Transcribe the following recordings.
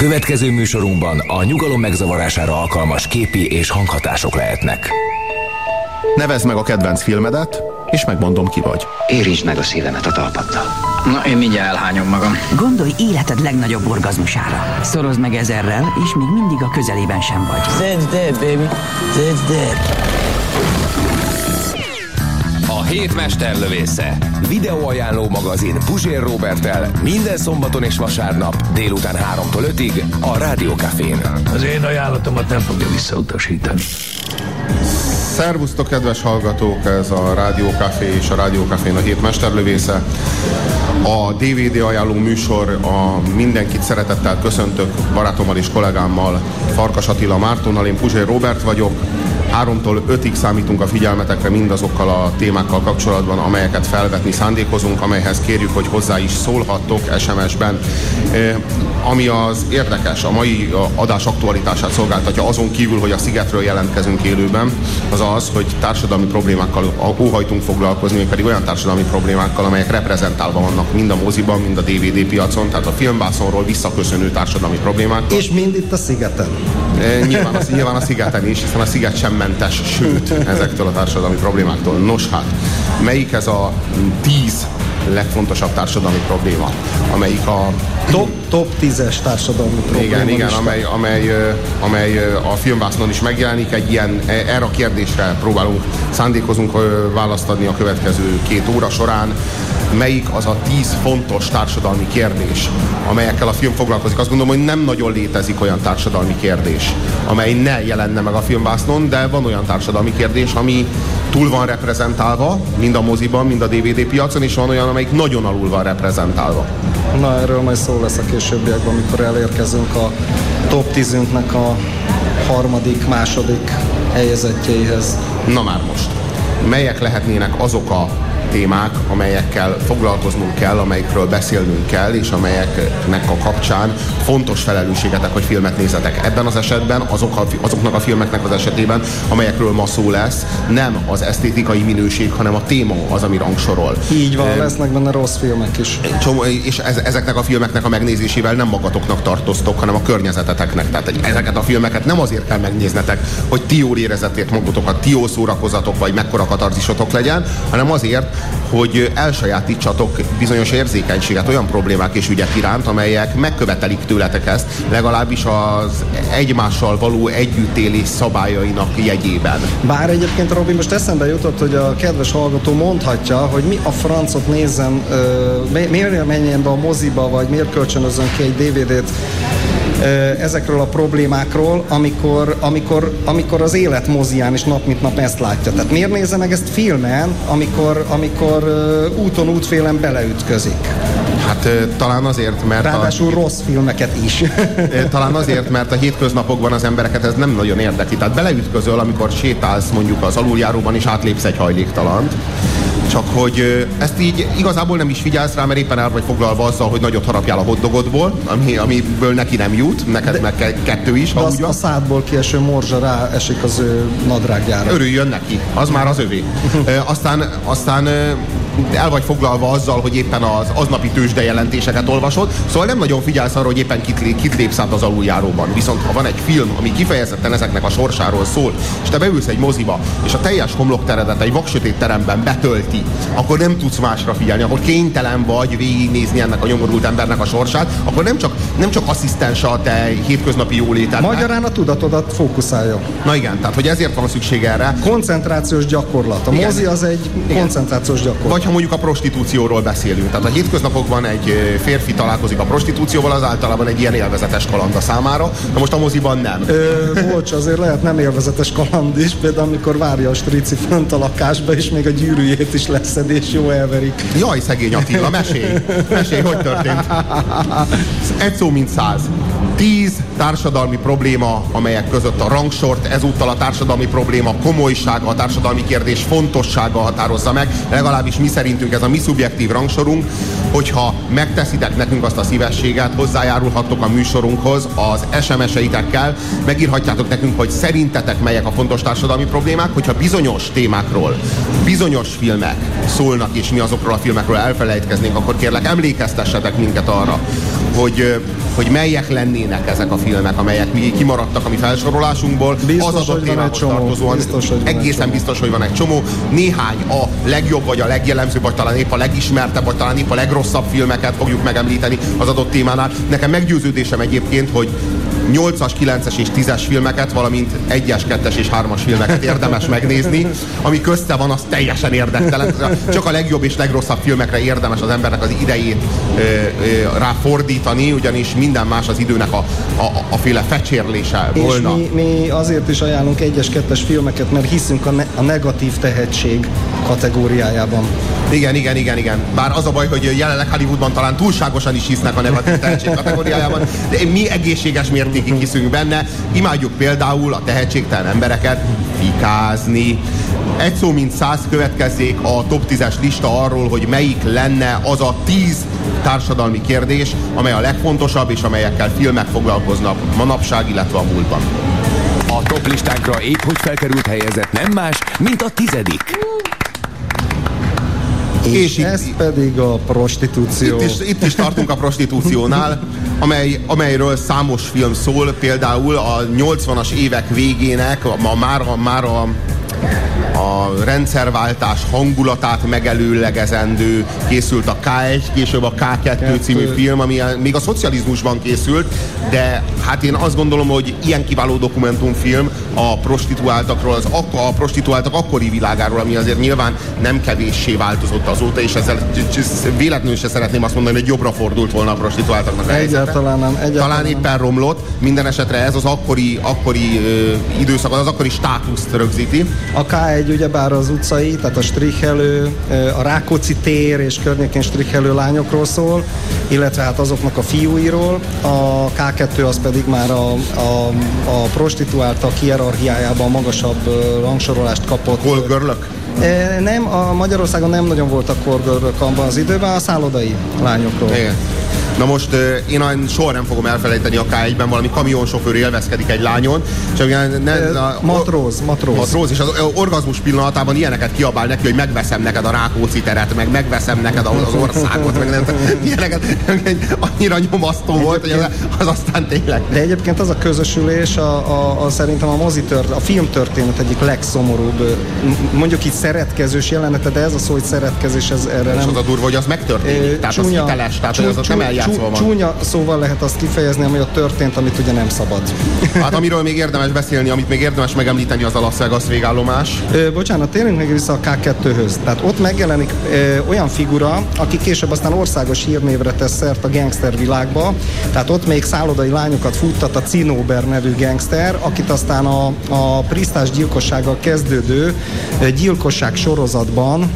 Következő műsorunkban a nyugalom megzavarására alkalmas képi és hanghatások lehetnek. Nevezd meg a kedvenc filmedet, és megmondom ki vagy. Érintsd meg a szívemet a talpaddal. Na, én mindjárt elhányom magam. Gondolj életed legnagyobb orgazmusára. Szorozd meg ezerrel, és még mindig a közelében sem vagy. That's dead, baby. That's dead. Hét mesterlövésze. Videóajánló magazin Puzsér Robertel minden szombaton és vasárnap délután 3-tól 5-ig a Rádiókafén. Az én ajánlatomat nem fogja visszautasítani. Szervusztok, kedves hallgatók! Ez a Rádió Café és a Rádió Cafén a hét mesterlövésze. A DVD ajánló műsor, a mindenkit szeretettel köszöntök barátommal és kollégámmal, Farkas Attila Mártonnal, én Puzsér Robert vagyok. Háromtól ötig számítunk a figyelmetekre mindazokkal a témákkal kapcsolatban, amelyeket felvetni szándékozunk, amelyhez kérjük, hogy hozzá is szólhattok SMS-ben. Ami az érdekes, a mai adás aktualitását szolgáltatja, azon kívül, hogy a Szigetről jelentkezünk élőben, az az, hogy társadalmi problémákkal óhajtunk foglalkozni, pedig olyan társadalmi problémákkal, amelyek reprezentálva vannak mind a moziban, mind a DVD piacon, tehát a filmbászonról visszaköszönő társadalmi problémák. És mind itt a szigeten. Nyilván, a, nyilván a szigeten is, hiszen a sziget sem mentes, sőt, ezektől a társadalmi problémáktól. Nos hát, melyik ez a tíz legfontosabb társadalmi probléma, amelyik a... Top, top 10-es társadalmi probléma. Igen, igen, amely, amely, amely a filmvásznon is megjelenik, egy ilyen, e, erre a kérdésre próbálunk, szándékozunk választ adni a következő két óra során melyik az a tíz fontos társadalmi kérdés, amelyekkel a film foglalkozik. Azt gondolom, hogy nem nagyon létezik olyan társadalmi kérdés, amely ne jelenne meg a filmvásznon, de van olyan társadalmi kérdés, ami túl van reprezentálva, mind a moziban, mind a DVD piacon, és van olyan, amelyik nagyon alul van reprezentálva. Na, erről majd szó lesz a későbbiekben, amikor elérkezünk a top 10 a harmadik, második helyezettjeihez. Na már most. Melyek lehetnének azok a témák, amelyekkel foglalkoznunk kell, amelyekről beszélnünk kell, és amelyeknek a kapcsán fontos felelősségetek, hogy filmet nézetek. Ebben az esetben azok a, azoknak a filmeknek az esetében, amelyekről ma szó lesz, nem az esztétikai minőség, hanem a téma az, ami rangsorol. Így van, lesznek benne rossz filmek is. Csomó, és ez, ezeknek a filmeknek a megnézésével nem magatoknak tartoztok, hanem a környezeteteknek. Tehát ezeket a filmeket nem azért kell megnéznetek, hogy ti jól érezetért magatokat, ti jól szórakozatok, vagy mekkora katarzisotok legyen, hanem azért, hogy elsajátítsatok bizonyos érzékenységet olyan problémák és ügyek iránt, amelyek megkövetelik tőletek ezt, legalábbis az egymással való együttélés szabályainak jegyében. Bár egyébként Robi most eszembe jutott, hogy a kedves hallgató mondhatja, hogy mi a francot nézzem, miért menjen be a moziba, vagy miért kölcsönözön ki egy DVD-t ezekről a problémákról, amikor, amikor, amikor az élet mozián is nap mint nap ezt látja. Tehát miért nézze meg ezt filmen, amikor, amikor úton útfélen beleütközik? Hát talán azért, mert... Ráadásul a... rossz filmeket is. talán azért, mert a hétköznapokban az embereket ez nem nagyon érdekli. Tehát beleütközöl, amikor sétálsz mondjuk az aluljáróban, és átlépsz egy hajléktalant csak hogy ezt így igazából nem is figyelsz rá, mert éppen el vagy foglalva azzal, hogy nagyot harapjál a hoddogodból, ami, amiből neki nem jut, neked De, meg kettő is, ha úgy van. a szádból kieső morzsa rá esik az ő nadrágjára. Örüljön neki, az már az övé. aztán, aztán el vagy foglalva azzal, hogy éppen az aznapi tőzsde jelentéseket olvasod, szóval nem nagyon figyelsz arra, hogy éppen kit, kit lépsz át az aluljáróban. Viszont ha van egy film, ami kifejezetten ezeknek a sorsáról szól, és te beülsz egy moziba, és a teljes homlokteredet egy vaksötét teremben betölti, akkor nem tudsz másra figyelni, akkor kénytelen vagy végignézni ennek a nyomorult embernek a sorsát, akkor nem csak, nem csak asszisztens a te hétköznapi jólétednek. Magyarán a tudatodat fókuszálja. Na igen, tehát hogy ezért van szükség erre. Koncentrációs gyakorlat. A igen. mozi az egy igen. koncentrációs gyakorlat. Vagy ha mondjuk a prostitúcióról beszélünk. Tehát a hétköznapokban egy férfi találkozik a prostitúcióval, az általában egy ilyen élvezetes kaland a számára, de most a moziban nem. Ö, bocs, azért lehet nem élvezetes kaland is, például amikor várja a strici fönt a lakásba, és még a gyűrűjét is leszed, és jó elverik. Jaj, szegény Attila, mesélj! Mesélj, hogy történt? Egy szó, mint száz. Tíz társadalmi probléma, amelyek között a rangsort, ezúttal a társadalmi probléma komolysága, a társadalmi kérdés fontossága határozza meg, legalábbis mi szerintünk ez a mi szubjektív rangsorunk, hogyha megteszitek nekünk azt a szívességet, hozzájárulhattok a műsorunkhoz az SMS-eitekkel, megírhatjátok nekünk, hogy szerintetek melyek a fontos társadalmi problémák, hogyha bizonyos témákról, bizonyos filmek szólnak, és mi azokról a filmekről elfelejtkeznénk, akkor kérlek emlékeztessetek minket arra, hogy, hogy melyek lennének ezek a filmek, amelyek mi kimaradtak a mi felsorolásunkból. Biztos, az adott egy csomó. tartozóan. Biztos, hogy egészen csomó. biztos, hogy van egy csomó. Néhány a legjobb, vagy a legjellemzőbb, vagy talán épp a legismertebb, vagy talán épp a legrosszabb filmeket fogjuk megemlíteni az adott témánál. Nekem meggyőződésem egyébként, hogy 8-as, 9-es és 10-es filmeket, valamint 1-es, 2-es és 3-as filmeket érdemes megnézni. Ami közte van, az teljesen érdektelen. Csak a legjobb és legrosszabb filmekre érdemes az embernek az idejét ö, ö, ráfordítani, ugyanis minden más az időnek a, a, a féle fecsérlése És volna. mi, mi azért is ajánlunk egyes, kettes filmeket, mert hiszünk a, ne, a negatív tehetség kategóriájában. Igen, igen, igen, igen. Bár az a baj, hogy jelenleg Hollywoodban talán túlságosan is hisznek a negatív tehetség kategóriájában, de mi egészséges mértékig hiszünk benne. Imádjuk például a tehetségtelen embereket fikázni. Egy szó mint száz következzék a top 10-es lista arról, hogy melyik lenne az a 10 társadalmi kérdés, amely a legfontosabb, és amelyekkel filmek foglalkoznak manapság, illetve a múltban. A top listánkra épp hogy felkerült helyezett nem más, mint a tizedik. És, És itt- ez pedig a prostitúció. Itt is, itt is tartunk a prostitúciónál, amely, amelyről számos film szól, például a 80-as évek végének, ma már, a- már a, a rendszerváltás hangulatát megelőlegezendő készült a K1, később a K2 című film, ami még a szocializmusban készült, de hát én azt gondolom, hogy ilyen kiváló dokumentumfilm a prostituáltakról, az ak- a prostituáltak akkori világáról, ami azért nyilván nem kevéssé változott azóta, és ezzel véletlenül se szeretném azt mondani, hogy jobbra fordult volna a prostituáltaknak a helyzete. Egyáltalán nem. Egyáltalán Talán éppen romlott, minden esetre ez az akkori, akkori ö, időszakot, az akkori státuszt rögzíti. A K1 ugyebár az utcai, tehát a strichelő, a Rákóczi tér és környékén strichelő lányokról szól, illetve hát azoknak a fiúiról. A K2 az pedig már a, a, a prostituáltak hierarchiájában magasabb rangsorolást kapott. E, Nem, a Magyarországon nem nagyon voltak korgörök abban az időben, a szállodai lányokról. Igen. Na most én soha nem fogom elfelejteni a K1-ben valami kamionsofőr élvezkedik egy lányon, és ugye ne, a, matróz, matróz. matróz, és az orgazmus pillanatában ilyeneket kiabál neki, hogy megveszem neked a Rákóczi teret, meg megveszem neked az országot, meg nem ilyeneket annyira nyomasztó volt, hogy az, az aztán tényleg De egyébként az a közösülés a, a, a szerintem a mozitört, a filmtörténet egyik legszomorúbb, mondjuk így szeretkezős jelenete, de ez a szó, hogy szeretkezés, ez erre és nem... az a durva, hogy az megtörténik, tehát az hiteles, tehát hogy az ott nem eljátszva van. Csúnya szóval lehet azt kifejezni, ami ott történt, amit ugye nem szabad. Hát amiről még érdemes beszélni, amit még érdemes megemlíteni, az a Las Vegas végállomás. Ö, bocsánat, térjünk meg vissza a K2-höz. Tehát ott megjelenik ö, olyan figura, aki később aztán országos hírnévre tesz szert a gangster világba. Tehát ott még szállodai lányokat futtat a Cinóber nevű gangster, akit aztán a, a Prisztás gyilkossággal kezdődő gyilkosság sorozatban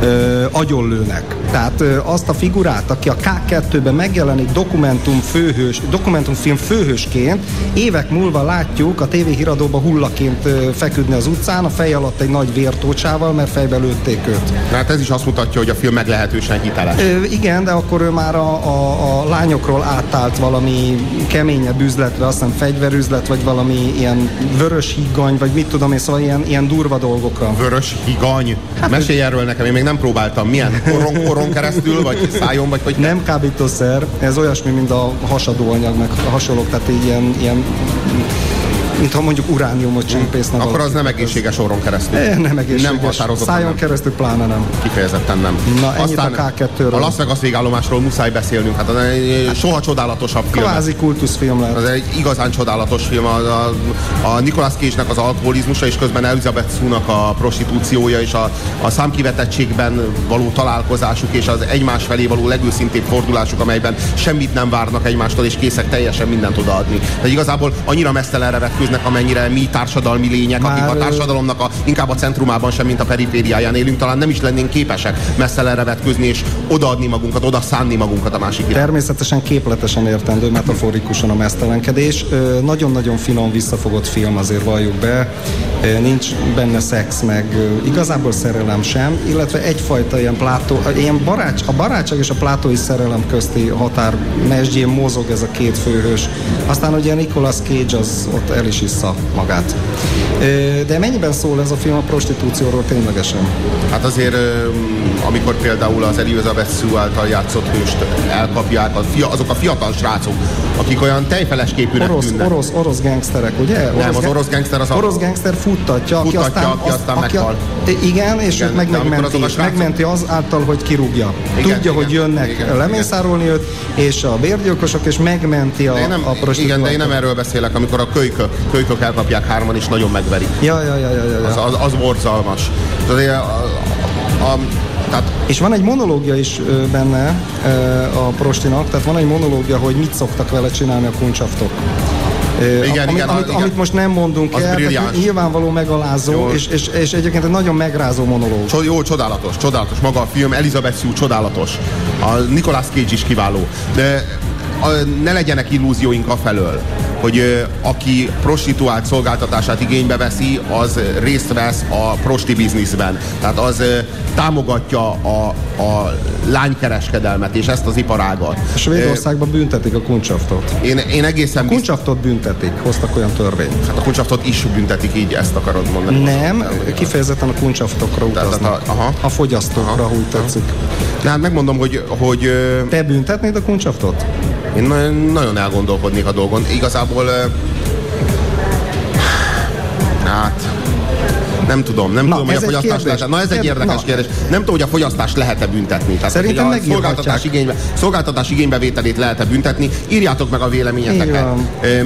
ö, agyonlőnek. Tehát ö, azt a figurát, aki a K2-ben megjelenik dokumentum főhős, dokumentumfilm főhősként, évek múlva látjuk a TV híradóba hullaként ö, feküdni az utcán, a fej alatt egy nagy vértócsával, mert fejbe lőtték őt. Hát ez is azt mutatja, hogy a film meglehetősen hiteles. Ö, igen, de akkor ő már a, a, a lányokról átállt valami keményebb üzletre, azt hiszem fegyverüzlet, vagy valami ilyen vörös higgany, vagy mit tudom én, szóval ilyen, ilyen durva dolgokra. Vörös higany. Hát, Mesélj erről nekem, én még nem próbáltam. Milyen? Koron, koron keresztül, vagy szájon, vagy hogy Nem kábítószer, ez olyasmi, mint a hasadóanyag, meg hasonlók, tehát ilyen, ilyen mintha mondjuk urániumot csípésznek. Akkor az nem egészséges orron keresztül. Eh, Nem egészséges. Nem határozottan Szájon nem. keresztül pláne nem. Kifejezetten nem. Na, ennyit a K2-ről. a Las Vegas végállomásról muszáj beszélnünk. Hát az egy soha csodálatosabb film. Kvázi kultuszfilm lett. Az egy igazán csodálatos film. A, a, a Nicolas Cage-nek az alkoholizmusa, és közben Elizabeth Sue-nak a prostitúciója, és a, a számkivetettségben való találkozásuk, és az egymás felé való legőszintébb fordulásuk, amelyben semmit nem várnak egymástól, és készek teljesen mindent odaadni. De igazából annyira mesztelenre vetkőznek, amennyire mi társadalmi lények, Már, akik a társadalomnak a, inkább a centrumában sem, mint a perifériáján élünk, talán nem is lennénk képesek messzelenre vetközni, és odaadni magunkat, oda szánni magunkat a másik irányba. Természetesen képletesen értendő, metaforikusan a mesztelenkedés. Nagyon-nagyon finom, visszafogott film, azért valljuk be. Nincs benne szex, meg igazából szerelem sem, illetve egyfajta ilyen plátó, ilyen barács, a barátság és a plátói szerelem közti határ mesdjén mozog ez a két főhős. Aztán ugye Nicolas Cage az ott el is issza magát. De mennyiben szól ez a film a prostitúcióról ténylegesen? Hát azért amikor például az Elizabeth Sue által játszott hőst elkapják, a fia, azok a fiatal srácok, akik olyan tejfeles képűnek orosz, tűnnek. orosz, orosz gangsterek, ugye? Nem, az orosz gangster az a- Orosz gangster futtatja, aki Futtatja, aztán, aki aztán meghal. igen, és Igen, őt meg megmenti, srácok- megmenti az által, hogy kirúgja. Igen, Tudja, hogy igen, jönnek igen, lemészárolni őt, és a bérgyilkosok, és megmenti a, De nem, a igen, de én nem erről beszélek, amikor a kölykök, kölykök elkapják hárman és nagyon megverik. Ja, ja, ja, ja, ja. Az, az, az borzalmas. Tehát, a, a, a, tehát És van egy monológia is benne a prostinak, tehát van egy monológia, hogy mit szoktak vele csinálni a kuncsaftok. Igen, amit, igen, amit, igen. amit most nem mondunk Az el, brilliáns. nyilvánvaló megalázó, Jó. és, és, és egyébként egy nagyon megrázó monológ. Cso- jó, csodálatos, csodálatos. Maga a film, Elizabeth Sue csodálatos. A Nicolas Cage is kiváló. De a, ne legyenek illúzióink afelől, hogy aki prostituált szolgáltatását igénybe veszi, az részt vesz a prosti bizniszben. Tehát az támogatja a, a lánykereskedelmet és ezt az iparágat. Svédországban büntetik a kuncsaftot. Én, én egészen biztos, Kuncsaftot büntetik, hoztak olyan törvényt. hát a kuncsaftot is büntetik így, ezt akarod mondani. Nem, kifejezetten a kuncsaftokra Tehát, utaznak. a- aha. A fogyasztókra, Aha, úgy tetszik. De hát megmondom, hogy, hogy Te büntetnéd a kuncsaftot? Én nagyon, nagyon elgondolkodnék a dolgon. Igazából ö, hát nem tudom, nem Na, tudom, hogy a kérdés. lehet. Na ez egy érdekes na. kérdés. Nem tudom, hogy a fogyasztást lehet-e büntetni. Tehát, Szerintem hogy a szolgáltatás, igénybe, szolgáltatás igénybevételét lehet-e büntetni. Írjátok meg a véleményeteket.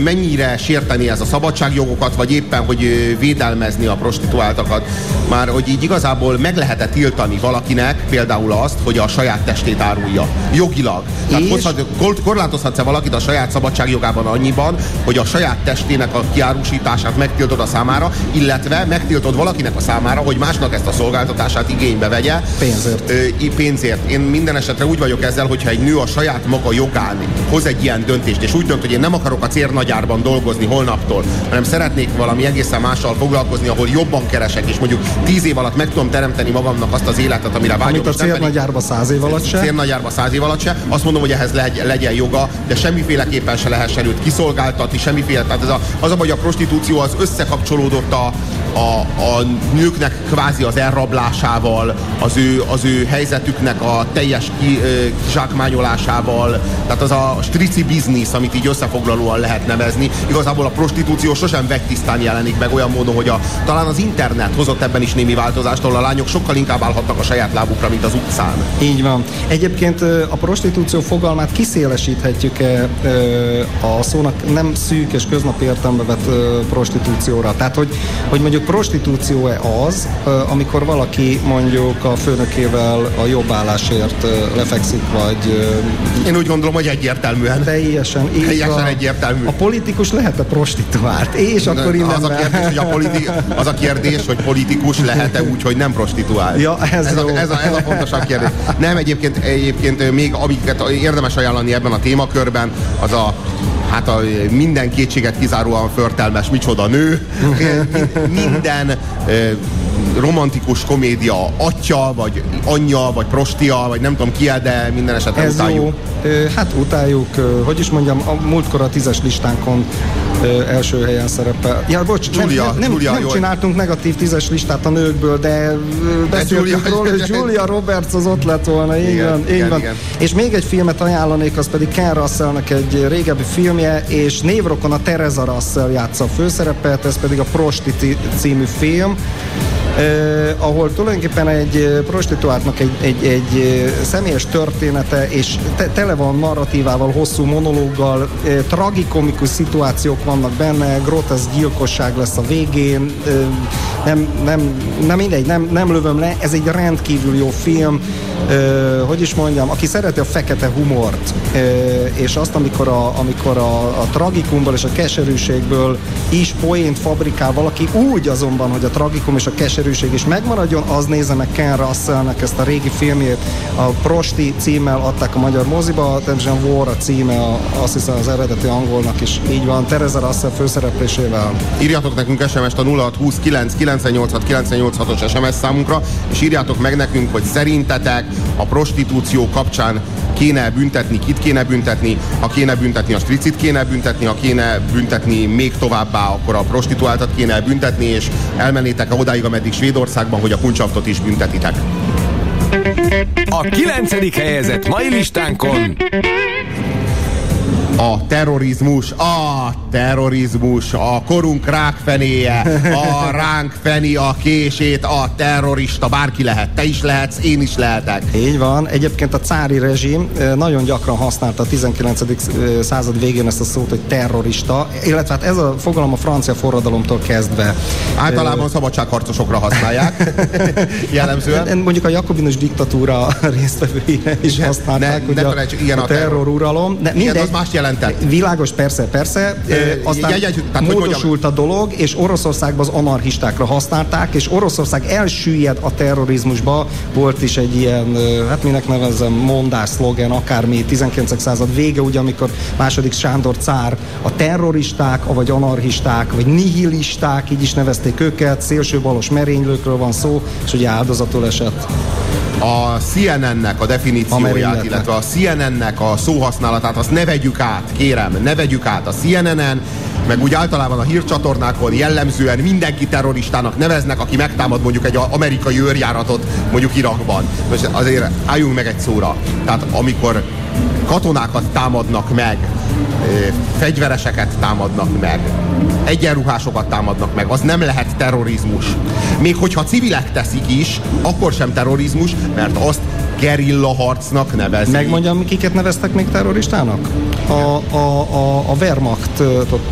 Mennyire sérteni ez a szabadságjogokat, vagy éppen, hogy védelmezni a prostituáltakat. Már, hogy így igazából meg lehet-e tiltani valakinek például azt, hogy a saját testét árulja. Jogilag. Tehát hozhat, kor- korlátozhatsz-e valakit a saját szabadságjogában annyiban, hogy a saját testének a kiárusítását megtiltod a számára, illetve megtiltod valakinek a számára, hogy másnak ezt a szolgáltatását igénybe vegye. Pénzért. Ö, pénzért. Én minden esetre úgy vagyok ezzel, hogyha egy nő a saját maga jogán hoz egy ilyen döntést, és úgy dönt, hogy én nem akarok a cérnagyárban dolgozni holnaptól, hanem szeretnék valami egészen mással foglalkozni, ahol jobban keresek, és mondjuk tíz év alatt meg tudom teremteni magamnak azt az életet, amire vágyom. Amit a célnagyárba száz év alatt se. célnagyárba száz év alatt se. Azt mondom, hogy ehhez legy, legyen joga, de semmiféleképpen se lehessen őt kiszolgáltatni, semmiféle. Tehát ez a, az a, hogy a prostitúció az összekapcsolódott a, a, a nőknek kvázi az elrablásával, az ő, az ő helyzetüknek a teljes ki, kizsákmányolásával, tehát az a strici biznisz, amit így összefoglalóan lehet nevezni. Igazából a prostitúció sosem vegytisztán jelenik meg olyan módon, hogy a, talán az internet hozott ebben is némi változást, ahol a lányok sokkal inkább állhatnak a saját lábukra, mint az utcán. Így van. Egyébként a prostitúció fogalmát kiszélesíthetjük-e ö, a szónak nem szűk és köznapi értelembe vett prostitúcióra. Tehát, hogy, hogy mondjuk prostitúció-e az, amikor valaki mondjuk a főnökével a jobb állásért ö, lefekszik, vagy Én úgy gondolom, hogy egyértelműen. teljesen Teljesen egyértelmű. A politikus lehet-e prostituált? És akkor innen az, a kérdés, hogy a politi- az a kérdés, hogy politikus lehet-e úgy, hogy nem prostituál. Ja, ez ez, a, ez, a, ez a fontosabb kérdés. Nem, egyébként, egyébként még amiket érdemes ajánlani ebben a témakörben, az a hát a minden kétséget kizáróan förtelmes micsoda nő, minden romantikus komédia atya, vagy anyja, vagy prostia, vagy nem tudom ki, de minden esetre Ez utáljuk. jó. Hát utáljuk, hogy is mondjam, a múltkor a tízes listánkon ö, első helyen szerepel. Ja, bocs, Giulia, nem, nem, Giulia, nem jó. csináltunk negatív tízes listát a nőkből, de beszéltünk róla, hogy Julia Roberts az ott lett volna, így Igen, van, így igen, van. igen. És még egy filmet ajánlanék, az pedig Ken Russellnek egy régebbi filmje, és névrokon a Teresa Russell játsza a főszerepet, ez pedig a Prosti című film. Uh, ahol tulajdonképpen egy prostituáltnak egy, egy, egy személyes története, és te, tele van narratívával, hosszú monológgal, uh, tragikomikus szituációk vannak benne, grotesz gyilkosság lesz a végén, uh, nem, nem, nem mindegy, nem, nem lövöm le, ez egy rendkívül jó film, uh, hogy is mondjam, aki szereti a fekete humort, uh, és azt, amikor a, amikor a, a tragikumból és a keserűségből is poént fabrikál valaki, úgy azonban, hogy a tragikum és a keserűség is megmaradjon, az nézze meg Ken Russellnek ezt a régi filmjét, a Prosti címmel adták a magyar moziba, természetesen War a címe, a, azt hiszem az eredeti angolnak is így van, Teresa Russell főszereplésével. Írjátok nekünk SMS-t a 0620 998 986-os SMS számunkra, és írjátok meg nekünk, hogy szerintetek a prostitúció kapcsán kéne büntetni, kit kéne büntetni, ha kéne büntetni, a stricit kéne büntetni, ha kéne büntetni még továbbá, akkor a prostituáltat kéne büntetni, és elmennétek odáig, ameddig Svédországban, hogy a kuncsaftot is büntetitek. A kilencedik helyezett mai listánkon a terrorizmus, a terrorizmus, a korunk rákfenéje, a ránk feni a kését, a terrorista, bárki lehet, te is lehetsz, én is lehetek. Így van. Egyébként a cári rezsim nagyon gyakran használta a 19. század végén ezt a szót, hogy terrorista, illetve hát ez a fogalom a francia forradalomtól kezdve. Általában szabadságharcosokra használják, jellemzően. Mondjuk a jakobinus diktatúra résztvevőire is használták, ne, ne a, igen, a, a terroruralom. De igen, az más jelentett. Világos, persze, persze. E, aztán jegy, jegy, tehát, módosult a dolog, és Oroszországban az anarchistákra használták, és Oroszország elsüllyed a terrorizmusba. Volt is egy ilyen, hát minek nevezem, mondás, szlogen, akármi, 19. század vége, ugye, amikor második Sándor cár a terroristák, vagy anarchisták, vagy nihilisták, így is nevezték őket, szélsőbalos merénylőkről van szó, és ugye áldozatul esett a CNN-nek a definícióját, illetve a CNN-nek a szóhasználatát, azt ne vegyük át, kérem, ne vegyük át a CNN-en, meg úgy általában a hírcsatornákon jellemzően mindenki terroristának neveznek, aki megtámad mondjuk egy amerikai őrjáratot mondjuk Irakban. Most azért álljunk meg egy szóra. Tehát amikor katonákat támadnak meg, fegyvereseket támadnak meg, egyenruhásokat támadnak meg, az nem lehet terrorizmus. Még hogyha civilek teszik is, akkor sem terrorizmus, mert azt gerilla harcnak nevezni. Megmondjam, kiket neveztek még terroristának? A, a, a, a Wehrmacht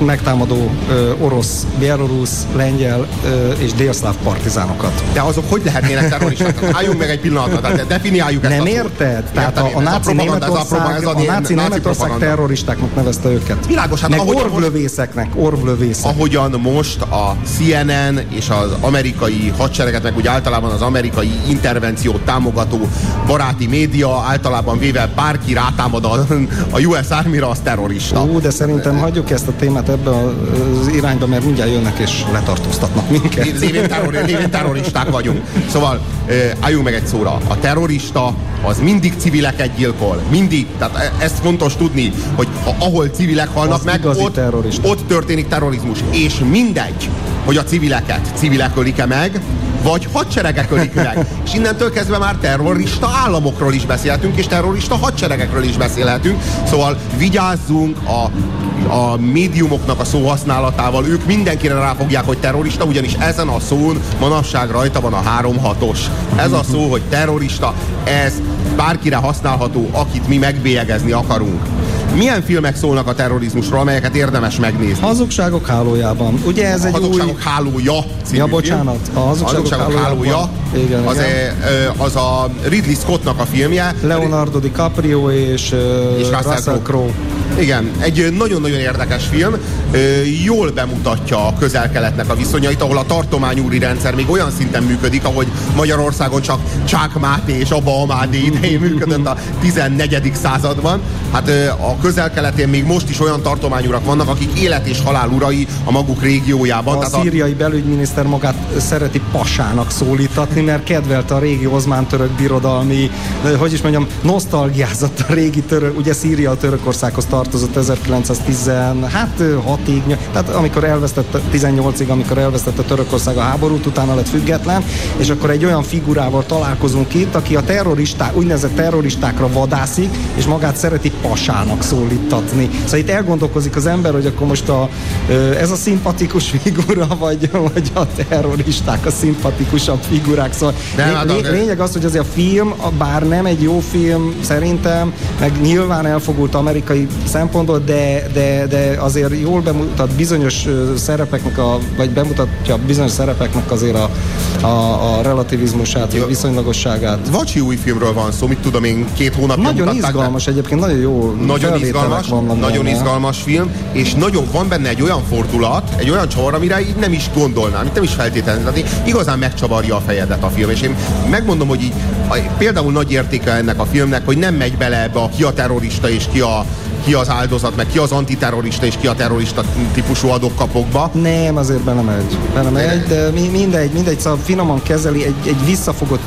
megtámadó ö, orosz, bielorusz, lengyel ö, és délszláv partizánokat. De azok hogy lehetnének terroristák? Álljunk meg egy pillanatra, tehát definiáljuk ezt. Nem érted? Tehát a, a náci Németország, a, a náci Németország terroristáknak nevezte őket. Világos, hát meg orvlövészeknek, orvlövészek. Ahogyan most a CNN és az amerikai hadsereget, meg úgy általában az amerikai intervenciót támogató baráti média általában véve bárki rátámad a, a US Army-ra, az terrorista. Ó, de szerintem hagyjuk ezt a témát ebbe az irányba, mert mindjárt jönnek és letartóztatnak minket. Lévén, terror, lévén terroristák vagyunk. Szóval álljunk meg egy szóra. A terrorista az mindig civileket gyilkol. Mindig. Tehát e, ezt fontos tudni, hogy ahol civilek halnak az meg, ott, ott történik terrorizmus. És mindegy, hogy a civileket civilek ölik-e meg, vagy hadseregek ölik meg. És innentől kezdve már terrorista államokról is beszélhetünk, és terrorista hadseregekről is beszélhetünk. Szóval vigyázzunk a a médiumoknak a szóhasználatával, ők mindenkire ráfogják, hogy terrorista, ugyanis ezen a szón manapság rajta van a 3-6-os. Ez a szó, hogy terrorista, ez bárkire használható, akit mi megbélyegezni akarunk. Milyen filmek szólnak a terrorizmusról, amelyeket érdemes megnézni? Hazugságok hálójában. Ugye ez egy Hazugságok új... hálója Ja, bocsánat. A Hazugságok, hazugságok hálója. Igen, az, igen. E, az a Ridley Scottnak a filmje. Leonardo DiCaprio és, és Russell, Russell Crowe. Igen, egy nagyon-nagyon érdekes film, jól bemutatja a közel-keletnek a viszonyait, ahol a tartományúri rendszer még olyan szinten működik, ahogy Magyarországon csak Csák Máté és Abba Amádi idején működött a 14. században. Hát a közel-keletén még most is olyan tartományurak vannak, akik élet és halál urai a maguk régiójában. A Tehát szíriai a... belügyminiszter magát szereti pasának szólítatni, mert kedvelte a régi ozmán-török birodalmi, hogy is mondjam, nosztalgiázott a régi török, ugye Szíria a Törökországhoz tartozott 1916-ig, tehát amikor elvesztette, 18-ig, amikor elvesztette Törökország a háborút, utána lett független, és akkor egy olyan figurával találkozunk itt, aki a terroristák, úgynevezett terroristákra vadászik, és magát szereti pasának szólítatni. Szóval itt elgondolkozik az ember, hogy akkor most a, ez a szimpatikus figura, vagy, vagy a terroristák a szimpatikusabb figurák. Szóval De, lé, hát lé, lényeg az, hogy azért a film, bár nem egy jó film szerintem, meg nyilván elfogult amerikai szempontból, de, de, de azért jól bemutat bizonyos szerepeknek, a, vagy bemutatja bizonyos szerepeknek azért a, a, a relativizmusát, vagy viszonylagosságát. Vacsi új filmről van szó, mit tudom én, két hónapja Nagyon izgalmas be. egyébként, nagyon jó Nagyon izgalmas, nagyon benne. izgalmas film, és nagyon van benne egy olyan fordulat, egy olyan csavar, amire így nem is gondolnám, itt nem is feltétlenül. Tehát igazán megcsavarja a fejedet a film, és én megmondom, hogy így például nagy értéke ennek a filmnek, hogy nem megy bele ebbe a ki a terrorista és ki a, ki az áldozat, meg ki az antiterrorista és ki a terrorista típusú adókapokba. Nem, azért belemegy. Belemegy, de mi, mindegy, mindegy, szóval finoman kezeli, egy, egy visszafogott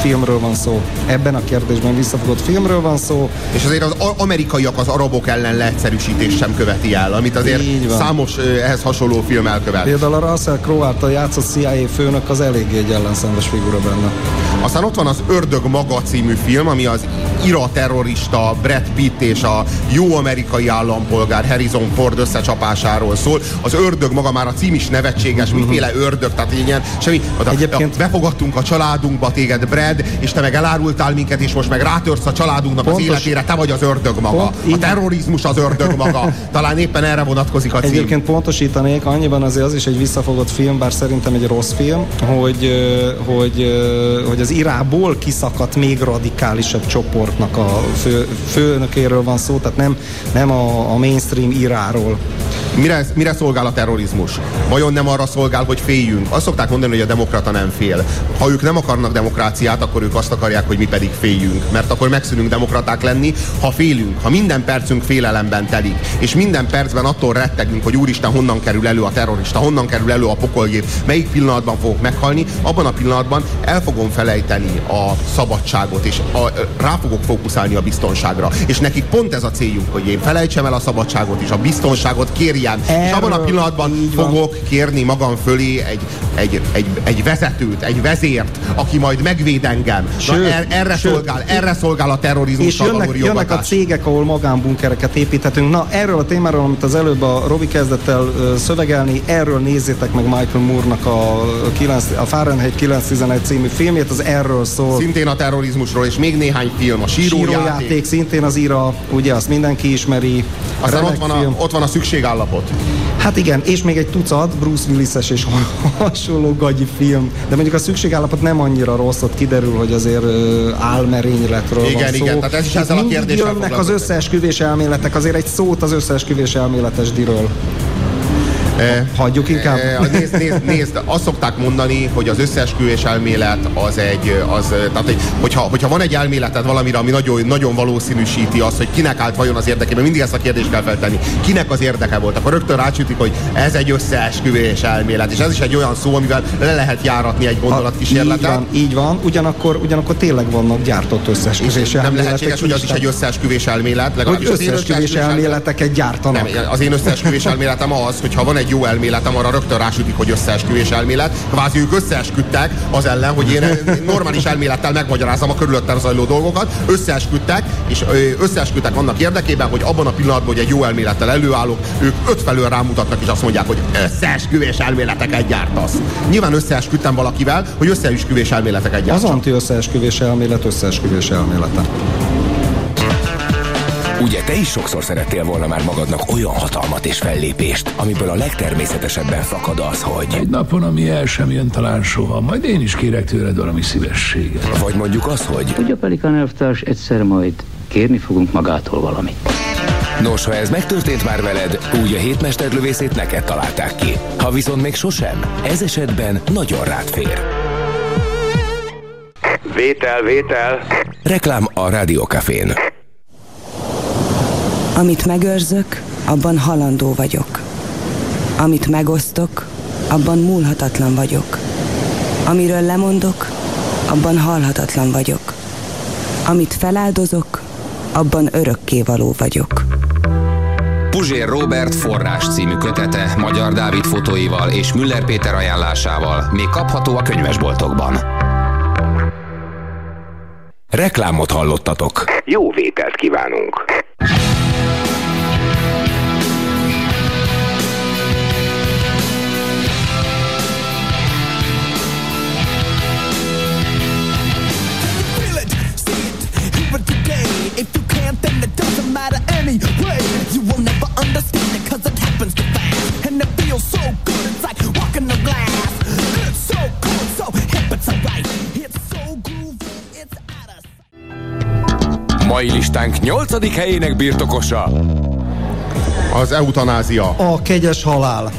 filmről van szó. Ebben a kérdésben visszafogott filmről van szó. És azért az amerikaiak az arabok ellen leegyszerűsítés sem követi el, amit azért számos ehhez hasonló film elkövet. Például a Russell Crowe által játszott CIA főnök az eléggé egy ellenszenves figura benne. Aztán ott van az Ördög maga című film, ami az ira terrorista Brad Pitt és a jó amerikai állampolgár Harrison Ford összecsapásáról szól. Az ördög maga már a cím is nevetséges, miféle ördög, tehát ilyen semmi. Oda, Egyébként... befogadtunk a családunkba téged, Brad, és te meg elárultál minket, és most meg rátörsz a családunknak Pontos... az életére, te vagy az ördög maga. Pont, a terrorizmus az ördög maga. Talán éppen erre vonatkozik a cím. Egyébként pontosítanék, annyiban azért az is egy visszafogott film, bár szerintem egy rossz film, hogy, hogy, hogy az irából kiszakadt még radikálisabb csoportnak a fő, főnökéről van szó, tehát nem, nem a, a mainstream iráról. Mire, mire szolgál a terrorizmus? Vajon nem arra szolgál, hogy féljünk? Azt szokták mondani, hogy a demokrata nem fél. Ha ők nem akarnak demokráciát, akkor ők azt akarják, hogy mi pedig féljünk. Mert akkor megszűnünk demokraták lenni, ha félünk, ha minden percünk félelemben telik, és minden percben attól rettegünk, hogy úristen, honnan kerül elő a terrorista, honnan kerül elő a pokolgép, melyik pillanatban fogok meghalni, abban a pillanatban el fogom felejteni a szabadságot, és a, rá fogok fókuszálni a biztonságra. És nekik pont ez a céljuk, hogy én felejtsem el a szabadságot és a biztonságot kérjem Erről, és abban a pillanatban fogok kérni magam fölé egy, egy, egy, egy vezetőt, egy vezért, aki majd megvéd engem. Sőt, Na, er, erre, sőt, szolgál, erre szolgál a terrorizmus És jönnek, jönnek a cégek, ahol magánbunkereket építhetünk. Na, erről a témáról, amit az előbb a Robi kezdett el szövegelni, erről nézzétek meg Michael Moore-nak a, 9, a Fahrenheit 911 című filmjét, az erről szól. Szintén a terrorizmusról, és még néhány film, a sírójáték. sírójáték szintén az ira, ugye azt mindenki ismeri. Aztán ott van, a, ott van a szükségállapot. Hát igen, és még egy tucat Bruce Willis-es és hasonló gagyi film. De mondjuk a szükségállapot nem annyira rossz, ott kiderül, hogy azért álmerényletről igen, van szó. Igen, tehát ez is ezzel a kérdéssel jönnek az összeesküvés elméletek, azért egy szót az összeesküvés elméletes diről. Hagyjuk inkább. Nézd, nézd, nézd, azt szokták mondani, hogy az összeesküvés elmélet az egy, az, tehát egy, hogyha, hogyha van egy elméleted valamire, ami nagyon, nagyon valószínűsíti azt, hogy kinek állt vajon az érdekében, mindig ezt a kérdést kell feltenni. Kinek az érdeke volt? Akkor rögtön rácsütik, hogy ez egy összeesküvés elmélet. És ez is egy olyan szó, amivel le lehet járatni egy gondolatkísérletet. Így van, így van. Ugyanakkor, ugyanakkor tényleg vannak gyártott összeesküvés elméletek. Nem lehetséges, hogy az is egy összeesküvés elmélet. Legalábbis hogy összeesküvés elméleteket gyártanak. Nem, az én összeesküvés elméletem az, hogy ha van egy egy jó elméletem, arra rögtön rásütik, hogy összeesküvés elmélet. Kvázi ők összeesküdtek az ellen, hogy én normális elmélettel megmagyarázom a körülöttem zajló dolgokat. Összeesküdtek, és összeesküdtek annak érdekében, hogy abban a pillanatban, hogy egy jó elmélettel előállok, ők ötfelől rámutatnak, és azt mondják, hogy összeesküvés elméleteket gyártasz. Nyilván összeesküdtem valakivel, hogy összeesküvés elméleteket gyártasz. Az anti-összeesküvés elmélet összeesküvés elmélete. Ugye te is sokszor szerettél volna már magadnak olyan hatalmat és fellépést, amiből a legtermészetesebben fakad az, hogy... Egy napon, ami el sem jön talán soha, majd én is kérek tőled valami szívességet. Vagy mondjuk az, hogy... Ugye, Pelikan elvtárs, egyszer majd kérni fogunk magától valamit. Nos, ha ez megtörtént már veled, úgy a hétmesterlövészét neked találták ki. Ha viszont még sosem, ez esetben nagyon rád fér. Vétel, vétel. Reklám a Rádiókafén. Amit megőrzök, abban halandó vagyok. Amit megosztok, abban múlhatatlan vagyok. Amiről lemondok, abban halhatatlan vagyok. Amit feláldozok, abban örökkévaló vagyok. Puzsér Robert forrás című kötete Magyar Dávid fotóival és Müller Péter ajánlásával még kapható a könyvesboltokban. Reklámot hallottatok. Jó vételt kívánunk! Anyway. You will never understand it cause it happens to fast. And it feels so good, it's like walking on glass. It's so cool, so hip, it's alright. It's so groovy, it's out of Mai listánk 8. helyének birtokosa. Az eutanázia. A kegyes halál.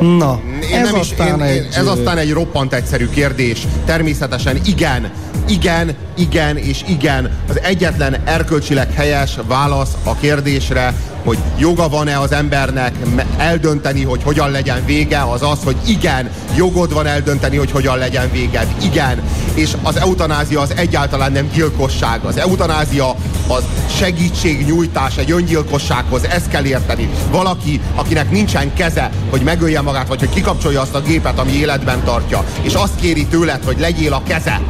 Na, én ez, nem is, aztán, én, egy... ez aztán egy roppant egyszerű kérdés. Természetesen igen, igen, igen és igen. Az egyetlen erkölcsileg helyes válasz a kérdésre, hogy joga van-e az embernek eldönteni, hogy hogyan legyen vége, az az, hogy igen, jogod van eldönteni, hogy hogyan legyen véged. Igen. És az eutanázia az egyáltalán nem gyilkosság. Az eutanázia az segítségnyújtás egy öngyilkossághoz. Ezt kell érteni. Valaki, akinek nincsen keze, hogy megölje magát, vagy hogy kikapcsolja azt a gépet, ami életben tartja, és azt kéri tőled, hogy legyél a keze,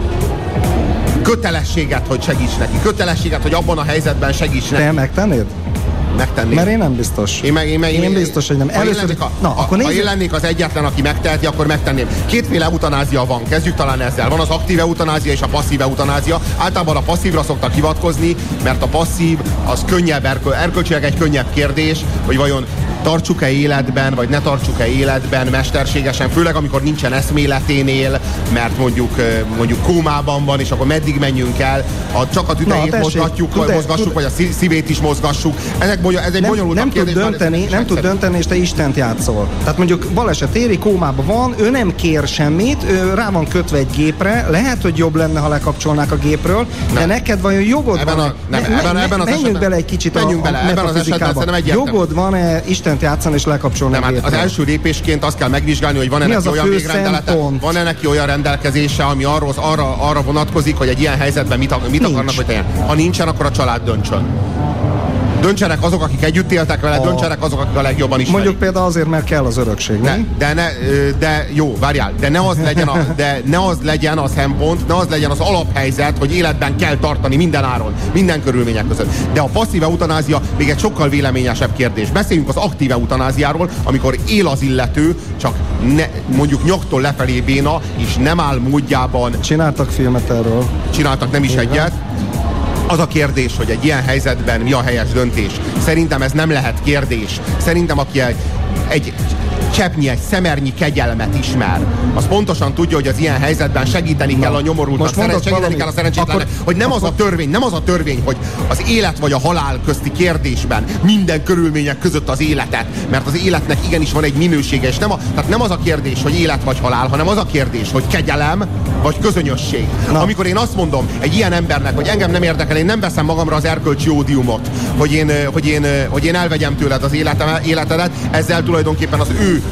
kötelességet, hogy segíts neki. Kötelességet, hogy abban a helyzetben segíts neki. Te megtennéd? megtenni. Mert én nem biztos. Én, meg, én, meg, én, én biztos, hogy nem. Ha Először, én a, na, a, akkor ha én lennék az egyetlen, aki megteheti, akkor megtenném. Kétféle eutanázia van, kezdjük talán ezzel. Van az aktív eutanázia és a passzív eutanázia. Általában a passzívra szoktak hivatkozni, mert a passzív az könnyebb, erkölcsileg egy könnyebb kérdés, hogy vajon tartsuk-e életben, vagy ne tartsuk-e életben mesterségesen, főleg amikor nincsen eszméleténél, mert mondjuk, mondjuk kómában van, és akkor meddig menjünk el, a, csak a tüdejét Na, mozgatjuk, vagy mozgassuk, tud, vagy a szívét is mozgassuk. Ezek bolyol, ez egy nem, bonyolult nem kérdés, tud dönteni, nem tud dönteni, és te Istent játszol. Tehát mondjuk baleset éri, kómában van, ő nem kér semmit, ő rá van kötve egy gépre, lehet, hogy jobb lenne, ha lekapcsolnák a gépről, nem. de neked vajon jogod ebben van? A, nem, ne, ebben, ebben az menjünk bele egy kicsit menjünk a, bele, ebben az esetben Jogod van-e Istent játszani és lekapcsolni nem, hát az első lépésként azt kell megvizsgálni, hogy van-e neki olyan végrendelete, van-e neki olyan rendelkezése, ami arról, arra, arra vonatkozik, hogy egy ilyen helyzetben mit, mit akarnak, hogy tegyen. Ha nincsen, akkor a család döntsön. Döntsenek azok, akik együtt éltek vele, a... döntsenek azok, akik a legjobban is. Mondjuk például azért, mert kell az örökség, ne, de, ne, de jó, várjál, de ne az legyen a, de ne az legyen a szempont, ne az legyen az alaphelyzet, hogy életben kell tartani minden áron, minden körülmények között. De a passzív eutanázia még egy sokkal véleményesebb kérdés. Beszéljünk az aktív eutanáziáról, amikor él az illető, csak ne, mondjuk nyaktól lefelé béna, és nem áll módjában. Csináltak filmet erről. Csináltak nem is Igen. egyet az a kérdés, hogy egy ilyen helyzetben mi a helyes döntés. Szerintem ez nem lehet kérdés. Szerintem aki egy, egy cseppnyi, egy szemernyi kegyelmet ismer, az pontosan tudja, hogy az ilyen helyzetben segíteni kell a nyomorultnak, szeren, segíteni valami, kell a szerencsétlenek, hogy nem akkor, az a törvény, nem az a törvény, hogy az élet vagy a halál közti kérdésben minden körülmények között az életet, mert az életnek igenis van egy minősége, és nem, a, tehát nem az a kérdés, hogy élet vagy halál, hanem az a kérdés, hogy kegyelem vagy közönösség. Na. Amikor én azt mondom egy ilyen embernek, hogy engem nem érdekel, én nem veszem magamra az erkölcsi ódiumot, hogy én, hogy én, hogy én elvegyem tőled az életem, életedet, ezzel tulajdonképpen az ő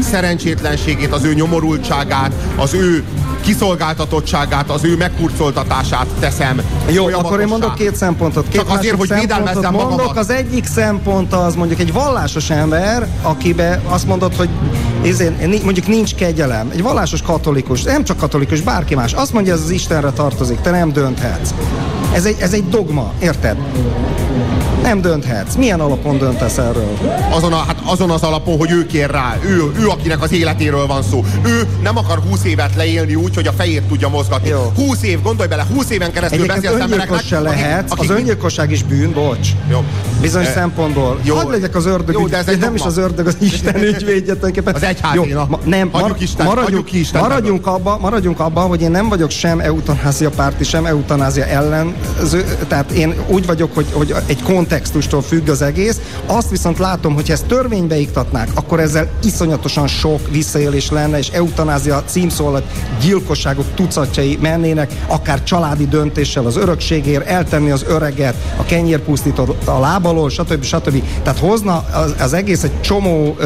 szerencsétlenségét, az ő nyomorultságát, az ő kiszolgáltatottságát, az ő megkurcoltatását teszem. Jó, akkor én mondok két szempontot. Két Csak azért, hogy védelmezzem mondok, magamat. Az egyik szempont az mondjuk egy vallásos ember, akibe azt mondod, hogy ezért, mondjuk nincs kegyelem. Egy vallásos katolikus, nem csak katolikus, bárki más. Azt mondja, ez az Istenre tartozik, te nem dönthetsz. Ez egy, ez egy dogma, érted? Nem dönthetsz. Milyen alapon döntesz erről? Azon, a, hát azon az alapon, hogy ő kér rá. Ő, ő, akinek az életéről van szó. Ő nem akar 20 évet leélni úgy, hogy a fejét tudja mozgatni. Jó. 20 év, gondolj bele, 20 éven keresztül beszélsz embereknek. se lehet. Akik, akik, az öngyilkosság is bűn, bocs. Jó. Bizonyos e, szempontból. Jó. Hadd legyek az ördög. Jó, de ez nem is az ördög, az Isten ügyvédje Az egyház, jó, ma, nem, mar, Isten, maradjunk, ki Isten maradjunk, abba, maradjunk abba, hogy én nem vagyok sem eutanázia párti, sem eutanázia ellen. Tehát én úgy vagyok, hogy, hogy egy kontextustól függ az egész. Azt viszont látom, hogy ezt törvénybe iktatnák, akkor ezzel iszonyatosan sok visszaélés lenne, és eutanázia címszó alatt gyilkosságok tucatjai mennének, akár családi döntéssel az örökségért, eltenni az öreget, a kenyérpusztítót a lábalól, stb. stb. Tehát hozna az, az egész egy csomó,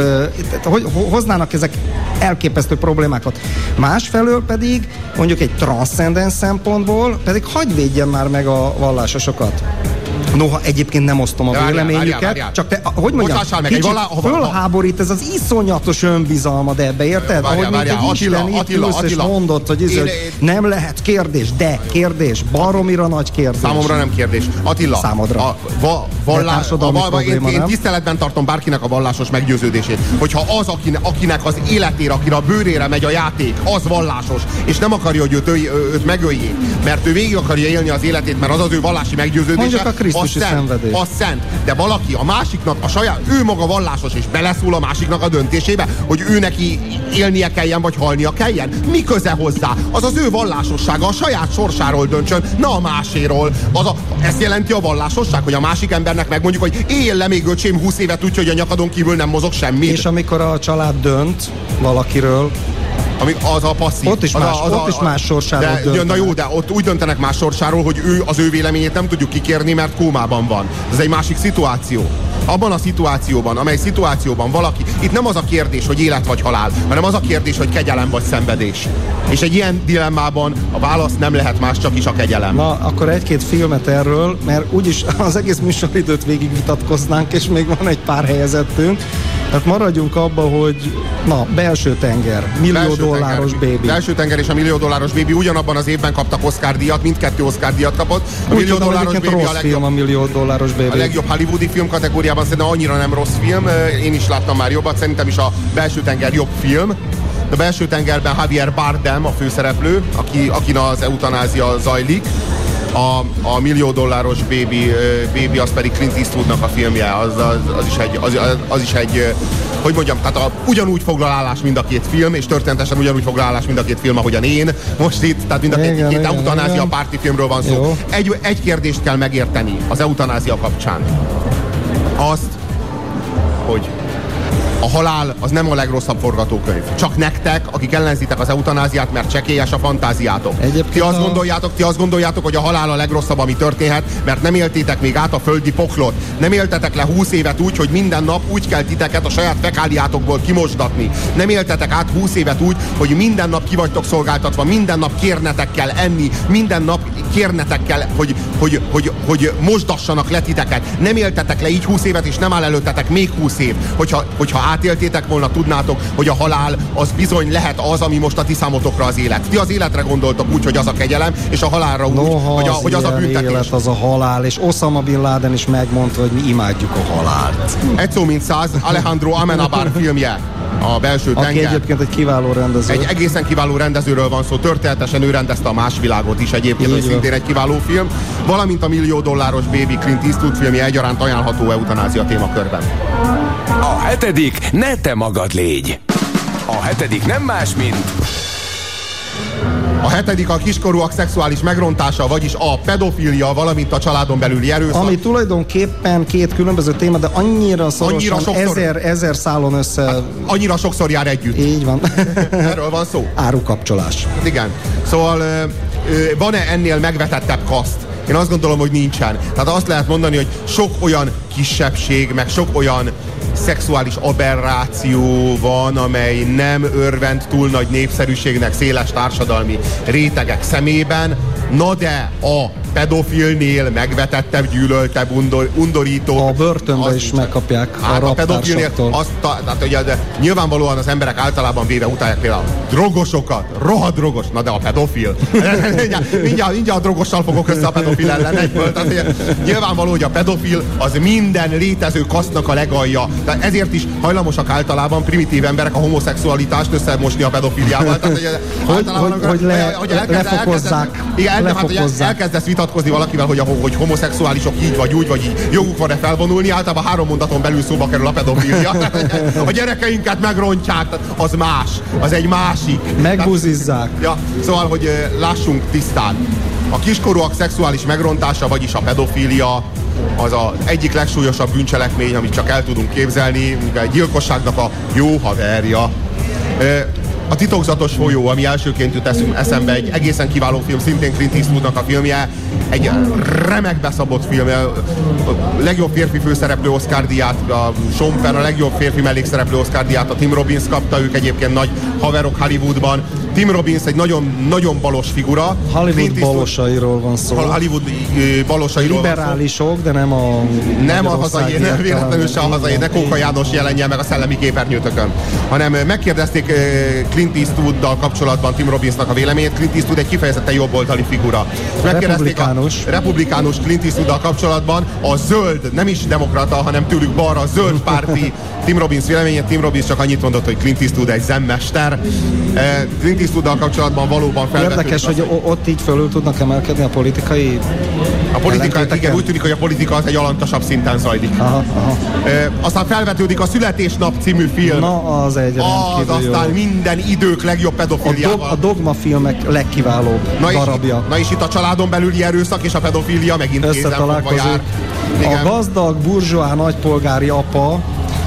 hogy hoznának ezek elképesztő problémákat. Másfelől pedig mondjuk egy transzcendens szempontból pedig hagyj védjen már meg a vallásosokat. Noha egyébként nem osztom a véleményüket, csak te, hogy mondjam, meg, kicsit valá, fölháborít ez az iszonyatos önbizalmad ebbe, érted? Várjál, Ahogy várjál, mint egy Attila, Attila, Attila, és mondott, hogy, ez, hogy nem lehet kérdés, de kérdés, baromira nagy kérdés. Számomra nem kérdés. Attila, Számodra. A va, vallás, a, a, a, én, én tiszteletben tartom bárkinek a vallásos meggyőződését, hogyha az, akinek, akinek az életére, akire a bőrére megy a játék, az vallásos, és nem akarja, hogy őt, őt, őt megöljék, mert ő végig akarja élni az életét, mert az az ő vallási meggyőződése. Mondjuk a Krisztusi szent, szenvedés. Az szent. De valaki a másiknak, a saját, ő maga vallásos, és beleszól a másiknak a döntésébe, hogy ő neki élnie kelljen, vagy halnia kelljen. Mi köze hozzá? Az az ő vallásossága, a saját sorsáról döntsön, na a máséról. Az a, ezt jelenti a vallásosság, hogy a másik embernek megmondjuk, hogy él le még öcsém 20 évet úgy, hogy a nyakadon kívül nem mozog semmi. És amikor a család dönt valakiről, ami az a passzív. Ott is az más- a, az ott is más sorsáról de, döntenek. Na jó, de ott úgy döntenek más sorsáról, hogy ő az ő véleményét nem tudjuk kikérni, mert kómában van. Ez egy másik szituáció. Abban a szituációban, amely szituációban valaki, itt nem az a kérdés, hogy élet vagy halál, hanem az a kérdés, hogy kegyelem vagy szenvedés. És egy ilyen dilemmában a válasz nem lehet más, csak is a kegyelem. Na, akkor egy-két filmet erről, mert úgyis az egész műsoridőt végig vitatkoznánk, és még van egy pár helyezettünk. Tehát maradjunk abba, hogy na, belső tenger, millió Belső dolláros tenger, baby. Belső tenger és a millió dolláros bébi ugyanabban az évben kaptak Oscar díjat, mindkettő Oscar díjat kapott. A millió tudom, dolláros bébi a rossz legjobb, film a millió dolláros baby. a legjobb hollywoodi film kategóriában szerintem annyira nem rossz film. Én is láttam már jobbat, szerintem is a belső tenger jobb film. A belső tengerben Javier Bardem a főszereplő, aki, akin az eutanázia zajlik. A, a millió dolláros baby, baby az pedig Clint Eastwoodnak a filmje, az, az, az, is egy, az, az- is egy, hogy mondjam, tehát a, ugyanúgy foglal állás mind a két film, és történetesen ugyanúgy foglal állás mind a két film, ahogyan én most itt, tehát mind a két, Igen, két igen, eutanázia igen. párti filmről van szó. Jó. Egy, egy kérdést kell megérteni az eutanázia kapcsán. Azt, hogy a halál az nem a legrosszabb forgatókönyv. Csak nektek, akik ellenzitek az eutanáziát, mert csekélyes a fantáziátok. Egyébként ti azt a- gondoljátok, ti azt gondoljátok, hogy a halál a legrosszabb, ami történhet, mert nem éltétek még át a földi poklot. Nem éltetek le 20 évet úgy, hogy minden nap úgy kell titeket a saját fekáliátokból kimosdatni. Nem éltetek át 20 évet úgy, hogy minden nap ki vagytok szolgáltatva, minden nap kérnetek kell enni, minden nap kérnetek kell, hogy, hogy, hogy, hogy mosdassanak le titeket. Nem éltetek le így 20 évet, és nem áll előttetek még 20 év. Hogyha, hogyha átéltétek volna, tudnátok, hogy a halál az bizony lehet az, ami most a ti számotokra az élet. Ti az életre gondoltok úgy, hogy az a kegyelem, és a halálra úgy, Noha hogy, a, az, hogy az a büntetés. élet, az a halál, és Osama Bin Laden is megmondta, hogy mi imádjuk a halált. Egy szó mint száz, Alejandro Amenabar filmje, a belső Aki tenger. egyébként egy kiváló rendező. Egy egészen kiváló rendezőről van szó, történetesen ő rendezte a Más világot is egyébként, Így hogy van. szintén egy kiváló film, valamint a millió dolláros Baby Clint Eastwood filmje egyaránt ajánlható eutanázia témakörben. A hetedik ne te magad légy. A hetedik nem más, mint A hetedik a kiskorúak szexuális megrontása, vagyis a pedofilia, valamint a családon belüli erőszak. Ami tulajdonképpen két különböző téma, de annyira szorosan, Annyira sokszor- ezer, ezer szálon össze... Annyira sokszor jár együtt. Így van. Erről van szó. Árukapcsolás. Igen. Szóval van-e ennél megvetettebb kaszt? Én azt gondolom, hogy nincsen. Tehát azt lehet mondani, hogy sok olyan kisebbség, meg sok olyan szexuális aberráció van, amely nem örvend túl nagy népszerűségnek széles társadalmi rétegek szemében. Na de a pedofilnél megvetettebb, gyűlöltebb, undor, undorító. A börtönbe is megkapják a Hát a pedofilnél azt, tehát ugye, de nyilvánvalóan az emberek általában véve utálják például a drogosokat, rohadt drogos, na de a pedofil. mindjárt, mindjárt, mindjárt a drogossal fogok össze a pedofil ellen egyből. Tehát, ugye, nyilvánvaló, hogy a pedofil az minden létező kasznak a legalja. Tehát ezért is hajlamosak általában primitív emberek a homoszexualitást összemosni a pedofiliával. Tehát, ugye, Hogy- hogy- hogy le- lefokozzák, elkezdesz- igen, hát, hogy lefokozzák. Vitatkozni valakivel, hogy, a, hogy homoszexuálisok így vagy úgy, vagy így joguk van-e felvonulni, általában három mondaton belül szóba kerül a pedofilia. a gyerekeinket megrontják, az más, az egy másik. Megbuzizzák. Ja, szóval, hogy lássunk tisztán. A kiskorúak szexuális megrontása, vagyis a pedofília, az az egyik legsúlyosabb bűncselekmény, amit csak el tudunk képzelni, egy gyilkosságnak a jó haverja. A titokzatos folyó, ami elsőként jut eszembe, egy egészen kiváló film, szintén Clint Eastwoodnak a filmje, egy remek beszabott film, a legjobb férfi főszereplő Oscar díját, a Sean Penn a legjobb férfi mellékszereplő Oscar díját, a Tim Robbins kapta, ők egyébként nagy haverok Hollywoodban. Tim Robbins egy nagyon, nagyon balos figura. Hollywood balosairól van szó. Hollywood balosairól van szó. Liberálisok, de nem a Nem a hazai, nem véletlenül se a hazai, ne Kóka János jelenjen meg a szellemi képernyőtökön. Hanem megkérdezték Clint Eastwooddal kapcsolatban Tim Robbinsnak a véleményét. Clint Eastwood egy kifejezetten jobboldali figura. Megkérdezték Republikánus. A, republikánus Clint Eastwooddal kapcsolatban a zöld, nem is demokrata, hanem tőlük balra, a zöld párti Tim Robbins véleményét. Tim Robbins csak annyit mondott, hogy Clint Eastwood egy zemmester. Eh, Clint Eastwooddal kapcsolatban valóban felvetődik Érdekes, az, hogy ott így fölül tudnak emelkedni a politikai... a politika, igen, úgy tűnik, hogy a politika az egy alantasabb szinten zajlik. Aha, aha. Ö, aztán felvetődik a Születésnap című film. Na, az egy az aztán jó. minden idők legjobb A, dog, pedofiliával. a dogma filmek legkiválóbb na, és, darabja. na és itt a családon belüli erőszak és a pedofilia megint kézenfogva jár. Igen. A gazdag, burzsóá, nagypolgári apa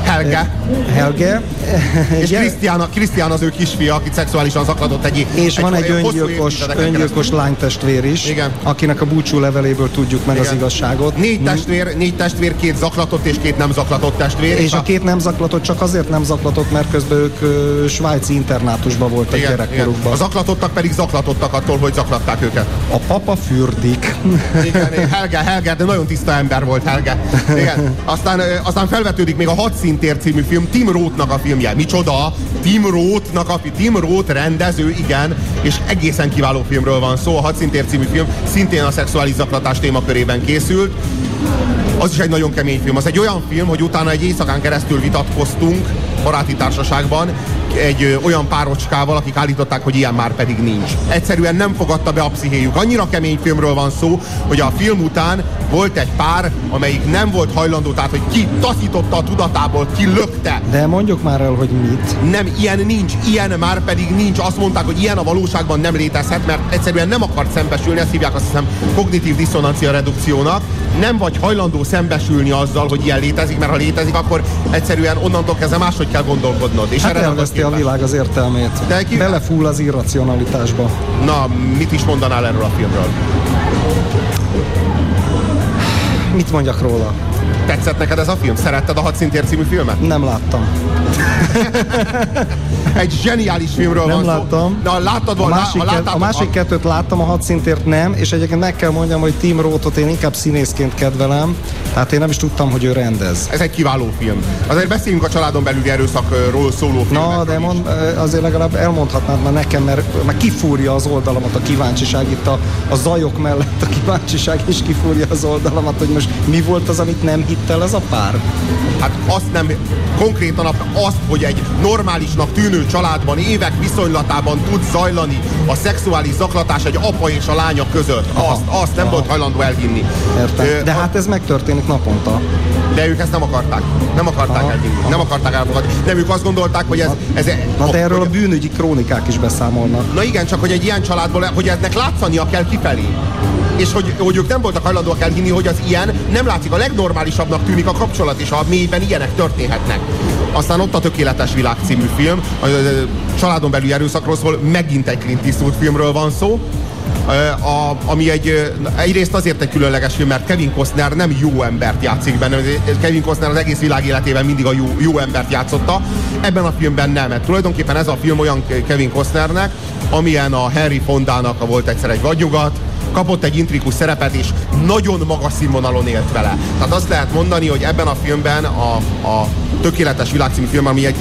Helge. Helge. És Krisztián, Krisztián az ő kisfia, akit szexuálisan zaklatott egy És egy, van egy öngyilkos, öngyilkos lánytestvér is, Igen. akinek a búcsú leveléből tudjuk meg Igen. az igazságot. Négy testvér, négy testvér, két zaklatott és két nem zaklatott testvér. És a két nem zaklatott csak azért nem zaklatott, mert közben ők ö, svájci internátusban voltak igen, igen. gyerekkorukban. A zaklatottak pedig zaklatottak attól, hogy zaklatták őket. A papa fürdik. Igen, Helge, Helge, de nagyon tiszta ember volt Helge. Igen. Aztán, aztán felvetődik még a Hadszintér című film, Tim Rothnak a filmje. Micsoda? Tim Rothnak a Tim Roth rendező, igen, és egészen kiváló filmről van szó. A Hadszintér című film szintén a szexuális zaklatás témakörében készült. Az is egy nagyon kemény film. Az egy olyan film, hogy utána egy éjszakán keresztül vitatkoztunk baráti társaságban egy ö, olyan párocskával, akik állították, hogy ilyen már pedig nincs. Egyszerűen nem fogadta be a pszichéjük. Annyira kemény filmről van szó, hogy a film után volt egy pár, amelyik nem volt hajlandó, tehát hogy ki taszította a tudatából, ki lökte. De mondjuk már el, hogy mit. Nem, ilyen nincs, ilyen már pedig nincs. Azt mondták, hogy ilyen a valóságban nem létezhet, mert egyszerűen nem akart szembesülni, ezt hívják azt hiszem kognitív diszonancia redukciónak. Nem vagy hajlandó szembesülni azzal, hogy ilyen létezik, mert ha létezik, akkor egyszerűen onnantól kezdve máshogy kell gondolkodnod. És Hát erre elveszti a világ az értelmét. De ki- Belefúl az irracionalitásba. Na, mit is mondanál erről a filmről? Mit mondjak róla? Tetszett neked ez a film? Szeretted a Hadszintér című filmet? Nem láttam. Egy zseniális filmről Nem van láttam. szó. Na, láttad A másik, ha láttad, a másik kettőt láttam, a hadszintért nem, és egyébként meg kell mondjam, hogy Tim Rothot én inkább színészként kedvelem, tehát én nem is tudtam, hogy ő rendez. Ez egy kiváló film. Azért beszéljünk a családon belüli erőszakról szóló filmekről Na, de mond, azért legalább elmondhatnád már nekem, mert, mert kifúrja az oldalamat a kíváncsiság itt a, a zajok mellett a kíváncsiság is kifúrja az oldalamat, hogy most mi volt az, amit nem hitt el ez a pár? Hát azt nem, konkrétan azt, hogy egy normálisnak tűnő családban évek viszonylatában tud zajlani a szexuális zaklatás egy apa és a lánya között. Azt, azt nem Aha. volt hajlandó elhinni. Értem. De hát ez megtörténik naponta. de ők ezt nem akarták. Nem akarták. Aha. Nem akarták elfogadni. Nem, ők azt gondolták, hogy ez... ez Na de erről a hogy- bűnügyi krónikák is beszámolnak. Na igen, csak hogy egy ilyen családból, hogy ennek látszania kell kifelé. És hogy, hogy ők nem voltak hajlandóak elhinni, hogy az ilyen nem látszik. A legnormálisabbnak tűnik a kapcsolat, és a mélyben ilyenek történhetnek. Aztán ott a Tökéletes Világ című film, a, a, a családon belüli erőszakról szól, megint egy Clint Eastwood filmről van szó. A, ami egy, egyrészt azért egy különleges film, mert Kevin Costner nem jó embert játszik benne. Kevin Costner az egész világ életében mindig a jó, jó embert játszotta. Ebben a filmben nem, mert tulajdonképpen ez a film olyan Kevin Costnernek, amilyen a Henry Fondának volt egyszer egy vadnyugat, kapott egy intrikus szerepet, és nagyon magas színvonalon élt vele. Tehát azt lehet mondani, hogy ebben a filmben a, a Tökéletes Világ film, ami egy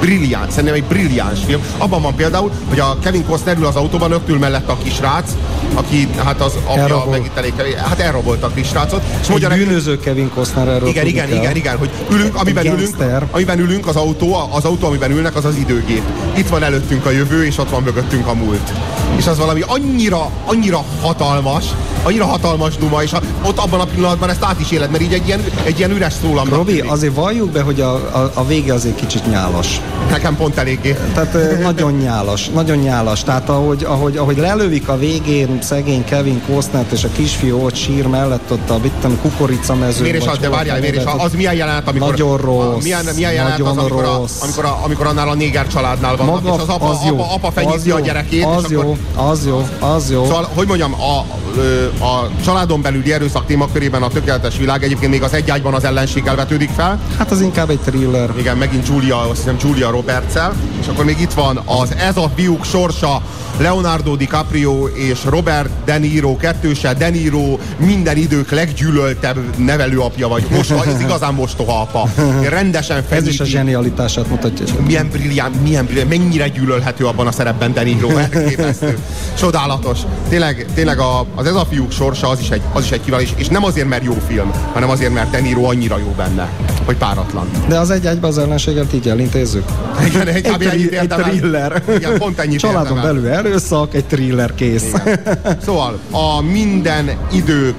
brilliáns, szerintem egy brilliáns film. Abban van például, hogy a Kevin Costner ül az autóban, rögtül mellett a kisrác, aki hát az apja Elrabolt. megíteléke, hát elrabolta a kisrácot. És mondja neki, bűnöző Kevin Costner erről igen, igen, kell. igen, igen, hogy ülünk, amiben ülünk, amiben ülünk az autó, az autó, amiben ülnek, az az időgép. Itt van előttünk a jövő, és ott van mögöttünk a múlt. És az valami annyira, annyira hatalmas, annyira hatalmas duma, és a, ott abban a pillanatban ezt át is éled, mert így egy ilyen, egy ilyen üres szólamnak Robi, azért valljuk be, hogy a, a, a vége azért kicsit nyálas. Nekem pont eléggé. Tehát nagyon nyálas, nagyon nyálas. Tehát ahogy, ahogy, ahogy lelövik a végén szegény Kevin Costnert és a kisfiú ott sír mellett ott a bittem kukoricamező. Miért is az, de várjál, miért is az, milyen jelenet, amikor... Nagyon rossz, a, milyen, milyen jelenet az, amikor, a, amikor, a, amikor annál a néger családnál vannak, Maga, és az apa, az jó, apa, apa az fenyíti jó, a gyerekét, az jó, akkor az jó, az jó. Szóval, hogy mondjam, a, ö, a családon belüli erőszak témakörében a tökéletes világ egyébként még az egy ágyban az ellenséggel vetődik fel. Hát az inkább egy thriller. Igen, megint Julia, azt hiszem Julia Roberts-el. És akkor még itt van az Ez a fiúk sorsa, Leonardo DiCaprio és Robert De Niro kettőse. De Niro minden idők leggyűlöltebb nevelőapja vagy. Most, ez igazán mostoha apa. Rendesen Ez fenyíti. is a zsenialitását mutatja. Milyen brilliánt, milyen brilliánt, mennyire gyűlölhető abban a szerepben De Niro, elképesztő. Csodálatos. Tényleg, tényleg a, az ez a fiúk sorsa az is egy, az is egy kiváló, és, és nem azért, mert jó film, hanem azért, mert De Niro annyira jó benne, hogy páratlan. De az egy egyben az ellenséget így elintézzük. Igen, egy, Egy, egy el. thriller. Igen, pont ennyit Családon belül erőszak, egy thriller kész. Szóval a minden idők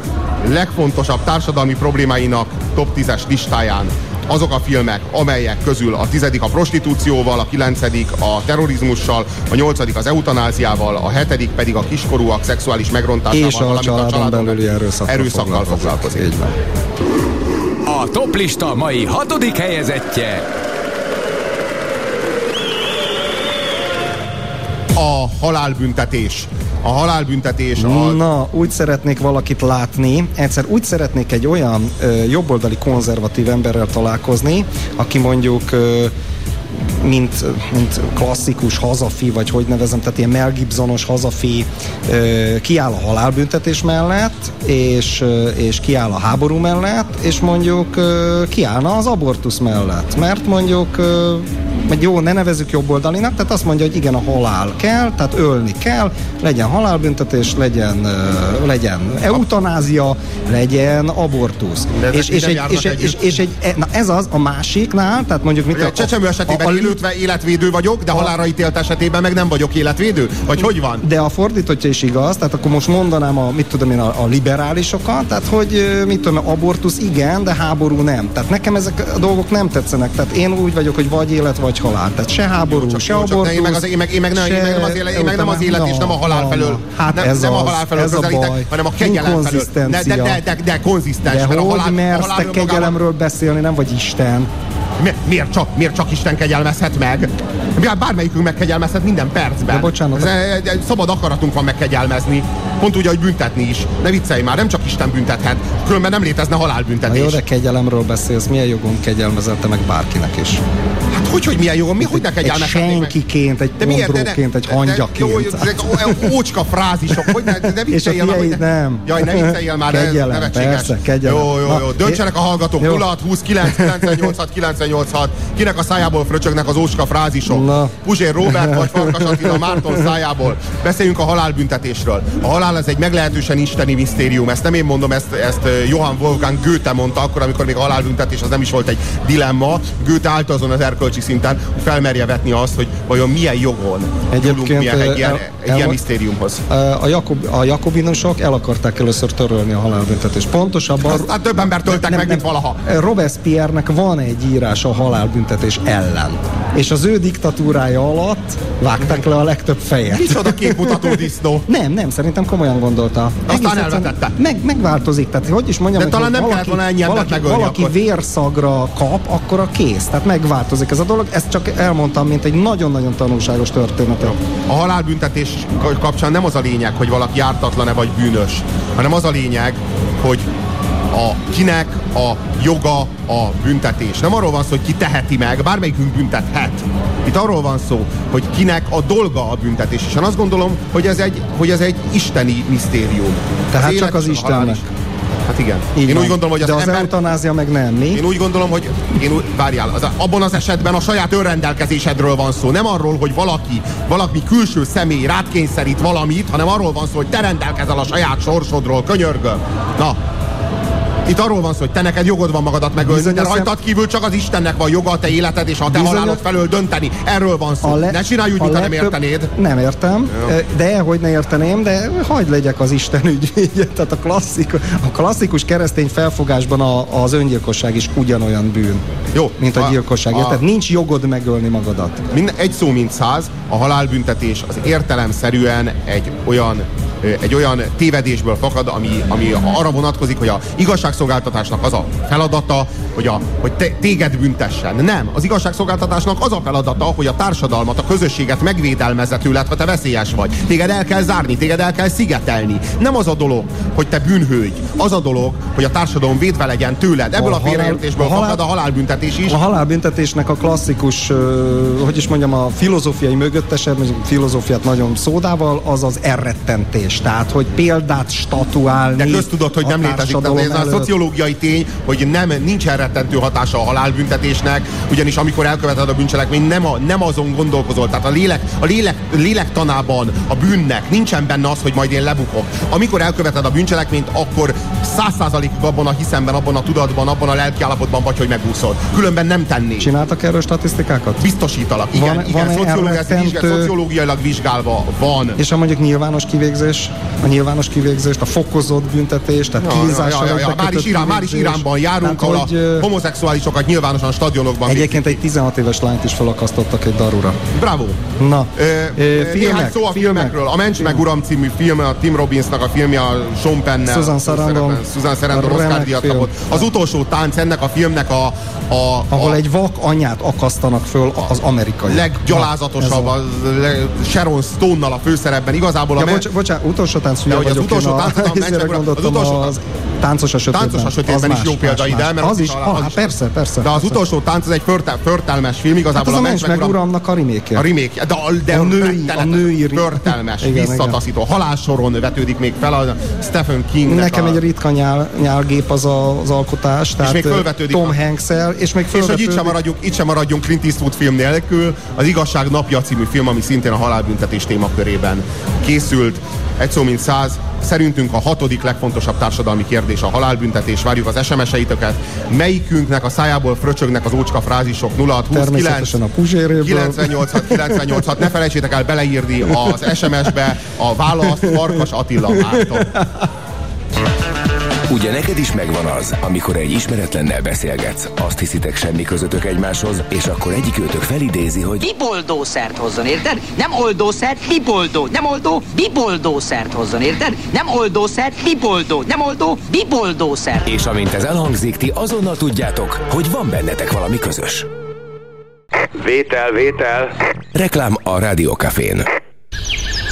legfontosabb társadalmi problémáinak top 10-es listáján azok a filmek, amelyek közül a tizedik a prostitúcióval, a kilencedik a terrorizmussal, a nyolcadik az eutanáziával, a hetedik pedig a kiskorúak szexuális megrontásával, És a valamint családon belüli erőszakkal erőszakkal foglalkozik. Így van. a toplista mai hatodik helyezettje A halálbüntetés. A halálbüntetés a... Na, úgy szeretnék valakit látni, egyszer úgy szeretnék egy olyan ö, jobboldali konzervatív emberrel találkozni, aki mondjuk ö, mint, mint klasszikus hazafi, vagy hogy nevezem, tehát ilyen Mel Gibsonos hazafi kiáll a halálbüntetés mellett, és, és kiáll a háború mellett, és mondjuk kiállna az abortusz mellett. Mert mondjuk vagy jó, ne nevezük jobboldalinak, tehát azt mondja, hogy igen, a halál kell, tehát ölni kell, legyen halálbüntetés, legyen, legyen eutanázia, legyen abortusz. És, és, egy, és, és, és egy, e- na ez az, a másiknál, tehát mondjuk mit a csecsemő esetében a, a, élőtve életvédő vagyok, de halálra ítélt esetében meg nem vagyok életvédő? Vagy hogy van? de a fordítottja is igaz, tehát akkor most mondanám a, mit tudom én, a, a liberálisokat, tehát hogy mit tudom, abortusz igen, de háború nem. Tehát nekem ezek a dolgok nem tetszenek. Tehát én úgy vagyok, hogy vagy élet, vagy halál. Tehát se háború, Jó, csak- se jó, csak abortusz. én meg az- én meg- én meg nem- én meg nem az élet- én meg nem az élet és nem a halál Na, felől. na, Hát nem, ez nem a az, halál felől ez a közelítek, baj. hanem a kegyelem felől. De, de, de, de, de, konzisztens. De mert a hogy a mersz te kegyelemről beszélni, nem vagy Isten? Mi, miért, csak, miért csak Isten kegyelmezhet meg? Bármelyikünk megkegyelmezhet minden percben. De bocsánat. Ez, szabad akaratunk van megkegyelmezni. Pont úgy, ahogy büntetni is. Ne viccelj már, nem csak Isten büntethet. Különben nem létezne Na halálbüntetés. jó, de kegyelemről beszélsz, milyen jogon kegyelmezette meg bárkinek is? Hogy, hogy milyen jogom? Mi, hogy ne Egy meg? senkiként, egy pondróként, egy hangyaként. Jó, ezek ócska frázisok, hogy ne, de vicceljél már, hogy nem. Jaj, ne vicceljél már, ez Kegyelem, nevetséges. persze, kegyelem. Jó, jó, jó. Döntsenek a hallgatók. jó. 0 20 9 98 98 Kinek a szájából fröcsögnek az ócska frázisok? Na. Puzsér Robert vagy Farkas Attila Márton szájából. Beszéljünk a halálbüntetésről. A halál az egy meglehetősen isteni misztérium. Ezt nem én mondom, ezt, ezt Johann Wolfgang Goethe mondta akkor, amikor még a halálbüntetés az nem is volt egy dilemma. Goethe állt azon az erkölcsi szinten, hogy felmerje vetni azt, hogy vajon milyen jogon Egyébként, nyúlunk mi egy ilyen, el- egy ilyen el- misztériumhoz. A, Jakob, a jakobinusok el akarták először törölni a halálbüntetést. Pontosabban... Aztán több embert töltek meg, mint valaha. Robespierre-nek van egy írás a halálbüntetés ellen. És az ő diktatúrája alatt vágták le a legtöbb fejet. Micsoda képmutató disznó. Nem, nem, szerintem komolyan gondolta. Egész egyszerűen elvetette. Meg, megváltozik, tehát hogy is mondjam, De hogy talán nem kellett volna ennyi valaki, valaki vérszagra kap, akkor a kész. Tehát megváltozik ez a dolog. Ezt csak elmondtam, mint egy nagyon-nagyon tanulságos történetet. A halálbüntetés kapcsán nem az a lényeg, hogy valaki ártatlan-e vagy bűnös, hanem az a lényeg, hogy a, kinek a joga a büntetés. Nem arról van szó, hogy ki teheti meg, bármelyikünk büntethet. Itt arról van szó, hogy kinek a dolga a büntetés. És én azt gondolom, hogy ez egy, hogy ez egy isteni misztérium. Tehát élet csak az Istennek. is. Hát igen. Így én van. úgy gondolom, hogy az, De az ember... eutanázia meg nem, mi? Én úgy gondolom, hogy én úgy, várjál, az, abban az esetben a saját önrendelkezésedről van szó. Nem arról, hogy valaki, valaki külső személy rád kényszerít valamit, hanem arról van szó, hogy te rendelkezel a saját sorsodról, könyörgöm. Na, itt arról van szó, hogy te neked jogod van magadat megölni, Bizonyos de rajtad kívül csak az Istennek van joga a te életed és a te Bizonyos- halálod felől dönteni. Erről van szó. ne csinálj úgy, a mintha nem értenéd. Nem értem, de hogy ne érteném, de hagyd legyek az Isten ügyvédje. Tehát a, klasszik, a klasszikus keresztény felfogásban a, az öngyilkosság is ugyanolyan bűn, Jó. mint a gyilkosság. a- Tehát nincs jogod megölni magadat. Minden, egy szó mint száz, a halálbüntetés az értelemszerűen egy olyan egy olyan tévedésből fakad, ami, ami arra vonatkozik, hogy a igazságszolgáltatásnak az a feladata, hogy, a, hogy te, téged büntessen. Nem. Az igazságszolgáltatásnak az a feladata, hogy a társadalmat, a közösséget megvédelmezze tőled, ha te veszélyes vagy. Téged el kell zárni, téged el kell szigetelni. Nem az a dolog, hogy te bűnhőgy. Az a dolog, hogy a társadalom védve legyen tőled. Ebből A a, félreértésből halál- fakad a halálbüntetés is. A halálbüntetésnek a klasszikus, hogy is mondjam, a filozófiai mögöttese, filozófiát nagyon szódával, az az elrettentés. Tehát, hogy példát statuálni. De köztudott, hogy nem létezik. Ez a szociológiai tény, hogy nem, nincsen rettentő hatása a halálbüntetésnek, ugyanis amikor elköveted a bűncselekményt, nem, a, nem azon gondolkozol. Tehát a lélek, a lélek, lélektanában a bűnnek nincsen benne az, hogy majd én lebukok. Amikor elköveted a bűncselekményt, akkor száz százalékig abban a hiszemben, abban a tudatban, abban a lelkiállapotban vagy, hogy megúszod. Különben nem tennéd. Csináltak erről statisztikákat? Biztosítalak. Igen, Van- igen, van-e szociológ, ez elrettentő- vizsgál, szociológiailag vizsgálva van. És a mondjuk nyilvános kivégzés, a nyilvános kivégzést, a fokozott büntetés, tehát Ja, kínzással ja, ja, ja. Már, bekötött is Irán, már is kivégzés. Iránban járunk, Tehát, ahol hogy, a homoszexuálisokat nyilvánosan stadionokban Egyébként egy 16 éves lányt is felakasztottak egy darura. Bravo! Na, ö, ö, filmek, néhány szó a filmek. filmekről. A Mencs meg Uram című film, a Tim Robbinsnak a filmje, a Sean Pennel. Susan Sarandon. Susan Sarandon Oscar díjat kapott. Az utolsó tánc ennek a filmnek a, a, Ahol a egy vak anyát akasztanak föl az amerikai. leggyalázatosabb, a le- Sharon Stone-nal a főszerepben. Igazából a Ja, me- bocs, bocsánat, utolsó tánc De hogy az vagyok utolsó a- tánc, a Manchester- az utolsó- az táncos a sötétben. Táncos a sötétben Az is jó más, példa más, ide, mert az ott is, az hát is- persze, persze. De az persze. utolsó tánc az egy förte, förtelmes film, Hát igazából az a a mens meg uramnak a remake a remake, de de A női- a női förtelmes, Igen, visszataszító, halálsoron vetődik még fel a Stephen King. Nekem egy ritka nyál, nyálgép az a, az alkotás, tehát még ö, fölvetődik Tom Hanks-el, és még És hogy itt fölvetődik... sem, maradjunk, itt sem maradjunk Clint Eastwood film nélkül, az Igazság napja című film, ami szintén a halálbüntetés témakörében készült. Egy szó mint száz, szerintünk a hatodik legfontosabb társadalmi kérdés a halálbüntetés. Várjuk az SMS-eiteket. Melyikünknek a szájából fröcsögnek az ócska frázisok 06 20 Természetesen a Puzséréből. 986 986 ne felejtsétek el beleírni az SMS-be a választ Farkas Attila Márton. Ugye neked is megvan az, amikor egy ismeretlennel beszélgetsz, azt hiszitek semmi közöttök egymáshoz, és akkor egyik őtök felidézi, hogy Biboldószert hozzon, érted? Nem oldószert, biboldó. Nem oldó, biboldószert hozzon, érted? Nem oldószert, biboldó. Nem oldó, biboldószert. és amint ez elhangzik, ti azonnal tudjátok, hogy van bennetek valami közös. Vétel, vétel. Reklám a Rádiókafén.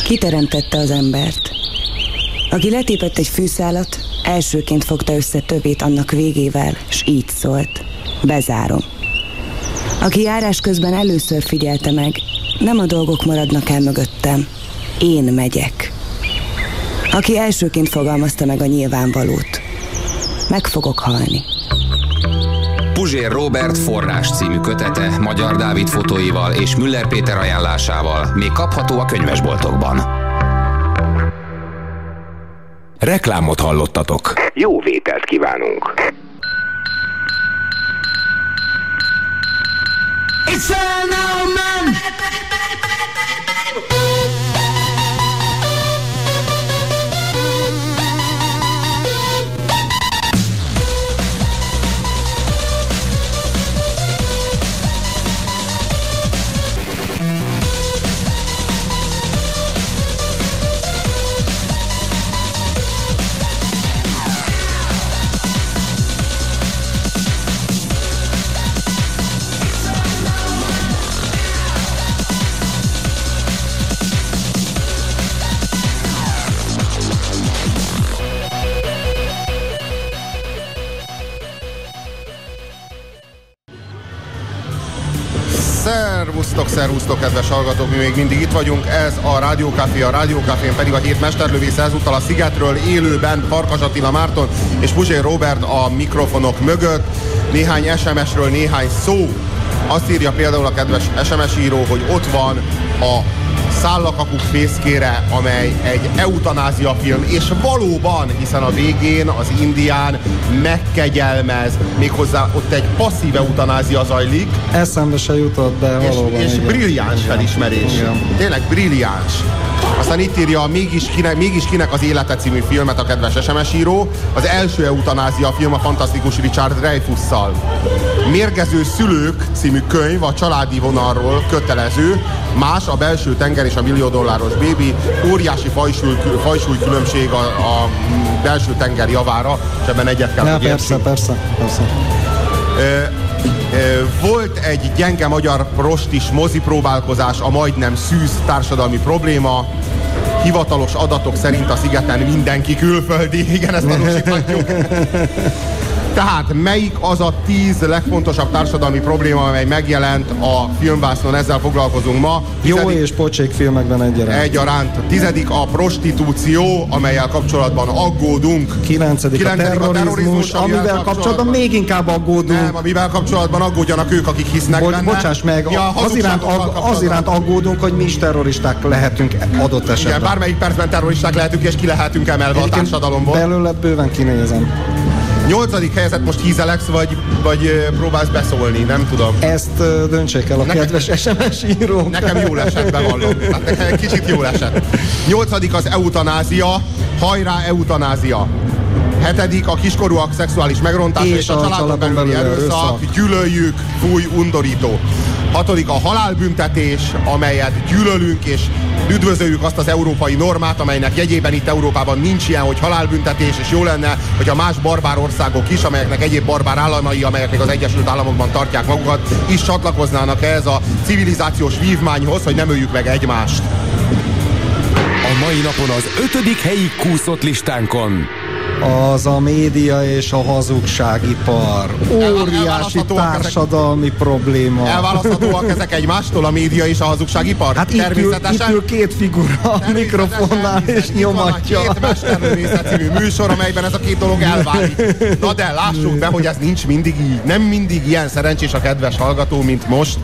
Kiteremtette az embert. Aki letépett egy fűszálat, elsőként fogta össze többét annak végével, s így szólt. Bezárom. Aki járás közben először figyelte meg, nem a dolgok maradnak el mögöttem. Én megyek. Aki elsőként fogalmazta meg a nyilvánvalót. Meg fogok halni. Puzsér Robert forrás című kötete Magyar Dávid fotóival és Müller Péter ajánlásával még kapható a könyvesboltokban. Reklámot hallottatok. Jó vételt kívánunk. It's an old man. Szervusztok, kedves hallgatók, mi még mindig itt vagyunk, ez a Rádiókafé, a Rádiókafén pedig a hét mesterlövésze ezúttal a Szigetről élőben Farkas Attila Márton és Puzsér Robert a mikrofonok mögött. Néhány SMS-ről néhány szó. Azt írja például a kedves SMS író, hogy ott van a Szállakakuk fészkére, amely egy eutanázia film, és valóban, hiszen a végén az indián megkegyelmez, méghozzá ott egy passzív eutanázia zajlik, Eszembe se jutott, de és, valóban. és igen. brilliáns Igen. felismerés. Igen. Tényleg brilliáns. Aztán itt írja a mégis kinek, mégis kinek az élete című filmet a kedves SMS író. Az első eutanázia film a fantasztikus Richard Dreyfusszal. Mérgező szülők című könyv a családi vonalról kötelező. Más a belső tenger és a millió dolláros bébi. Óriási fajsúly, fajsúly különbség a, a belső tenger javára, és ebben egyet kell, Ja, persze, értsünk. persze, persze. Volt egy gyenge magyar prostis mozi próbálkozás, a majdnem szűz társadalmi probléma. Hivatalos adatok szerint a szigeten mindenki külföldi. Igen, ezt tanúsíthatjuk. Tehát melyik az a tíz legfontosabb társadalmi probléma, amely megjelent a filmvásznon, ezzel foglalkozunk ma. Jó Tizedik- és pocsék filmekben egyaránt. Egyaránt. Tizedik a prostitúció, amelyel kapcsolatban aggódunk. Kilencedik, Kilencedik a terrorizmus, amivel kapcsolatban még inkább aggódunk. Nem, amivel kapcsolatban aggódjanak ők, akik hisznek Bo- benne. bocsáss meg, Mi a az, iránt, ag, az kapcsolatban- iránt aggódunk, hogy mi is terroristák lehetünk adott esetben. Igen, bármelyik percben terroristák lehetünk, és ki lehetünk emelve a Egyébként társadalomból. Belőle bőven kinézem. Nyolcadik helyzet most hízeleksz, vagy, vagy próbálsz beszólni, nem tudom. Ezt döntsék el a Nekem- kedves SMS írók. Nekem jól esett, bevallom. Hát nekem kicsit jól esett. Nyolcadik az eutanázia. Hajrá, eutanázia. Hetedik a kiskorúak szexuális megrontása És és, a, a családon belüli erőszak. erőszak. Gyűlöljük, fúj, undorító. Hatodik a halálbüntetés, amelyet gyűlölünk, és üdvözöljük azt az európai normát, amelynek jegyében itt Európában nincs ilyen, hogy halálbüntetés, és jó lenne, hogy a más barbár országok is, amelyeknek egyéb barbár államai, amelyek még az Egyesült Államokban tartják magukat, is csatlakoznának ehhez a civilizációs vívmányhoz, hogy nem öljük meg egymást. A mai napon az ötödik helyi kúszott listánkon az a média és a hazugságipar. Óriási társadalmi ezek, probléma. Elválaszthatóak ezek egymástól, a média és a hazugságipar? Hát itt Természetesen. Ül, itt ül két figura a mikrofonnál és nyomatja. Két mesterlövészet című műsor, amelyben ez a két dolog elválik. Na de lássuk be, hogy ez nincs mindig így. Nem mindig ilyen szerencsés a kedves hallgató, mint most.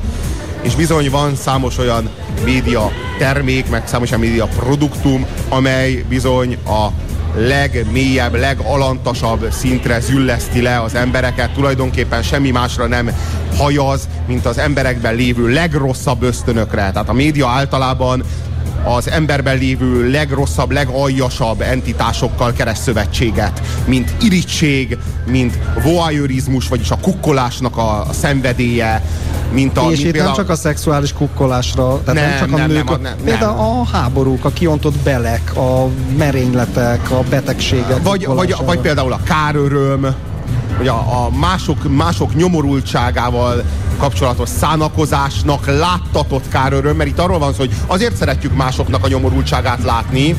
És bizony van számos olyan média termék, meg számos olyan média produktum, amely bizony a legmélyebb, legalantasabb szintre zülleszti le az embereket, tulajdonképpen semmi másra nem hajaz, mint az emberekben lévő legrosszabb ösztönökre. Tehát a média általában az emberben lévő legrosszabb, legaljasabb entitásokkal keres szövetséget, mint irítség, mint voyeurizmus, vagyis a kukkolásnak a, szenvedélye, mint a... És itt nem csak a szexuális kukkolásra, tehát nem, nem csak a nem, nők, nem, nem, például nem. a háborúk, a kiontott belek, a merényletek, a betegségek. Vagy, vagy, vagy például a káröröm, hogy a, a mások, mások nyomorultságával kapcsolatos szánakozásnak láttatott káröröm, mert itt arról van szó, hogy azért szeretjük másoknak a nyomorultságát látni,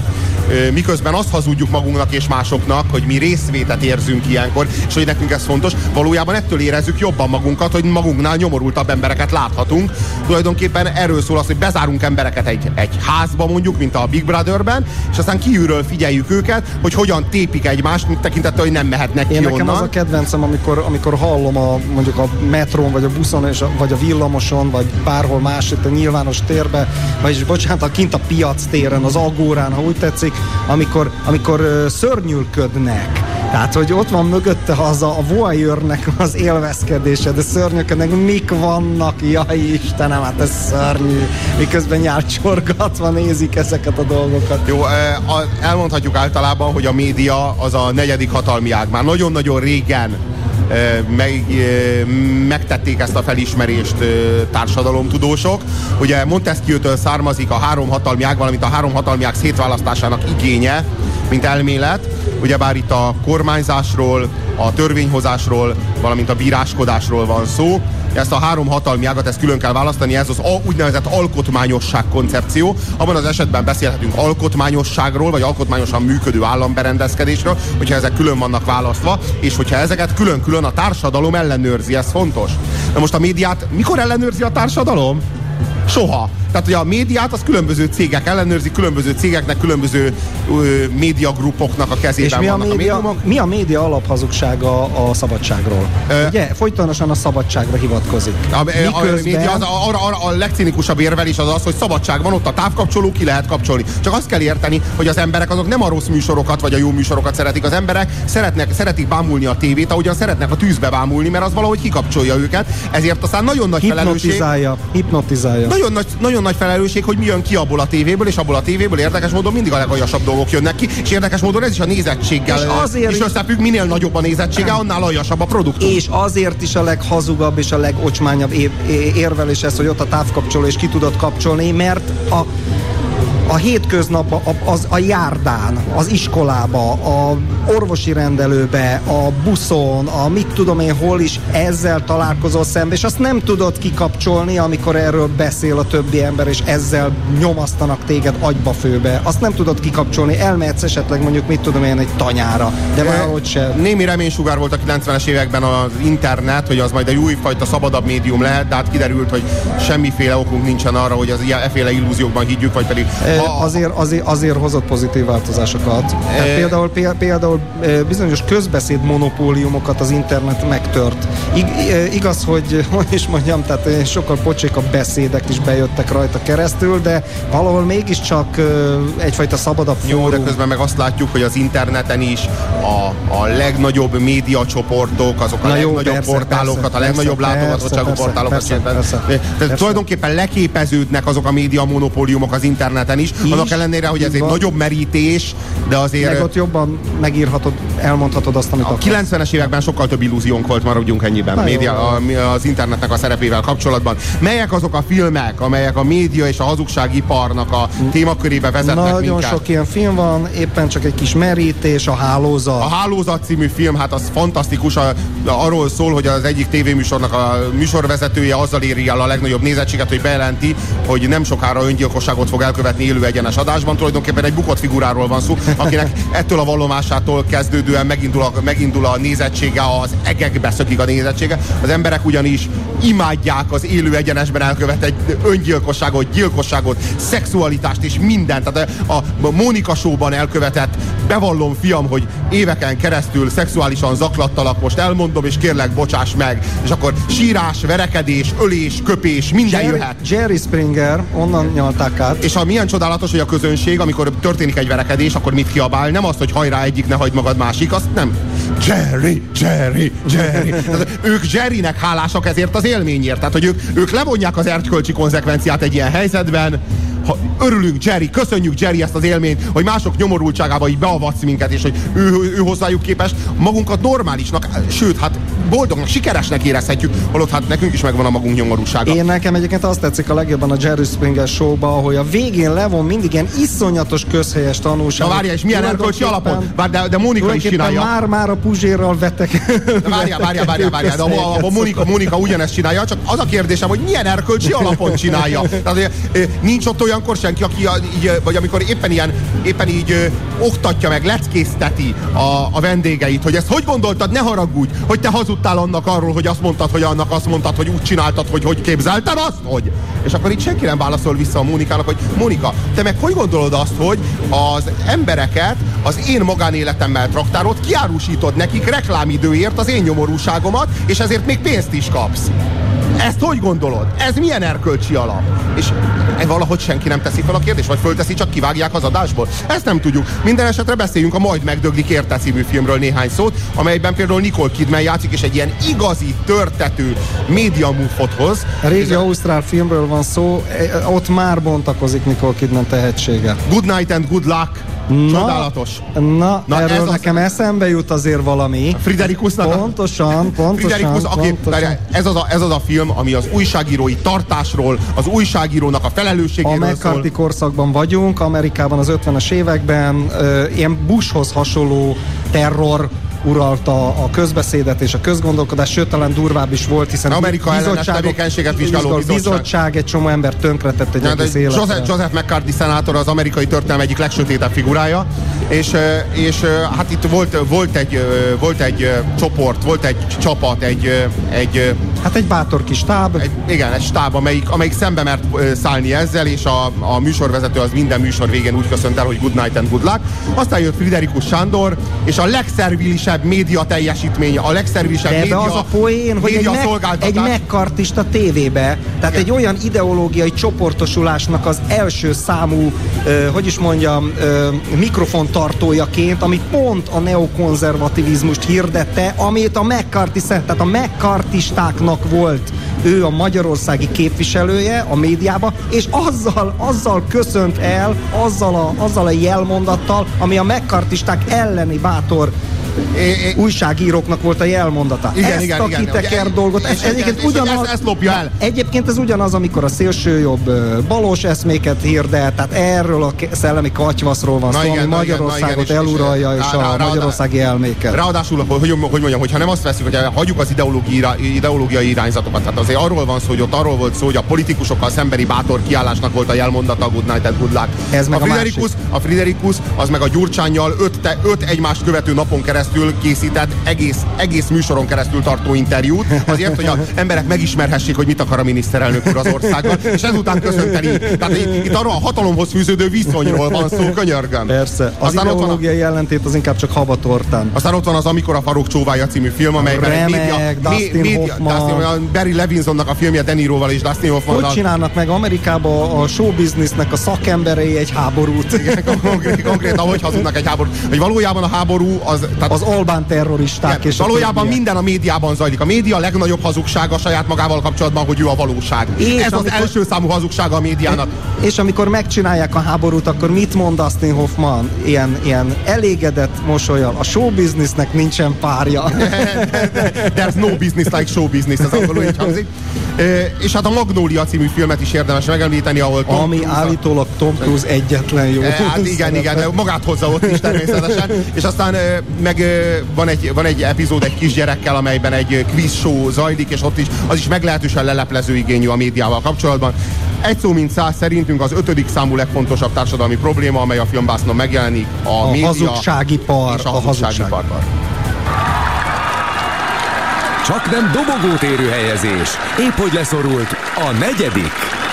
miközben azt hazudjuk magunknak és másoknak, hogy mi részvétet érzünk ilyenkor, és hogy nekünk ez fontos, valójában ettől érezzük jobban magunkat, hogy magunknál nyomorultabb embereket láthatunk. Tulajdonképpen erről szól az, hogy bezárunk embereket egy, egy házba mondjuk, mint a Big Brotherben, és aztán kívülről figyeljük őket, hogy hogyan tépik egymást, tekintettel, hogy nem mehetnek ki Én nekem onnan. az a kedvencem, amikor, amikor hallom a, mondjuk a metrón, vagy a buszon, és a, vagy a villamoson, vagy bárhol más itt a nyilvános térbe, vagyis bocsánat, a kint a piac téren, az agórán, ha úgy tetszik, amikor, amikor uh, szörnyülködnek. Tehát, hogy ott van mögötte az a, a voyeurnek az élvezkedése, de szörnyöködnek, mik vannak, jaj Istenem, hát ez szörnyű. Miközben nyálcsorgatva nézik ezeket a dolgokat. Jó, elmondhatjuk általában, hogy a média az a negyedik hatalmi ág. Már nagyon-nagyon régen meg, megtették ezt a felismerést társadalomtudósok. Ugye Montesquieu-től származik a három hatalmi ág, valamint a három hatalmi ág szétválasztásának igénye, mint elmélet. Ugyebár itt a kormányzásról, a törvényhozásról, valamint a bíráskodásról van szó ezt a három hatalmi ágat, ezt külön kell választani, ez az a, úgynevezett alkotmányosság koncepció. Abban az esetben beszélhetünk alkotmányosságról, vagy alkotmányosan működő államberendezkedésről, hogyha ezek külön vannak választva, és hogyha ezeket külön-külön a társadalom ellenőrzi, ez fontos. Na most a médiát mikor ellenőrzi a társadalom? Soha. Tehát, hogy a médiát az különböző cégek ellenőrzik, különböző cégeknek, különböző ö, médiagrupoknak a kezében És mi a, média, a mi a média alaphazugsága a szabadságról? Ö, Ugye? Folytonosan a szabadságra hivatkozik. A, Miközben... a, média az, a, a, a legcinikusabb érvelés az az, hogy szabadság van, ott a távkapcsoló ki lehet kapcsolni. Csak azt kell érteni, hogy az emberek azok nem a rossz műsorokat vagy a jó műsorokat szeretik. Az emberek szeretnek, szeretik bámulni a tévét, ahogyan szeretnek a tűzbe bámulni, mert az valahogy kikapcsolja őket. Ezért aztán nagyon nagy hipnotizálja, felelősség. Hipnotizálja. Nagyon nagy, nagyon nagy felelősség, hogy mi jön ki abból a tévéből, és abból a tévéből érdekes módon mindig a legaljasabb dolgok jönnek ki, és érdekes módon ez is a nézettséggel és azért is összefügg, minél nagyobb a nézettsége, annál aljasabb a produktum. És azért is a leghazugabb és a legocsmányabb érvelés ez, hogy ott a távkapcsoló és ki tudod kapcsolni, mert a a hétköznap az a járdán, az iskolába, a orvosi rendelőbe, a buszon, a mit tudom én hol is ezzel találkozol szembe, és azt nem tudod kikapcsolni, amikor erről beszél a többi ember, és ezzel nyomasztanak téged agyba főbe. Azt nem tudod kikapcsolni, elmehetsz esetleg mondjuk mit tudom én egy tanyára, de valahogy se. Némi reménysugár volt a 90-es években az internet, hogy az majd egy újfajta szabadabb médium lehet, de hát kiderült, hogy semmiféle okunk nincsen arra, hogy az ilyen efféle illúziókban higgyük, vagy pedig azért, azért, azért hozott pozitív változásokat. Tehát például, például bizonyos közbeszéd monopóliumokat az internet megtört. Ig, igaz, hogy hogy is mondjam, tehát sokkal a beszédek is bejöttek rajta keresztül, de valahol mégiscsak egyfajta szabadabb fórum. Jó, de közben meg azt látjuk, hogy az interneten is a, a legnagyobb médiacsoportok, azok a Na legnagyobb jó, persze, portálokat, persze, a legnagyobb persze, látogatóságú portálokat. Persze, persze, persze, persze, persze. tulajdonképpen leképeződnek azok a média monopóliumok az interneten is, is, annak ellenére, hogy ez egy nagyobb merítés, de azért Meg ott jobban megírhatod, elmondhatod azt, amit a akarsz. 90-es években sokkal több illúziónk volt, maradjunk ennyiben, Na média, jó. a, az internetnek a szerepével kapcsolatban. Melyek azok a filmek, amelyek a média és a hazugságiparnak a témakörébe vezetnek Nagyon minket? sok ilyen film van, éppen csak egy kis merítés, a hálózat. A Hálózat című film, hát az fantasztikus, a, arról szól, hogy az egyik tévéműsornak a műsorvezetője azzal éri el a legnagyobb nézettséget, hogy bejelenti, hogy nem sokára öngyilkosságot fog elkövetni élő egyenes adásban. Tulajdonképpen egy bukott figuráról van szó, akinek ettől a vallomásától kezdődően megindul a, megindul a nézettsége, az egekbe szökik a nézettsége. Az emberek ugyanis imádják az élő egyenesben elkövetett öngyilkosságot, gyilkosságot, szexualitást és mindent. Tehát a, Mónika Show-ban elkövetett, bevallom fiam, hogy éveken keresztül szexuálisan zaklattalak, most elmondom, és kérlek, bocsáss meg. És akkor sírás, verekedés, ölés, köpés, minden Jerry, jöhet. Jerry Springer, onnan nyalták át. És a milyen csodálatos, hogy a közönség, amikor történik egy verekedés, akkor mit kiabál? Nem azt, hogy hajrá egyik, ne hagyd magad másik, azt nem. Jerry, Jerry, Jerry. Tehát ők Jerrynek hálásak ezért az élményért. Tehát, hogy ők, ők levonják az erkölcsi konzekvenciát egy ilyen helyzetben, ha örülünk Jerry, köszönjük Jerry ezt az élményt, hogy mások nyomorultságába így beavatsz minket, és hogy ő, ő, ő hozzájuk képest magunkat normálisnak, sőt, hát boldognak, sikeresnek érezhetjük, holott hát nekünk is megvan a magunk nyomorúsága. Én nekem egyébként azt tetszik a legjobban a Jerry Springer showba, hogy a végén levon mindig ilyen iszonyatos közhelyes tanulság. Na várjál, és milyen erkölcsi alapon? Bár de, de Mónika is csinálja. már, már a Puzsérral vetek. De várjál, várjál, várjál, várjál, de a, a, a Monika, Monika ugyanezt csinálja, csak az a kérdésem, hogy milyen erkölcsi alapon csinálja. Tehát, nincs ott olyankor senki, aki így, vagy amikor éppen ilyen, éppen így ö, oktatja meg, leckészteti a, a vendégeit, hogy ezt hogy gondoltad, ne haragudj, hogy te hazudtál annak arról, hogy azt mondtad, hogy annak azt mondtad, hogy úgy csináltad, hogy hogy képzelted azt, hogy? És akkor itt senki nem válaszol vissza a Mónikának, hogy Mónika, te meg hogy gondolod azt, hogy az embereket az én magánéletemmel traktárod, kiárusítod nekik reklámidőért az én nyomorúságomat, és ezért még pénzt is kapsz. Ezt hogy gondolod? Ez milyen erkölcsi alap? És e valahogy senki nem teszi fel a kérdést, vagy fölteszi, csak kivágják az adásból? Ezt nem tudjuk. Minden esetre beszéljünk a Majd megdöglik érte című filmről néhány szót, amelyben például Nicole Kidman játszik, és egy ilyen igazi, törtető média hoz. Régi ausztrál filmről van szó, e, ott már bontakozik Nicole Kidman tehetsége. Good night and good luck. Na, Csodálatos. Na, Na, Na ez erről az- nekem eszembe jut azért valami. Friderikusnak a- Pontosan, pontosan, Friderikus, aki, pontosan. ez, az a, ez az a film, ami az újságírói tartásról, az újságírónak a A felelősségéről szól. McCarthy korszakban vagyunk, Amerikában az 50-es években ö, ilyen Bushhoz hasonló terror uralta a közbeszédet és a közgondolkodást, sőt talán durvább is volt, hiszen Amerika ellenes tevékenységet vizsgáló bizottság. bizottság egy csomó ember tönkretett egy Ja, egész. Joseph, Joseph McCarthy szenátor az amerikai történelem egyik legsötétebb figurája, és, és hát itt volt, volt egy, volt egy csoport, volt egy csapat, egy, egy Hát egy bátor kis táb. egy, igen, egy stáb, amelyik, amelyik szembe mert szállni ezzel, és a, a műsorvezető az minden műsor végén úgy köszönt el, hogy good night and good luck. Aztán jött Friderikus Sándor, és a legszervilisebb média teljesítménye, a legszervilisebb De média, az a poén, hogy egy, szolgáltatás. egy megkartista tévébe, tehát egy olyan ideológiai csoportosulásnak az első számú, hogy is mondjam, ö, mikrofontartójaként, ami pont a neokonzervativizmust hirdette, amit a McCarthy, tehát a McCarthistáknak volt. Ő a magyarországi képviselője a médiában, és azzal, azzal köszönt el, azzal a, azzal a jelmondattal, ami a McCarthisták elleni bátor újságíróknak volt a jelmondata. Igen, ezt igen, a igen. kiteker Ugye, dolgot, ez egyébként ugyanaz, ezt- ezt lopja el. Egyébként ez ugyanaz, amikor a szélsőjobb ö, balos eszméket hirdet, tehát erről a szellemi katyvaszról van szó, igen, ami igen, Magyarországot igen, és- és- eluralja, és, a magyarországi elméket. Ráadásul, hogy, hogy mondjam, hogyha nem azt veszik, hogy hagyjuk az ideológiai, irányzatokat, tehát azért arról van szó, hogy ott arról volt szó, hogy a politikusokkal szembeni bátor kiállásnak volt a jelmondata a Good Night and Good Luck. Ez meg a Friderikus, másik. a Friderikus az meg a Gyurcsányjal öt, te, öt egymást követő napon keresztül készített egész, egész műsoron keresztül tartó interjút, azért, hogy az emberek megismerhessék, hogy mit akar a miniszterelnök úr az országgal, és ezután köszönteni. Tehát itt, itt arról a hatalomhoz fűződő viszonyról van szó, könyörgöm. Persze, az Aztán van a, ideológiai ellentét az inkább csak habatortán. aztán ott van az Amikor a farok csóvája című film, amelyben egy Remek, média, Dustin Hoffman. Dustin, a Barry Levinsonnak a filmje De Niroval és Dustin Hogy Hoffmannal. csinálnak meg Amerikában a showbiznisznek a szakemberei egy háborút? konkrét, konkrétan, hogy hazudnak egy háborút. Hogy valójában a háború az, tehát az albán terroristák Igen, és a valójában többiek. minden a médiában zajlik. A média legnagyobb hazugsága saját magával kapcsolatban, hogy ő a valóság. És Ez az amikor- első számú hazugsága a médiának. És amikor megcsinálják a háborút, akkor mit mond Dustin Hoffman? Ilyen, ilyen elégedett mosolyal. A show businessnek nincsen párja. There's no business like show business, ez angolul így hangzik. És hát a Magnólia című filmet is érdemes megemlíteni, ahol Tom Ami Cruise- állítólag Tom Cruise egyetlen jó. Hát igen, igen, magát hozza ott is természetesen. És aztán meg van egy, van egy epizód egy kisgyerekkel, amelyben egy quiz show zajlik, és ott is az is meglehetősen leleplező igényű a médiával kapcsolatban. Egy szó mint száz szerintünk az ötödik számú legfontosabb társadalmi probléma, amely a filmbásznon megjelenik, a, A média hazugságipar, és a, a hazugságipar. Csak nem dobogót érő helyezés. Épp hogy leszorult a negyedik.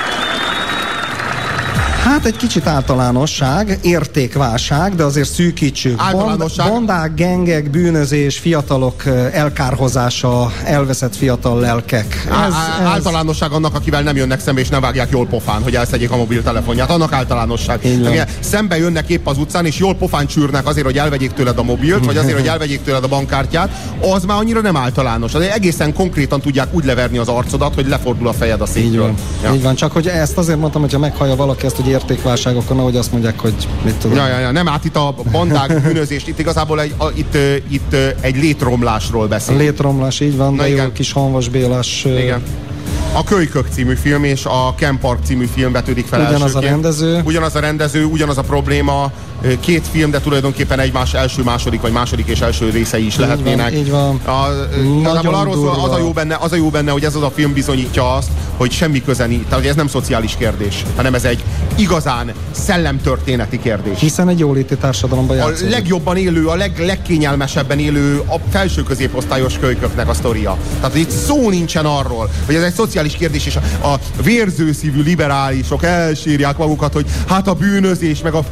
Hát egy kicsit általánosság, értékválság, de azért szűkítsük. Általánosság. Band, bandák, gengek, bűnözés, fiatalok eh, elkárhozása, elveszett fiatal lelkek. Á- á- Általánosság annak, akivel nem jönnek szembe és nem vágják jól pofán, hogy elszedjék a mobiltelefonját. Annak általánosság. Így. Igen, Szembe jönnek épp az utcán, és jól pofán csűrnek azért, hogy elvegyék tőled a mobilt, vagy azért, hogy elvegyék tőled a bankkártyát, az már annyira nem általános. Az egészen konkrétan tudják úgy leverni az arcodat, hogy lefordul a fejed a Így székről. van. Ja. Így van, csak hogy ezt azért mondtam, hogyha meghallja valaki ezt, hogy értékválság, akkor nehogy azt mondják, hogy mit tudom. Ja, ja, ja, nem át itt a bandák bűnözést, itt igazából egy, a, itt, itt egy létromlásról A beszél. létromlás, így van, Na de igen. jó kis Hanvas Bélás. ö, Igen. A Kölykök című film és a Ken Park című film vetődik fel Ugyanaz a elsőként. rendező. Ugyanaz a rendező, ugyanaz a probléma. Két film, de tulajdonképpen egymás első, második, vagy második és első részei is van, lehetnének. így van. A, igazából arról szól, az a, jó benne, az a jó benne, hogy ez az a film bizonyítja azt, hogy semmi köze nincs. Tehát ez nem szociális kérdés, hanem ez egy igazán szellemtörténeti kérdés. Hiszen egy jóléti társadalomban A játszódik. legjobban élő, a leg, legkényelmesebben élő a felső középosztályos kölyköknek a sztoria. Tehát itt szó nincsen arról, hogy ez egy szociális kérdés, és a, a vérzőszívű liberálisok elsírják magukat, hogy hát a bűnözés, meg a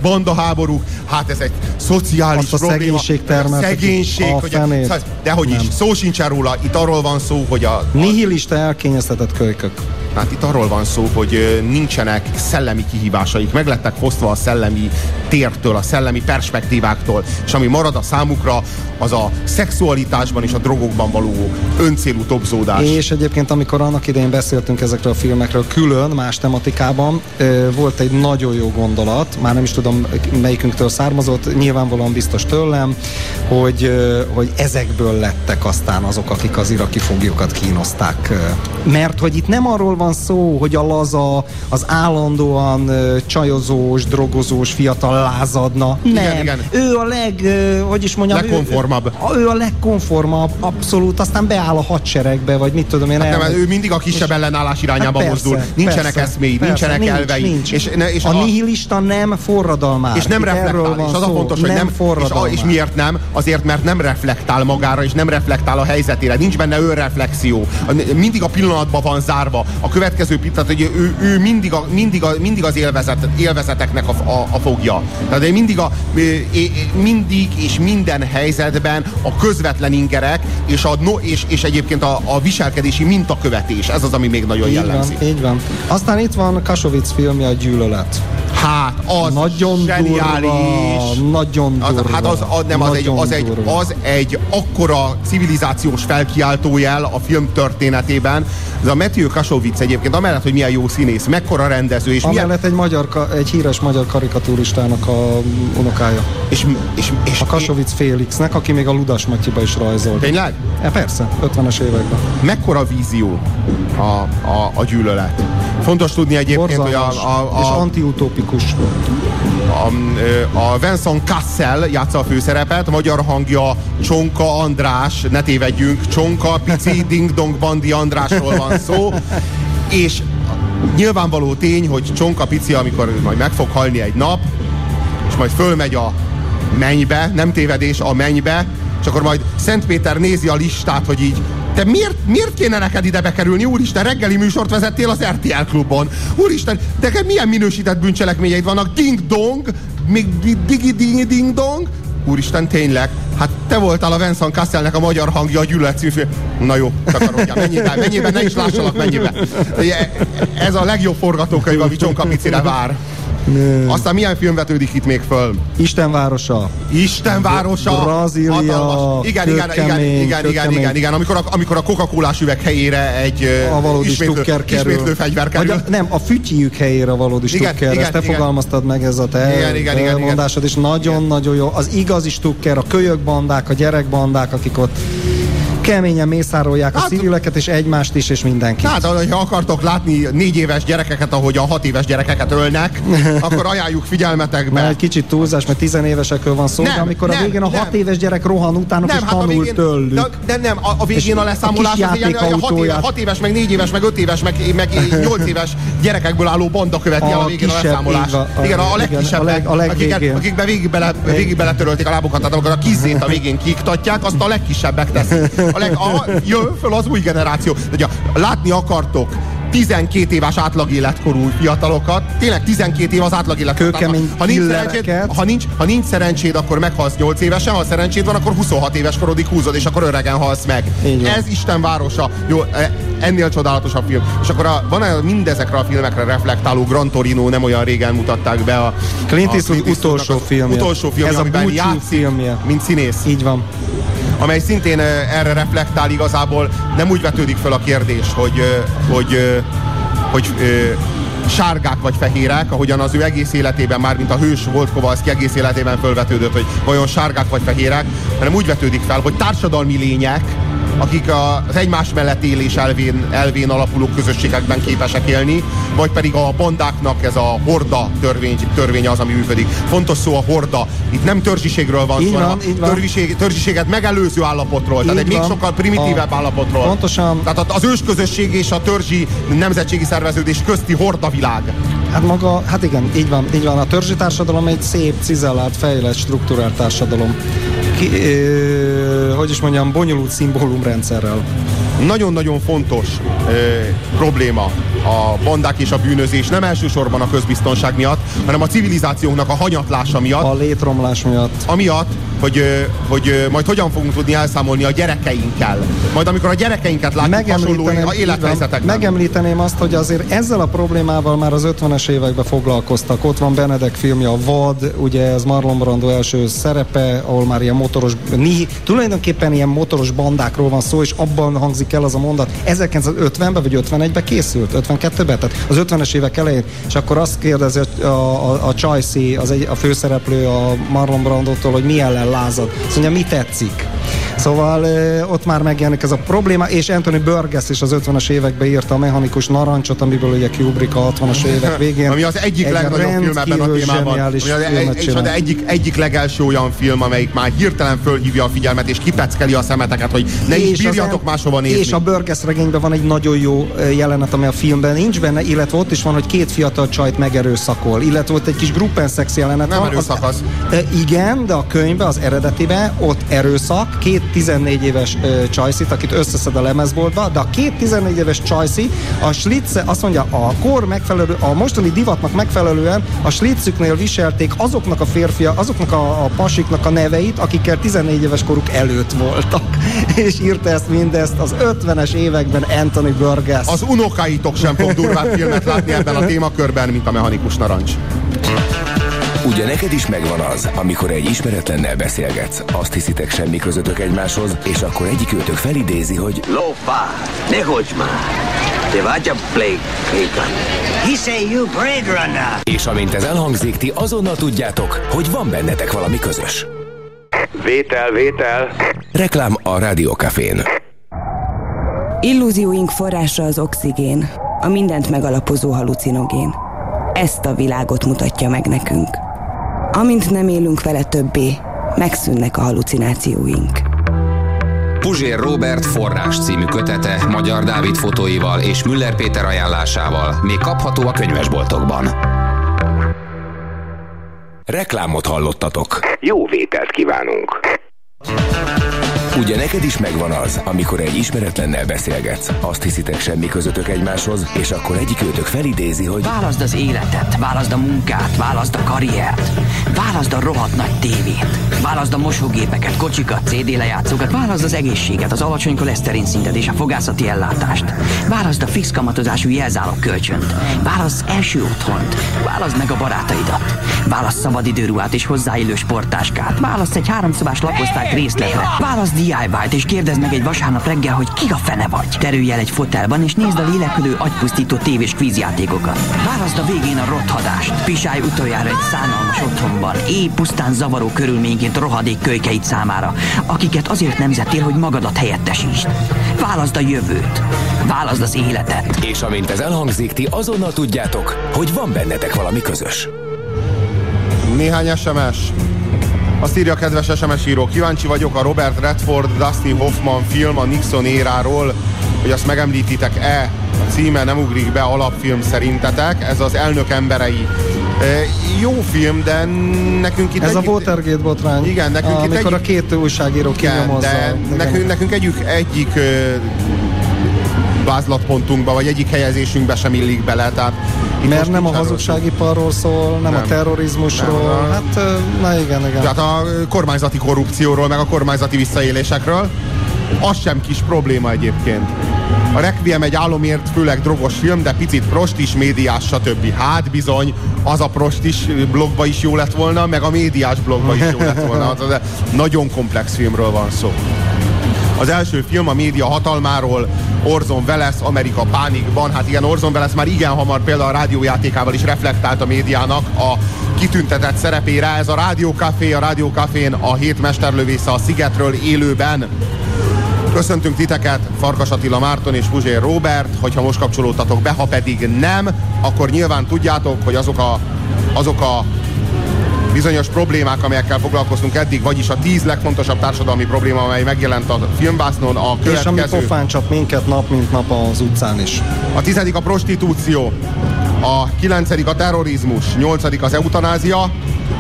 bandaháborúk, hát ez egy szociális Azt a probléma. szegénység termelte ki. Szegénység, A hogy fenét. de hogy is, szó sincsen róla, itt arról van szó, hogy a, Nihilista elkényeztetett kölykök. Hát itt arról van szó, hogy nincsenek szellemi kihívásaik, meg lettek fosztva a szellemi tértől, a szellemi perspektíváktól, és ami marad a számukra, az a szexualitásban és a drogokban való öncélú topzódás. És egyébként, amikor annak idején beszéltünk ezekről a filmekről külön, más tematikában, volt egy nagyon jó gondolat, már nem is tudom melyikünktől származott, nyilvánvalóan biztos tőlem, hogy, hogy ezekből lettek aztán azok, akik az iraki foglyokat kínozták. Mert hogy itt nem arról van szó, hogy a laza, az állandóan csajozós, drogozós fiatal lázadna. Igen, nem. igen. Ő a leg, hogy is mondjam, ő- Legkonformabb. Ő, ő a legkonformabb, abszolút, aztán beáll a hadseregbe, vagy mit tudom én. Hát nem, ő mindig a kisebb ellenállás irányába Hát mozdul. Nincsenek persze, eszméi, persze, nincsenek nincs, elvei. Nincs. És, ne- és a, nihilista nem forradalmár. és nem reflektál, van és az a fontos, hogy nem, és, a, forradalmár. és miért nem? Azért, mert nem reflektál magára, és nem reflektál a helyzetére, nincs benne önreflexió. A- Mindig a pillanatban van zárva. A következő pillanat, hogy ő, ő mindig, a, mindig, a, mindig az élvezet, élvezeteknek a, a, a fogja. Tehát mindig, a, mindig és minden helyzetben a közvetlen ingerek, és, a, no, és, és egyébként a, a viselkedési mintakövetés. Ez az, ami még nagyon Így jellemzi. van, így van. Aztán itt van Kasovic filmje, a gyűlölet. Hát, az Nagyon zseniális. durva, nagyon Az, durva. hát az, az, nem, az, egy, az, egy, az egy akkora civilizációs felkiáltójel a film történetében. Ez a Matthew Kasovic egyébként, amellett, hogy milyen jó színész, mekkora rendező, és milyen, Amellett egy, magyar, egy híres magyar karikaturistának a unokája. és, és, és, A Kasovic Félixnek, aki még a Ludas Matyiba is rajzolt. Tényleg? E, persze, 50-es években. mekkora vízió a, a, a gyűlölet. Fontos tudni egyébként, hogy a, Borzalmas a, és a, antiutópikus. A, a Vincent Cassel játsza a főszerepet, magyar hangja Csonka András, ne tévedjünk, Csonka, Pici, Ding Dong Bandi Andrásról van szó, és nyilvánvaló tény, hogy Csonka Pici, amikor majd meg fog halni egy nap, és majd fölmegy a mennybe, nem tévedés, a mennybe, és akkor majd Szent Péter nézi a listát, hogy így te miért, miért kéne neked ide bekerülni? Úristen, reggeli műsort vezettél az RTL klubon. Úristen, neked milyen minősített bűncselekményeid vannak? Ding dong, még digi ding ding dong. Úristen, tényleg, hát te voltál a Vincent Kasselnek a magyar hangja a gyűlölet című film. Na jó, takarodjál, mennyiben, mennyiben, ne is lássalak, mennyiben. Ez a legjobb forgatókönyv, ami Csonka Picire vár. Aztán milyen film vetődik itt még föl? Istenvárosa. Istenvárosa. Brazília. Hatalmas. Igen, igen, igen, igen, igen, igen, igen. Amikor a, amikor a coca üveg helyére egy A valódi ismétlő, kerül. ismétlő fegyver kerül. Vagy a, nem, a fütyjük helyére a valódi Igen, stukker. igen, Ezt te igen. fogalmaztad meg, ez a te Igen, igen, igen, mondásod, és nagyon-nagyon jó. Az igazi stukker, a kölyökbandák, a gyerekbandák, akik ott keményen mészárolják a Hát- civileket, és egymást is, és mindenkit. Hát, ha akartok látni négy éves gyerekeket, ahogy a hat éves gyerekeket ölnek, akkor ajánljuk figyelmetekbe. Mert egy kicsit túlzás, mert tizenévesekről van szó, Nem, de amikor a nem, végén a nem. hat éves gyerek rohan utánuk, és hát a tanul végén, tőlük. de, de nem, a, a végén a leszámolás a ilyen, hogy hat, éves, hat éves, meg négy éves, meg öt éves, meg, meg nyolc éves gyerekekből álló banda követi el a A végén a kisebb, leszámolást. így van, a- igen, a igen, legkisebb, a leg- a akiket, akikbe végig, bele, végig beletörölték a lábukat, tehát amikor a kizét a végén kiiktatják, azt a legkisebbek teszik. A leg, a, jön föl az új generáció. Ugye, látni akartok 12 éves átlag életkorú fiatalokat, tényleg 12 év az átlag életkor. Tehát, Kőkemény ha, nincs szerencséd, ha, nincs, ha nincs szerencséd, akkor meghalsz 8 évesen, ha szerencséd van, akkor 26 éves korodig húzod, és akkor öregen halsz meg. Van. Ez Isten városa. Jó, e- ennél csodálatosabb film. És akkor a, van -e mindezekre a filmekre reflektáló Gran Torino, nem olyan régen mutatták be a Clint Eastwood utolsó filmje. Utolsó filmje, Ez a játszik, filmje. mint színész Így van. Amely szintén ö, erre reflektál igazából, nem úgy vetődik fel a kérdés, hogy, ö, hogy, ö, hogy ö, sárgák vagy fehérek, ahogyan az ő egész életében már, mint a hős volt Kovalszki egész életében fölvetődött, hogy vajon sárgák vagy fehérek, hanem úgy vetődik fel, hogy társadalmi lények, akik az egymás mellett élés elvén, elvén alapuló közösségekben képesek élni, vagy pedig a bandáknak ez a horda törvény, törvénye az, ami működik. Fontos szó a horda. Itt nem törzsiségről van Így szó, van, hanem törzsiség, törzsiséget megelőző állapotról, tehát egy még sokkal primitívebb A- állapotról. pontosan. Tehát az ősközösség és a törzsi nemzetségi szerveződés közti horda világ. Hát maga, hát igen, így van, így van. A törzsi társadalom egy szép, cizellált, fejlett, struktúrált társadalom. Ki, ö, hogy is mondjam, bonyolult szimbólumrendszerrel. Nagyon-nagyon fontos ö, probléma a bandák és a bűnözés, nem elsősorban a közbiztonság miatt, hanem a civilizációnknak a hanyatlása miatt, A létromlás miatt. amiatt, hogy, hogy majd hogyan fogunk tudni elszámolni a gyerekeinkkel. Majd amikor a gyerekeinket látjuk hasonló élethelyzetekben. megemlíteném azt, hogy azért ezzel a problémával már az 50-es években foglalkoztak. Ott van Benedek filmje, a Vad, ugye ez Marlon Brando első szerepe, ahol már ilyen motoros, ni, tulajdonképpen ilyen motoros bandákról van szó, és abban hangzik el az a mondat. 1950-ben vagy 51-ben készült, 52-ben, tehát az 50-es évek elején, és akkor azt kérdezi a, a, a Csajci, az egy, a főszereplő a Marlon Brandótól, hogy mi ellen lázad. Azt mondja, mi tetszik? Szóval ott már megjelenik ez a probléma, és Anthony Burgess is az 50-es években írta a mechanikus narancsot, amiből ugye Kubrick a 60-as évek végén. Ami az egyik egy legnagyobb film ebben a témában. Ami az, és egyik, egyik legelső olyan film, amelyik már hirtelen fölhívja a figyelmet, és kipeckeli a szemeteket, hogy ne is az bírjatok máshova nézni. És a Burgess regényben van egy nagyon jó jelenet, ami a filmben nincs benne, illetve ott is van, hogy két fiatal csajt megerőszakol, illetve ott egy kis gruppenszex jelenet Nem van. erőszak az. Ö, Igen, de a könyvben, az eredetiben ott erőszak, két 14 éves ö, csajszit, akit összeszed a lemezboltba, de a két 14 éves csajszi, a slitze, azt mondja, a kor megfelelő, a mostani divatnak megfelelően a slitzüknél viselték azoknak a férfia, azoknak a, a pasiknak a neveit, akikkel 14 éves koruk előtt voltak. És írta ezt mindezt az 50-es években Anthony Burgess. Az unokáitok sem fog durvább filmet látni ebben a témakörben, mint a mechanikus narancs. Ugye neked is megvan az, amikor egy ismeretlennel beszélgetsz, azt hiszitek semmi közöttök egymáshoz, és akkor egyik őtök felidézi, hogy Lófá, ne hogy már! Te vagy a Blake Hagan. He say you Blade Runner. és amint ez elhangzik, ti azonnal tudjátok, hogy van bennetek valami közös. Vétel, vétel. Reklám a Rádiókafén. Illúzióink forrása az oxigén, a mindent megalapozó halucinogén. Ezt a világot mutatja meg nekünk. Amint nem élünk vele többé, megszűnnek a halucinációink. Puzsér Robert forrás című kötete Magyar Dávid fotóival és Müller Péter ajánlásával még kapható a könyvesboltokban. Reklámot hallottatok. Jó vételt kívánunk. Ugye neked is megvan az, amikor egy ismeretlennel beszélgetsz, azt hiszitek semmi közöttök egymáshoz, és akkor egyik őtök felidézi, hogy Válaszd az életet, válaszd a munkát, válaszd a karriert, válaszd a rohadt nagy tévét, válaszd a mosógépeket, kocsikat, CD lejátszókat, válaszd az egészséget, az alacsony koleszterin szintet és a fogászati ellátást, válaszd a fix kamatozású jelzálog kölcsönt, válaszd első otthont, válaszd meg a barátaidat, válaszd szabadidőruhát és hozzáillő sporttáskát, válaszd egy háromszobás lakosztályt részletre, válaszd DIY-t és kérdezd meg egy vasárnap reggel, hogy ki a fene vagy. Terülj el egy fotelban és nézd a lélekülő agypusztító tévés kvízjátékokat. Válaszd a végén a rothadást, pisálj utoljára egy szánalmas otthonban, éj pusztán zavaró körülményként rohadék kölykeit számára, akiket azért nemzettél, hogy magadat helyettesítsd. Válaszd a jövőt, válaszd az életet. És amint ez elhangzik, ti azonnal tudjátok, hogy van bennetek valami közös. Néhány SMS. Azt írja a kedves SMS író, kíváncsi vagyok a Robert Redford, Dustin Hoffman film a Nixon éráról, hogy azt megemlítitek-e. A címe nem ugrik be alapfilm szerintetek, ez az elnök emberei. E, jó film, de nekünk itt Ez egy, a Watergate botrány. Igen, nekünk itt amikor egy- a két újságíró kinyomozza. de Igen. nekünk, nekünk egyik, egyik ö, vázlatpontunkba, vagy egyik helyezésünkbe sem illik bele. Tehát itt Mert nem a hazugságiparról szól, nem, Nem. a terrorizmusról. Nem, Hát, na igen, igen. Tehát a kormányzati korrupcióról, meg a kormányzati visszaélésekről. Az sem kis probléma egyébként. A Requiem egy álomért, főleg drogos film, de picit prostis, médiás, stb. Hát bizony, az a prostis blogba is jó lett volna, meg a médiás blogba is jó lett volna. Az nagyon komplex filmről van szó. Az első film a média hatalmáról, Orson Welles, Amerika pánikban. Hát igen, Orson Welles már igen hamar például a rádiójátékával is reflektált a médiának a kitüntetett szerepére. Ez a Rádiókafé, a Rádiókafén a hét mesterlövésze a Szigetről élőben. Köszöntünk titeket, Farkas Attila Márton és Puzsér Robert, hogyha most kapcsolódtatok be, ha pedig nem, akkor nyilván tudjátok, hogy azok a, azok a bizonyos problémák, amelyekkel foglalkoztunk eddig, vagyis a tíz legfontosabb társadalmi probléma, amely megjelent a filmvásznon, a És ami következő... pofán csap minket nap, mint nap az utcán is. A tizedik a prostitúció, a kilencedik a terrorizmus, nyolcadik az eutanázia,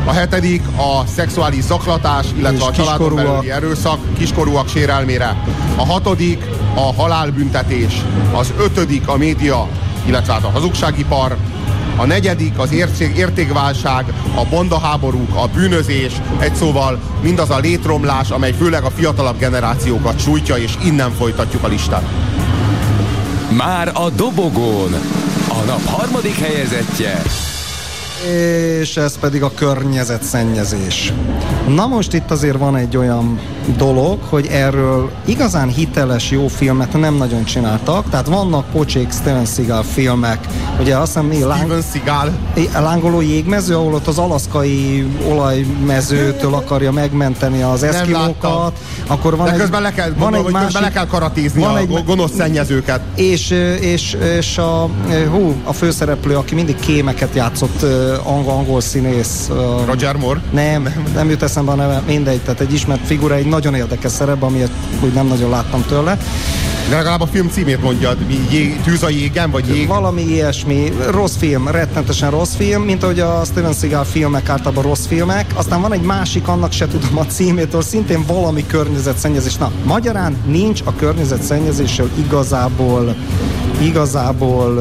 a hetedik a szexuális zaklatás, illetve a családon belüli erőszak, kiskorúak sérelmére. A hatodik a halálbüntetés, az ötödik a média, illetve hát a hazugságipar, a negyedik az érték, értékválság, a bondaháborúk, a bűnözés, egy szóval mindaz a létromlás, amely főleg a fiatalabb generációkat sújtja, és innen folytatjuk a listát. Már a dobogón a nap harmadik helyezettje És ez pedig a környezetszennyezés. Na most itt azért van egy olyan dolog, hogy erről igazán hiteles jó filmet nem nagyon csináltak, tehát vannak pocsék Steven Seagal filmek, ugye azt hiszem Steven Seagal a lángoló jégmező, ahol ott az alaszkai olajmezőtől akarja megmenteni az eszkimókat, akkor van De egy, közben le kell, van egy másik, közben le kell karatézni van a egy- go- gonosz szennyezőket. és, és, és a, hú, a főszereplő, aki mindig kémeket játszott, angol, angol színész. Roger Moore? Nem, nem jut eszembe a neve, mindegy, tehát egy ismert figura, egy nagyon érdekes szerep, amiért úgy nem nagyon láttam tőle. De legalább a film címét mondjad, jég, tűz a jégen, vagy jég? Valami ilyesmi, rossz film, rettentesen rossz film, mint ahogy a Steven Seagal filmek általában rossz filmek. Aztán van egy másik, annak se tudom a címétől, szintén valami környezetszennyezés. Na, magyarán nincs a környezetszennyezéssel igazából igazából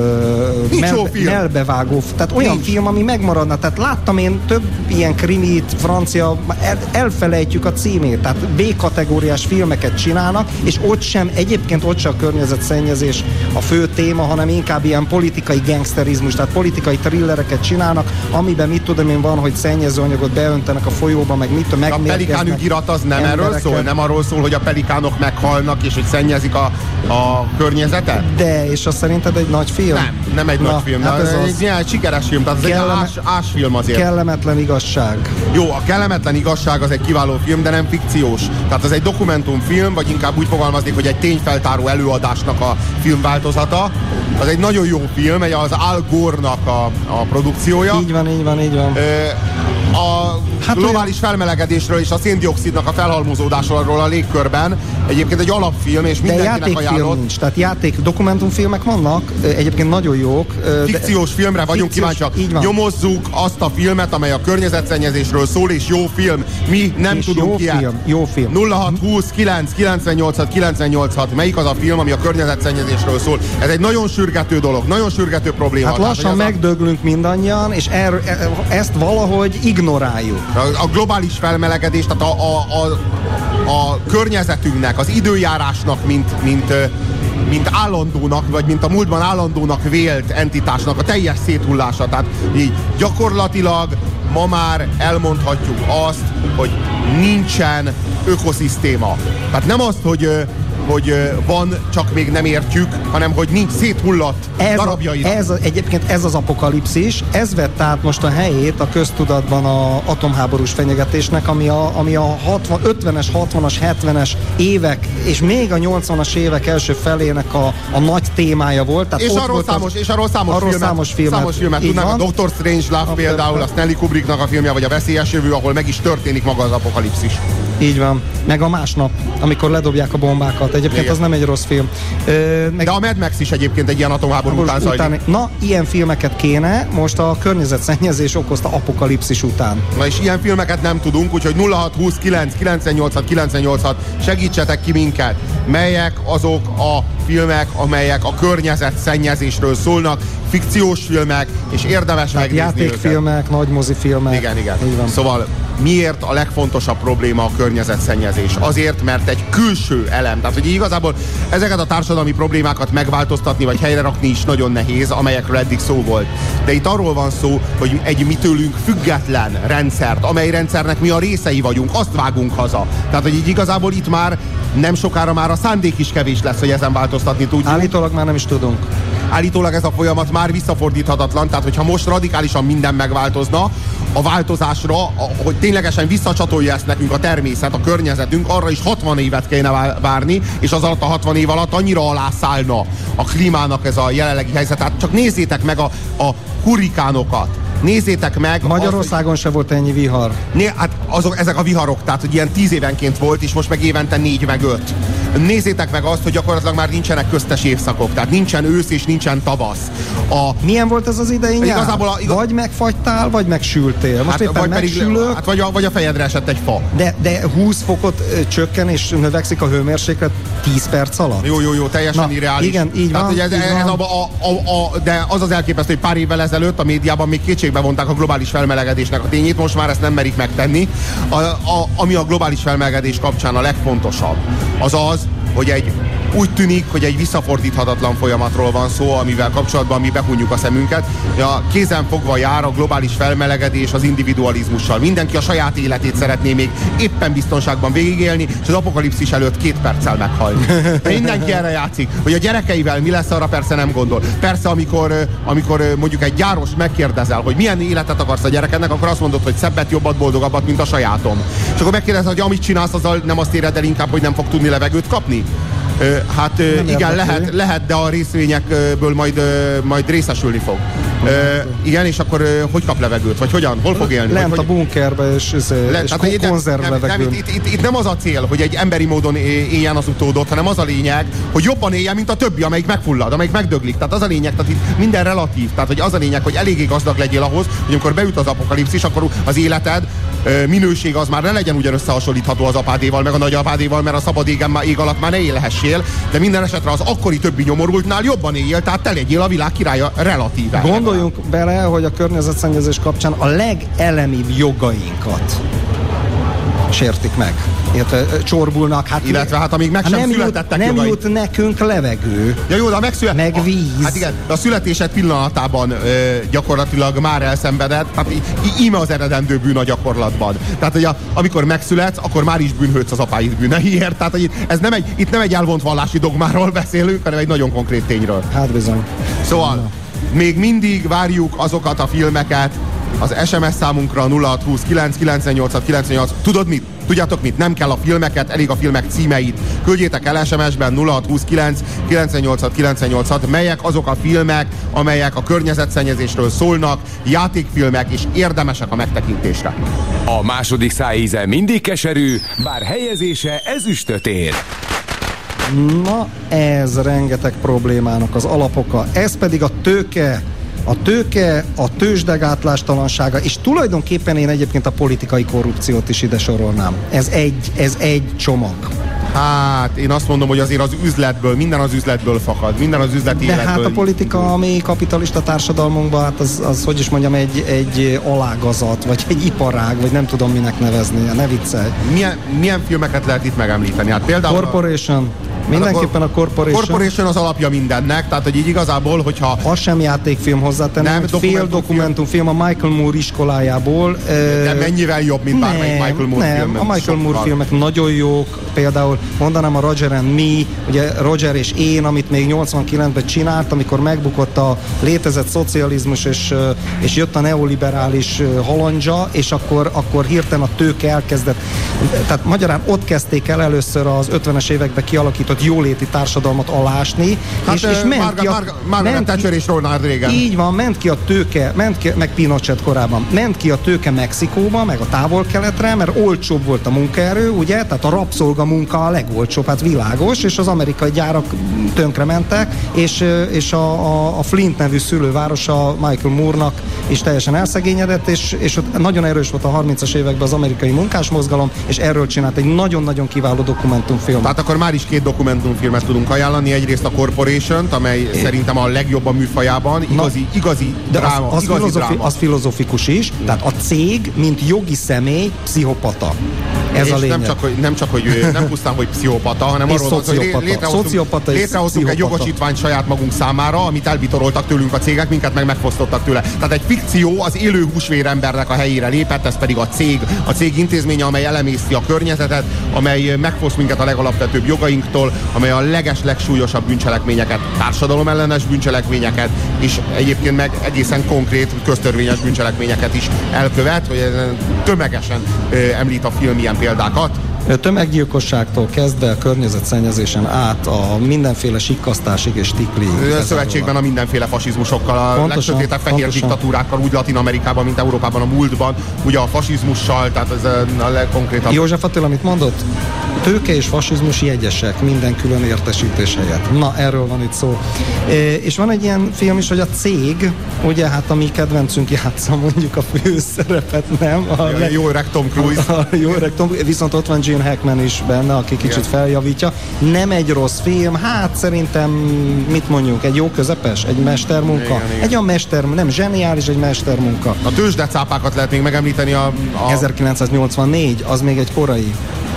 uh, film. melbevágó, tehát olyan Nincs. film, ami megmaradna. Tehát láttam én több ilyen krimit, francia, el, elfelejtjük a címét, tehát B-kategóriás filmeket csinálnak, és ott sem, egyébként ott sem a környezetszennyezés a fő téma, hanem inkább ilyen politikai gangsterizmus, tehát politikai thrillereket csinálnak, amiben mit tudom én van, hogy szennyezőanyagot beöntenek a folyóba, meg mit tudom, A pelikán ügyirat az nem erről embereket. szól? Nem arról szól, hogy a pelikánok meghalnak, és hogy szennyezik a, a környezetet? De, és az szerinted egy nagy film? Nem, nem egy Na, nagy film, hát ez ez az. egy ilyen sikeres film, tehát ez egy Kelleme- ás, ásfilm azért. Kellemetlen igazság. Jó, a kellemetlen igazság az egy kiváló film, de nem fikciós. Tehát ez egy dokumentumfilm, vagy inkább úgy fogalmaznék, hogy egy tényfeltáró előadásnak a filmváltozata. Az egy nagyon jó film, egy az Al Gore-nak a, a produkciója. Így van, így van, így van. Ö, a Hát globális felmelegedésről és a széndiokszidnak a felhalmozódásról a légkörben egyébként egy alapfilm, és De mindenkinek játékfilm ajánlott. nincs, tehát játék, dokumentumfilmek vannak, egyébként nagyon jók. de- Fikciós filmre vagyunk Fikciós- kíváncsiak. Így van. Nyomozzuk azt a filmet, amely a környezetszennyezésről szól, és jó film. Mi nem És tudunk jó ilyet. film, jó film. 0620 9 98 98 Melyik az a film, ami a környezetszennyezésről szól? Ez egy nagyon sürgető dolog, nagyon sürgető probléma. Hát Tehát, lassan hogy ez a- megdöglünk mindannyian, és er, e- ezt valahogy ignoráljuk. A, a globális felmelegedés, tehát a, a, a, a környezetünknek, az időjárásnak, mint, mint, mint állandónak, vagy mint a múltban állandónak vélt entitásnak a teljes széthullása. Tehát így gyakorlatilag ma már elmondhatjuk azt, hogy nincsen ökoszisztéma. Tehát nem azt, hogy hogy van, csak még nem értjük, hanem hogy nincs széthullott Ez, a, darabjaira. ez a, egyébként ez az apokalipszis, ez vett át most a helyét a köztudatban a atomháborús fenyegetésnek, ami a, ami a 60, 50-es, 60-as, 70-es évek, és még a 80-as évek első felének a, a nagy témája volt. Tehát és, ott arról volt számos, az, és arról számos arról filmet, számos filmet, számos filmet tudnánk, a van. Doctor Strange Love A- például, a Stanley Kubricknak a filmje, vagy a Veszélyes Jövő, ahol meg is történik maga az apokalipszis. Így van. Meg a másnap, amikor ledobják a bombákat. Egyébként Igen. az nem egy rossz film. Ö, meg De a Mad Max is egyébként egy ilyen atomháború után zajlik. utáni- Na, ilyen filmeket kéne most a környezetszennyezés okozta apokalipszis után. Na és ilyen filmeket nem tudunk, úgyhogy 0629 986 986 segítsetek ki minket. Melyek azok a filmek, amelyek a környezetszennyezésről szólnak, fikciós filmek, és érdemes Tehát megnézni őket. játékfilmek, nagy mozifilmek. Igen, igen. Így van. Szóval miért a legfontosabb probléma a környezetszennyezés? Azért, mert egy külső elem. Tehát, hogy igazából ezeket a társadalmi problémákat megváltoztatni vagy helyre rakni is nagyon nehéz, amelyekről eddig szó volt. De itt arról van szó, hogy egy mi tőlünk független rendszert, amely rendszernek mi a részei vagyunk, azt vágunk haza. Tehát, hogy így igazából itt már nem sokára már a szándék is kevés lesz, hogy ezen változtatni tudjuk. Állítólag már nem is tudunk. Állítólag ez a folyamat már visszafordíthatatlan, tehát hogyha most radikálisan minden megváltozna, a változásra, a, hogy ténylegesen visszacsatolja ezt nekünk a természet, a környezetünk, arra is 60 évet kéne vá- várni, és az alatt a 60 év alatt annyira alászállna a klímának ez a jelenlegi helyzet. Tehát csak nézzétek meg a, a hurikánokat, nézzétek meg... Magyarországon se volt ennyi vihar. Né, hát azok, ezek a viharok, tehát hogy ilyen tíz évenként volt, és most meg évente négy meg öt. Nézzétek meg azt, hogy gyakorlatilag már nincsenek köztes évszakok, tehát nincsen ősz és nincsen tavasz. A, Milyen volt ez az idei nyár? Igazából a- igaz- Vagy megfagytál, vagy megsültél. Most éppen vagy pedig, megsülök, hát vagy, a, vagy a fejedre esett egy fa. de, de 20 fokot csökken és növekszik a hőmérséklet 10 perc alatt. Jó, jó, jó, teljesen Na, irreális. igen, így Tehát, van, hogy ez, így ez van. a, a, a, a, de az az elképesztő, hogy pár évvel ezelőtt a médiában még kétségbe vonták a globális felmelegedésnek a tényét, most már ezt nem merik megtenni. A, a, ami a globális felmelegedés kapcsán a legfontosabb, az az, hogy egy úgy tűnik, hogy egy visszafordíthatatlan folyamatról van szó, amivel kapcsolatban mi behunjuk a szemünket. A kézen fogva jár a globális felmelegedés az individualizmussal. Mindenki a saját életét szeretné még éppen biztonságban végigélni, és az apokalipszis előtt két perccel meghalni. De mindenki erre játszik. Hogy a gyerekeivel mi lesz, arra persze nem gondol. Persze, amikor, amikor mondjuk egy gyáros megkérdezel, hogy milyen életet akarsz a gyerekednek, akkor azt mondod, hogy szebbet, jobbat, boldogabbat, mint a sajátom. És akkor megkérdezed, hogy amit csinálsz, azzal nem azt éred el inkább, hogy nem fog tudni levegőt kapni? Hát Nem igen, lehet, lehet, de a részvényekből majd, majd részesülni fog. Ö, igen, és akkor hogy kap levegőt? Vagy hogyan? Hol fog élni? Lent Vagy, a bunkerbe, és, és, le, és kon- nem- konzerv nem, nem, levegőn. itt, itt, itt, nem az a cél, hogy egy emberi módon éljen az utódot, hanem az a lényeg, hogy jobban éljen, mint a többi, amelyik megfullad, amelyik megdöglik. Tehát az a lényeg, tehát itt minden relatív. Tehát, hogy az a lényeg, hogy eléggé gazdag legyél ahhoz, hogy amikor beüt az apokalipszis, akkor az életed minőség az már ne legyen ugyan összehasonlítható az apádéval, meg a nagyapádéval, mert a szabad égen, má- ég alatt már ne élhessél, de minden esetre az akkori többi nyomorultnál jobban éljél, tehát te legyél a világ királya relatíve. Gondoljunk bele, hogy a környezetszennyezés kapcsán a legelemibb jogainkat sértik meg. Illetve csorbulnak. Hát Illetve hát amíg meg sem nem születettek jut, nem jogaink. jut nekünk levegő. Ja jó, de a megszület... Meg víz. A, hát igen, de a születésed pillanatában ö, gyakorlatilag már elszenvedett, tehát íme az eredendő bűn a gyakorlatban. Tehát, hogy a, amikor megszületsz, akkor már is bűnhődsz az apáid bűneiért. Tehát, hogy ez nem egy, itt nem egy elvont vallási dogmáról beszélünk, hanem egy nagyon konkrét tényről. Hát bizony. Szóval, még mindig várjuk azokat a filmeket, az SMS számunkra 0620 998 98. Tudod mit? Tudjátok mit? Nem kell a filmeket, elég a filmek címeit. Küldjétek el SMS-ben 0629 98 98 melyek azok a filmek, amelyek a környezetszennyezésről szólnak, játékfilmek és érdemesek a megtekintésre. A második szájíze mindig keserű, bár helyezése ezüstöt ér. Na, ez rengeteg problémának az alapoka. Ez pedig a tőke, a tőke, a tőzsdegátlástalansága, és tulajdonképpen én egyébként a politikai korrupciót is ide sorolnám. Ez egy, ez egy csomag. Hát, én azt mondom, hogy azért az üzletből, minden az üzletből fakad, minden az üzleti De életből. hát a politika, ami kapitalista társadalmunkban, hát az, az hogy is mondjam, egy, egy alágazat, vagy egy iparág, vagy nem tudom minek nevezni, ne viccelj. Milyen, milyen filmeket lehet itt megemlíteni? Hát például... Corporation, Mindenképpen a Corporation. Corporation az alapja mindennek, tehát hogy így igazából, hogyha... Az sem játékfilm hozzátenni, Nem, nem, fél dokumentumfilm. a Michael Moore iskolájából. De mennyivel jobb, mint bármelyik Michael Moore nem, film. a Michael Moore Sokkal. filmek nagyon jók, például mondanám a Roger and Me, ugye Roger és én, amit még 89-ben csinált, amikor megbukott a létezett szocializmus, és, és jött a neoliberális halandzsa, és akkor, akkor hirtelen a tőke elkezdett, tehát magyarán ott kezdték el először az 50-es években kialakított jóléti társadalmat alásni, Hát, és, és ment Marga- ki a, Marga- Margaret ment Thatcher és Ronald Reagan. így van, ment ki a tőke, ment ki, meg Pinochet korábban, ment ki a tőke Mexikóba, meg a távol-keletre, mert olcsóbb volt a munkaerő, ugye, tehát a rabszolga munka a legolcsóbb, hát világos, és az amerikai gyárak tönkre mentek, és, és a, a, a Flint nevű szülővárosa Michael Moore-nak is teljesen elszegényedett, és, és ott nagyon erős volt a 30-as években az amerikai munkásmozgalom, és erről csinált egy nagyon-nagyon kiváló dokumentumfilm. Tehát akkor már is két dokumentumfilmet tudunk ajánlani. Egyrészt a Corporation-t, amely szerintem a legjobb a műfajában. Igazi, igazi De dráma. az, az, igazi filozofi, dráma. az filozofikus is, tehát a cég, mint jogi személy, pszichopata. Ez a lényeg. nem csak, hogy, nem csak, hogy ő nem pusztán, hogy pszichopata, hanem arról van, hogy létrehoztunk, Szociopata létrehoztunk egy jogosítványt saját magunk számára, amit elbitoroltak tőlünk a cégek, minket meg megfosztottak tőle. Tehát egy fikció az élő húsvérembernek a helyére lépett, ez pedig a cég. A cég intézménye, amely elemészti a környezetet, amely megfoszt minket a legalapvetőbb jogainktól, amely a leges, legsúlyosabb bűncselekményeket, társadalomellenes bűncselekményeket, és egyébként meg egészen konkrét köztörvényes bűncselekményeket is elkövet, hogy tömegesen említ a film ilyen példákat. Tömeggyilkosságtól kezdve a környezetszennyezésen át a mindenféle sikkasztásig és tiklig. Ö, Szövetségben a mindenféle fasizmusokkal, a Pontosan, legsötétebb fehér pontosan. diktatúrákkal, úgy Latin Amerikában, mint Európában a múltban, ugye a fasizmussal, tehát ez a legkonkrétabb. József Attila, amit mondott? Tőke és fasizmus jegyesek minden külön értesítés helyett. Na, erről van itt szó. És van egy ilyen film is, hogy a cég, ugye hát a mi kedvencünk játsza mondjuk a főszerepet, nem? A A jó öreg Tom Cruise. A jó öreg Tom, viszont ott van Gene Hackman is benne, aki kicsit Igen. feljavítja. Nem egy rossz film, hát szerintem mit mondjuk, egy jó közepes, egy mestermunka. Igen, igen. Egy olyan mester, nem zseniális, egy mestermunka. A tőzsdecápákat lehet még megemlíteni a... a 1984, az még egy korai.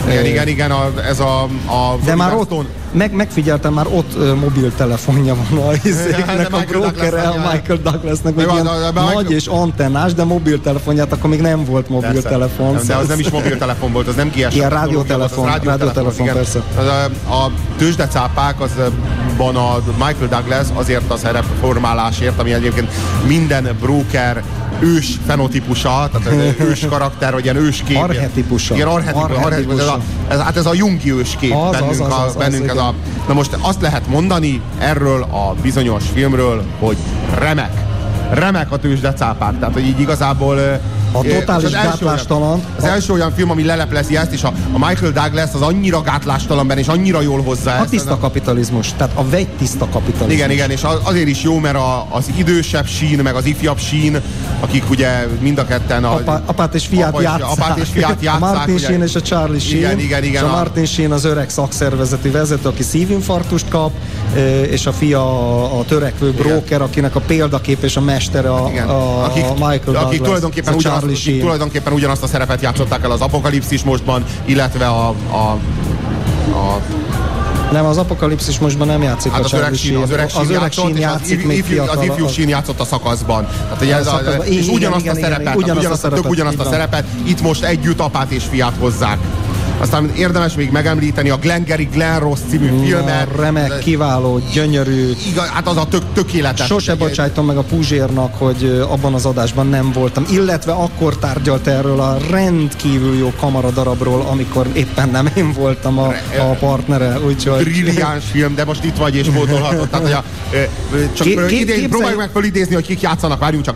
Igen, igen, igen, a, ez a, a De már ott, meg, megfigyeltem, már ott ö, mobiltelefonja van a izéknek, a Michael brokere, Douglasnak, a Michael Douglasnak, Jó, hogy ilyen de- nagy és antennás, de mobiltelefonját, akkor még nem volt mobiltelefon. Persze. De az nem is mobiltelefon volt, az nem GSM. Ilyen rádiótelefon, rádiótelefon, persze. A, a tőzsdecápák azban a Michael Douglas azért a szerepformálásért, ami egyébként minden broker ős fenotípusa, tehát ez ős karakter, vagy ilyen őskép. Archetipusa. Igen, archetipusa. Archetipusa. archetipusa. Ez, a, ez, hát ez a jungi őskép Az, az, bennünk, az, a, az, az, bennünk ez igen. a... Na most azt lehet mondani erről a bizonyos filmről, hogy remek. Remek a tőzsdecápák. Tehát, hogy így igazából... A totális az első gátlástalan- olyan- Az első olyan film, ami leleplezi ezt, és a, a Michael Douglas az annyira gátlástalan benne, és annyira jól hozza A ezt. tiszta kapitalizmus, tehát a vegy tiszta kapitalizmus. Igen, igen, és az- azért is jó, mert a, az idősebb sín, meg az ifjabb sín, akik ugye mind a ketten a, Apa, apát és fiát apa játszák. apát és fiát játszák. A Martin ugye. Sheen és a Charlie Sheen. Igen, igen, igen. És a a- Martin Sheen az öreg szakszervezeti vezető, aki szívinfarktust kap, és a fia a, a törekvő broker, akinek a példakép és a mestere a, Igen. a, akik, a Michael Douglas. akik, tulajdonképpen a ugyanazt, akik tulajdonképpen ugyanazt a szerepet játszották el az apokalipszis mostban, illetve a, a, a Nem, az apokalipszis mostban nem játszik Hát a az öreg sín, az öreg sín az öreg játszott, sín játszik az, még ifjú, az ifjú sín játszott a szakaszban. Tehát, ugye ez a, szakaszban. és ugyanazt a szerepet, ugyanazt, a szerepet, itt most együtt apát és fiát hozzák. Aztán érdemes még megemlíteni a Glengarry Glen Ross című filmet. Na, remek, kiváló, gyönyörű. Igaz, hát az a tök, tökéletes. Sose bocsájtom meg a Puzsérnak, hogy abban az adásban nem voltam. Illetve akkor tárgyalt erről a rendkívül jó kamaradarabról, amikor éppen nem én voltam a, a partnere. Úgyhogy... Brilliáns film, de most itt vagy és pótolhatod. Tehát, hogy a, csak Ké- ké- képzelj- próbáljuk meg fölidézni, hogy kik játszanak, várjunk csak.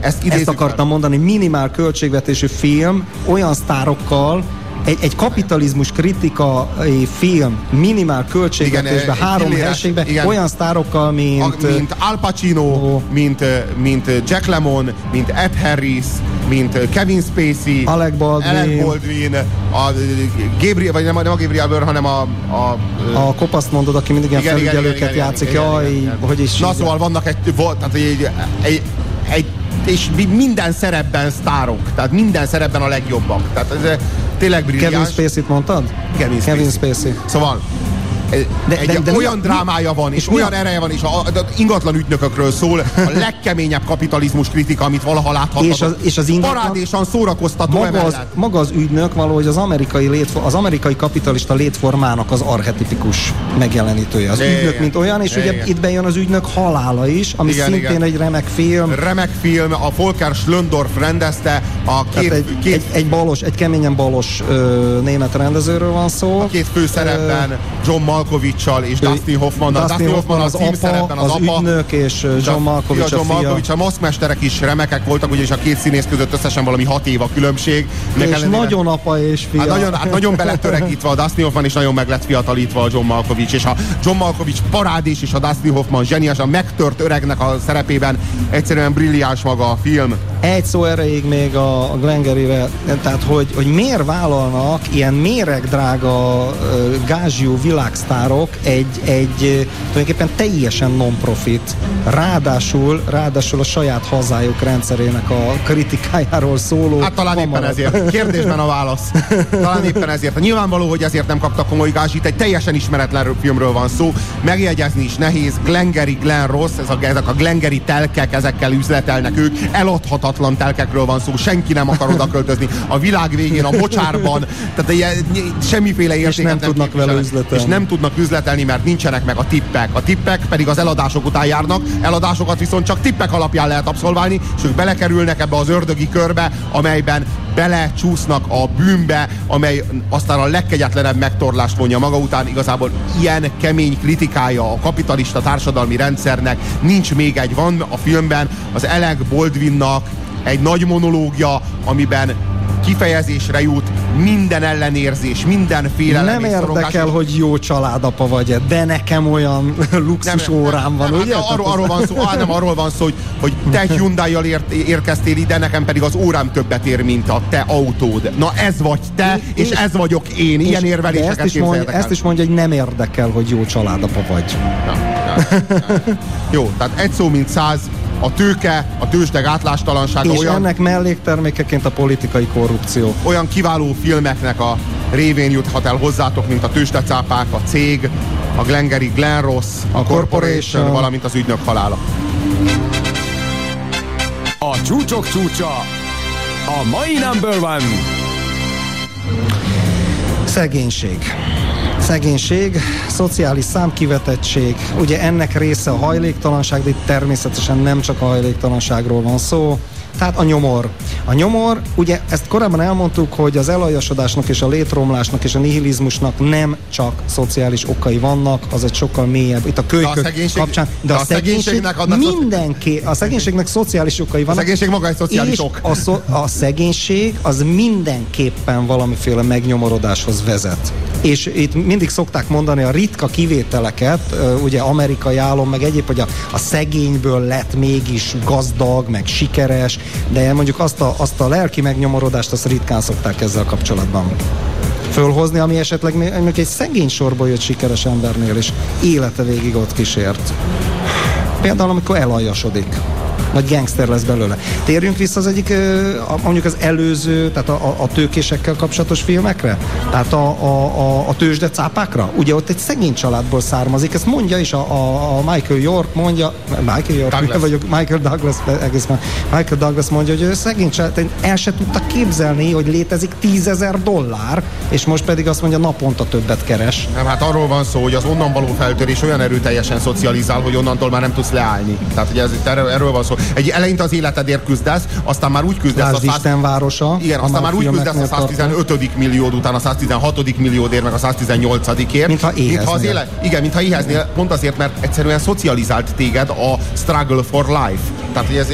Ezt, Ezt akartam mondani, minimál költségvetésű film, olyan sztárokkal, egy, egy kapitalizmus kritikai film, minimál költségvetésben, Igen, három helységben, igen. olyan sztárokkal, mint... A, mint Al Pacino, mint, mint Jack Lemmon, mint Ed Harris, mint Kevin Spacey, Alec Baldwin. Alec Baldwin a Gabriel, vagy nem, nem a Gabriel Bőr, hanem a, a a kopaszt mondod, aki mindig ilyen Igen, felügyelőket igen, igen, játszik, igen, jaj, igen, igen. hogy is Na szóval vannak egy, volt, tehát egy, egy, egy, és mi- minden szerepben sztárok, tehát minden szerepben a legjobbak. Tehát ez eh, tényleg brilliáns. Kevin Spacey-t mondtad? Kevin Kevin Spacey. Spacey. Szóval de, egy de- de mi olyan a- drámája van, és, és mi olyan a- ereje van, és a, a, a ingatlan ügynökökről szól, a legkeményebb kapitalizmus kritika, amit valaha láthattatok. És az- és az ingatlan- Parádésan szórakoztató Maga az, maga az ügynök valahogy az amerikai, létfor, az amerikai kapitalista létformának az archetipikus megjelenítője. Az Igen, ügynök, mint olyan, és igen, ugye itt bejön az ügynök halála is, ami Igen, szintén igen. egy remek film. Remek film, a Volker Schlöndorf rendezte, a két, Tehát egy, két, egy, egy balos, egy keményen balos ö, német rendezőről van szó. a két főszerepben John Malkovicsal és Ő- Dustin Hoffman. Dustin Hoffman az apa, címszerepben az apa. ügynök, és John Malkovich John a fia. Malkovich, a maszkmesterek is remekek voltak, ugyanis a két színész között összesen valami hat év a különbség. Ennek És ellenére- nagyon apa és fia. Hát nagyon, hát nagyon belettöregítve a Dustin Hoffman, és nagyon meg lett fiatalítva a John Malkovich, és a John Malkovich parádés, és a Dustin Hoffman zseniás, a megtört öregnek a szerepében egyszerűen brilliáns maga a film. Egy szó erejéig még a, a tehát hogy, hogy miért vállalnak ilyen méregdrága gázsiú világsztárok egy, egy tulajdonképpen teljesen non-profit, ráadásul, ráadásul a saját hazájuk rendszerének a kritikájáról szóló Hát talán éppen ezért. Kérdésben a válasz. Talán éppen ezért. Nyilvánvaló, hogy ezért nem kaptak komoly gázsit. Egy teljesen ismeretlen filmről van szó. Megjegyezni is nehéz. Glengarry, Glen Ross, ez a, ezek a Glengarry telkek, ezekkel üzletelnek ők. Eladhatatlan telkekről van szó. Senki nem akar oda költözni. A világ végén, a mocsárban. Tehát ilyen, semmiféle értéket nem tudnak vele üzletelni. És nem tudnak üzletelni, mert nincsenek meg a tippek. A tippek pedig az eladások után járnak, eladásokat viszont csak tippek alapján lehet abszolválni, és ők belekerülnek ebbe az ördögi körbe, amelyben belecsúsznak a bűnbe, amely aztán a legkegyetlenebb megtorlást vonja maga után. Igazából ilyen kemény kritikája a kapitalista társadalmi rendszernek nincs még egy. Van a filmben az Alec Baldwinnak egy nagy monológia, amiben kifejezésre jut minden ellenérzés, minden félelem Nem érdekel, és- hogy jó családapa vagy de nekem olyan luxus órám van, nem, ugye? hát arról, arról van szó, á, nem arról van szó, hogy, hogy te egy Hyundai-jal ért, érkeztél ide, nekem pedig az órám többet ér, mint a te autód. Na ez vagy te, és, és ez vagyok én. Ilyen És- érveléseket ezt is, mondja, ezt is mondja, hogy nem érdekel, hogy jó családapa vagy. Jó, tehát egy szó, mint száz, a tőke, a tőzsde gátlástalansága És olyan, ennek melléktermékeként a politikai korrupció. olyan kiváló filmeknek a révén juthat el hozzátok, mint a tőzsdecápák, a cég, a Glengarry Glen Ross, a, A Corporation, Corporation. valamint az ügynök halála. A csúcsok csúcsa. A mai number one. Szegénység. Szegénység, szociális számkivetettség, ugye ennek része a hajléktalanság, de itt természetesen nem csak a hajléktalanságról van szó, tehát a nyomor. A nyomor, ugye ezt korábban elmondtuk, hogy az elajasodásnak és a létromlásnak és a nihilizmusnak nem csak szociális okai vannak, az egy sokkal mélyebb. Itt a kölykök szegénység- kapcsán. De, de a, a szegénység szegénységnek szoci- mindenki, a szegénységnek szociális okai A vannak. szegénység maga egy szociális ok. A, szо, a szegénység az mindenképpen valamiféle megnyomorodáshoz vezet. És itt mindig szokták mondani a ritka kivételeket, ugye amerikai álom, meg egyéb, hogy a, a szegényből lett mégis gazdag, meg sikeres, de mondjuk azt a, azt a lelki megnyomorodást azt ritkán szokták ezzel kapcsolatban fölhozni, ami esetleg mondjuk egy szegény sorból jött sikeres embernél is élete végig ott kísért. Például, amikor elajasodik vagy gangster lesz belőle. Térjünk vissza az egyik, mondjuk az előző, tehát a, a, tőkésekkel kapcsolatos filmekre? Tehát a, a, a, a tőzsde cápákra? Ugye ott egy szegény családból származik, ezt mondja is a, a, a Michael York, mondja, Michael York, Douglas. vagyok, Michael Douglas, egész már, Michael Douglas mondja, hogy ő szegény család, el se tudta képzelni, hogy létezik tízezer dollár, és most pedig azt mondja, naponta többet keres. Nem, hát arról van szó, hogy az onnan való feltörés olyan erőteljesen szocializál, hogy onnantól már nem tudsz leállni. Tehát ugye ez, erről, erről van szó. Egy eleinte az életedért küzdesz, aztán már úgy küzdesz Lásd a száz... Isten városa. Igen, aztán már úgy küzdesz a 115. milliód után a 116. milliódért, meg a 118-ért. Mintha éheznél. az élet, igen, mintha éheznél, pont azért, mert egyszerűen szocializált téged a struggle for life. Tehát hogy ez,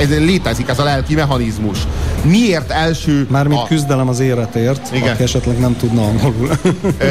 ez létezik, ez a lelki mechanizmus. miért első... Mármint a... küzdelem az életért, Igen. aki esetleg nem tudna angolul.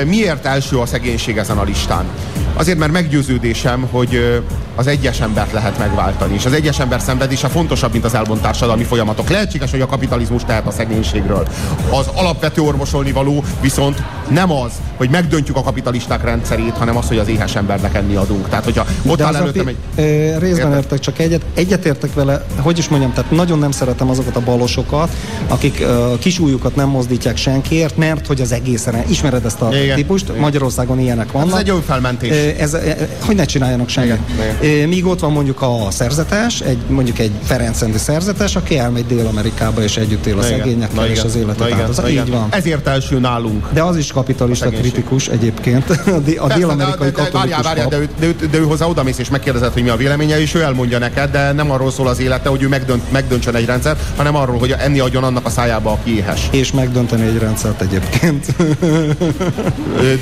Miért első a szegénység ezen a listán? Azért, mert meggyőződésem, hogy az egyes embert lehet megváltani, és az egyes ember szenvedése fontosabb, mint az elvont társadalmi folyamatok. Lehetséges, hogy a kapitalizmus tehet a szegénységről. Az alapvető orvosolni való viszont nem az, hogy megdöntjük a kapitalisták rendszerét, hanem az, hogy az éhes embernek enni adunk. Tehát, hogyha ott áll előttem egy... ö, részben Érted? értek, csak egyet, egyetértek vele, hogy is mondjam, tehát nagyon nem szeretem azokat a balosokat, akik ö, kisújukat nem mozdítják senkiért, mert hogy az egészen, ismered ezt a Igen. típust, Igen. Magyarországon ilyenek vannak. Ez egy jó felmentés. Ö, Ez, hogy ne csináljanak semmit. Ö, Míg ott van mondjuk a szerzetes, egy, mondjuk egy Ferencrendi szerzetes, aki elmegy Dél-Amerikába és együtt él a szegényekkel, és az életet áldozza. Így van. Ezért első nálunk. De az is kapitalista kritikus egyébként, a, dél-amerikai de, de, de, katolikus várjál, de, ő, de, ő, de ő hozzá odamész és megkérdezed, hogy mi a véleménye, és ő elmondja neked, de nem arról szól az élete, hogy ő megdönt, megdöntsön egy rendszert, hanem arról, hogy enni adjon annak a szájába, aki éhes. És megdönteni egy rendszert egyébként.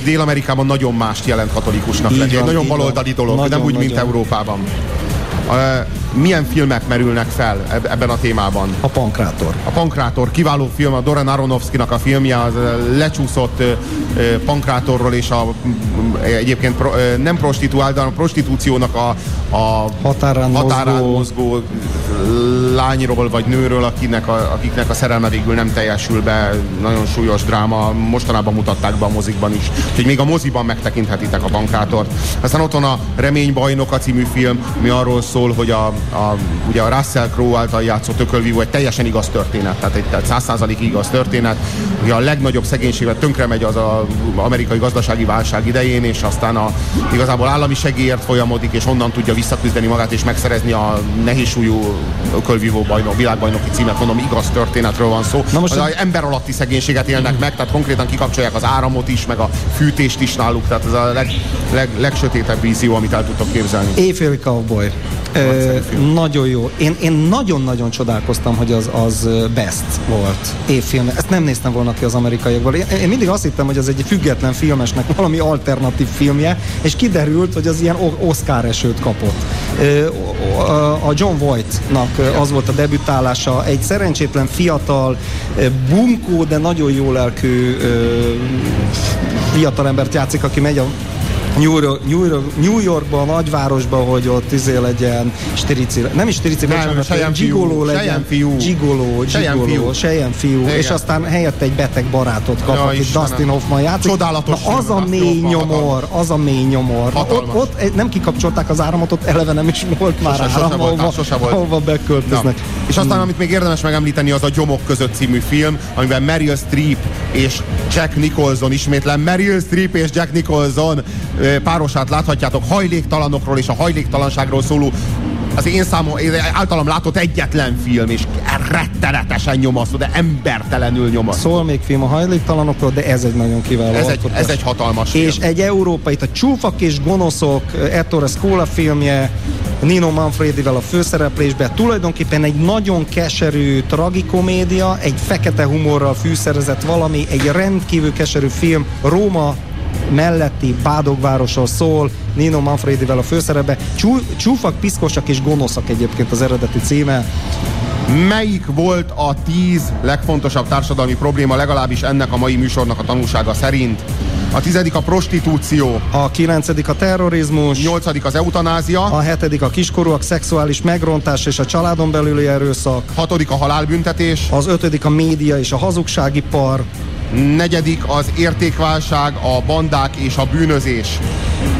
Dél-Amerikában nagyon mást jelent katolikusnak lenni. Egy nagyon baloldali dolog, Nagyon, nem úgy, mint nagyon. Európában. Milyen filmek merülnek fel eb- ebben a témában? A pankrátor. A Pankrátor, kiváló film, a Doran Aronofskynak a filmje, az lecsúszott pankrátorról és a egyébként pro, nem prostituál, de a prostitúciónak a, a Határán határán mozgó- mozgó lányról vagy nőről, akinek a, akiknek a szerelme végül nem teljesül be, nagyon súlyos dráma, mostanában mutatták be a mozikban is, úgyhogy még a moziban megtekinthetitek a bankrátort. Aztán ott van a Remény bajnoka című film, ami arról szól, hogy a, a, ugye a Russell Crowe által játszott ökölvívó egy teljesen igaz történet, tehát egy 100% igaz történet, hogy a legnagyobb szegénységet tönkre megy az a amerikai gazdasági válság idején, és aztán a, igazából állami segélyért folyamodik, és onnan tudja visszaküzdeni magát, és megszerezni a nehézsúlyú ökölvívó bajnok, világbajnoki címet, mondom, igaz történetről van szó. Na most az ez- ember alatti szegénységet élnek meg, tehát konkrétan kikapcsolják az áramot is, meg a fűtést is náluk, tehát ez a leg, leg, legsötétebb vízió, amit el tudtok képzelni. Éjféli cowboy. Ö, nagyon jó. Én, én nagyon-nagyon csodálkoztam, hogy az, az best volt évfilm. Ezt nem néztem volna ki az amerikaiakból. Én, én mindig azt hittem, hogy az egy független filmesnek valami alternatív filmje, és kiderült, hogy az ilyen Oscar esőt kapott. Ö, A John Voight-nak ö, az volt a debütálása, egy szerencsétlen fiatal, ö, bunkó, de nagyon jó lelkű ö, fiatalembert játszik, aki megy a New, New, New Yorkba, a nagyvárosba, hogy ott izé legyen stirici, nem is stirici, Nem, bocsánat, fiú, gigoló legyen, fiú. gigoló, gigoló, selyem fiú, és aztán helyett egy beteg barátot kap, Ja, akit. Dustin Hoffman játszik. Csodálatos Na, az a mély nyomor, az a mély nyomor. Ott, ott nem kikapcsolták az áramot, ott eleve nem is volt már Sose- sose áram, volt, ahova, sose volt. ahova beköltöznek. Na. És aztán, amit még érdemes megemlíteni, az a Gyomok között című film, amiben Meryl Streep és Jack Nicholson, ismétlen Meryl Streep és Jack Nicholson párosát láthatjátok hajléktalanokról és a hajléktalanságról szóló az én számom, én általam látott egyetlen film, és rettenetesen nyomasztó, de embertelenül nyomasztó. Szól még film a hajléktalanokról, de ez egy nagyon kiváló Ez egy, ez egy hatalmas És film. egy európai, a Csúfak és Gonoszok, Ettore Scola filmje, Nino Manfredivel a főszereplésben, tulajdonképpen egy nagyon keserű tragikomédia, egy fekete humorral fűszerezett valami, egy rendkívül keserű film, Róma melletti Bádogvárosról szól, Nino Manfredivel a főszerepbe. Csú, csúfak, piszkosak és gonoszak egyébként az eredeti címe. Melyik volt a tíz legfontosabb társadalmi probléma, legalábbis ennek a mai műsornak a tanulsága szerint? A tizedik a prostitúció. A kilencedik a terrorizmus. Nyolcadik az eutanázia. A hetedik a kiskorúak szexuális megrontás és a családon belüli erőszak. Hatodik a halálbüntetés. Az ötödik a média és a hazugságipar. Negyedik az értékválság, a bandák és a bűnözés.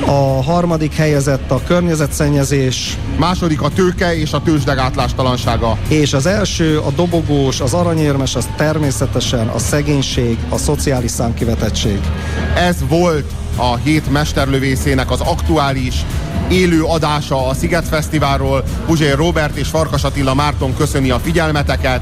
A harmadik helyezett a környezetszennyezés. Második a tőke és a tőzsdeg átlástalansága. És az első, a dobogós, az aranyérmes, az természetesen a szegénység, a szociális számkivetettség. Ez volt a hét mesterlövészének az aktuális élő adása a Sziget Fesztiválról. Puzsér Robert és Farkas Attila Márton köszöni a figyelmeteket.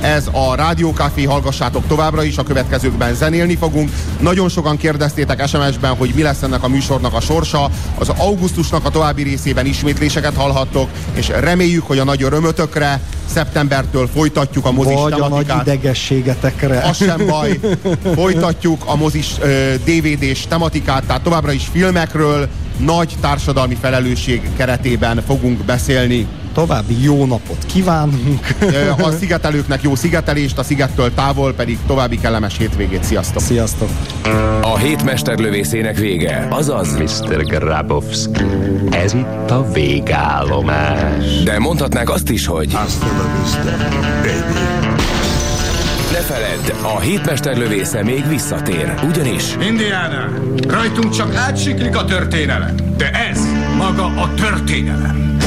Ez a Rádiókafé, hallgassátok továbbra is, a következőkben zenélni fogunk. Nagyon sokan kérdeztétek SMS-ben, hogy mi lesz ennek a műsornak a sorsa. Az augusztusnak a további részében ismétléseket hallhattok, és reméljük, hogy a nagy örömötökre szeptembertől folytatjuk a mozis Vagy a nagy tematikát. idegességetekre. Az sem baj. Folytatjuk a mozis ö, DVD-s tematikát, tehát továbbra is filmekről, nagy társadalmi felelősség keretében fogunk beszélni. További jó napot kívánunk. A szigetelőknek jó szigetelést, a szigettől távol pedig további kellemes hétvégét. Sziasztok! Sziasztok! A hétmesterlövészének vége, azaz Mr. Grabowski, ez itt a végállomás. De mondhatnák azt is, hogy Hasta la vista, baby. Ne feledd, a hétmesterlövésze még visszatér, ugyanis Indiana, rajtunk csak átsiklik a történelem, de ez maga a történelem.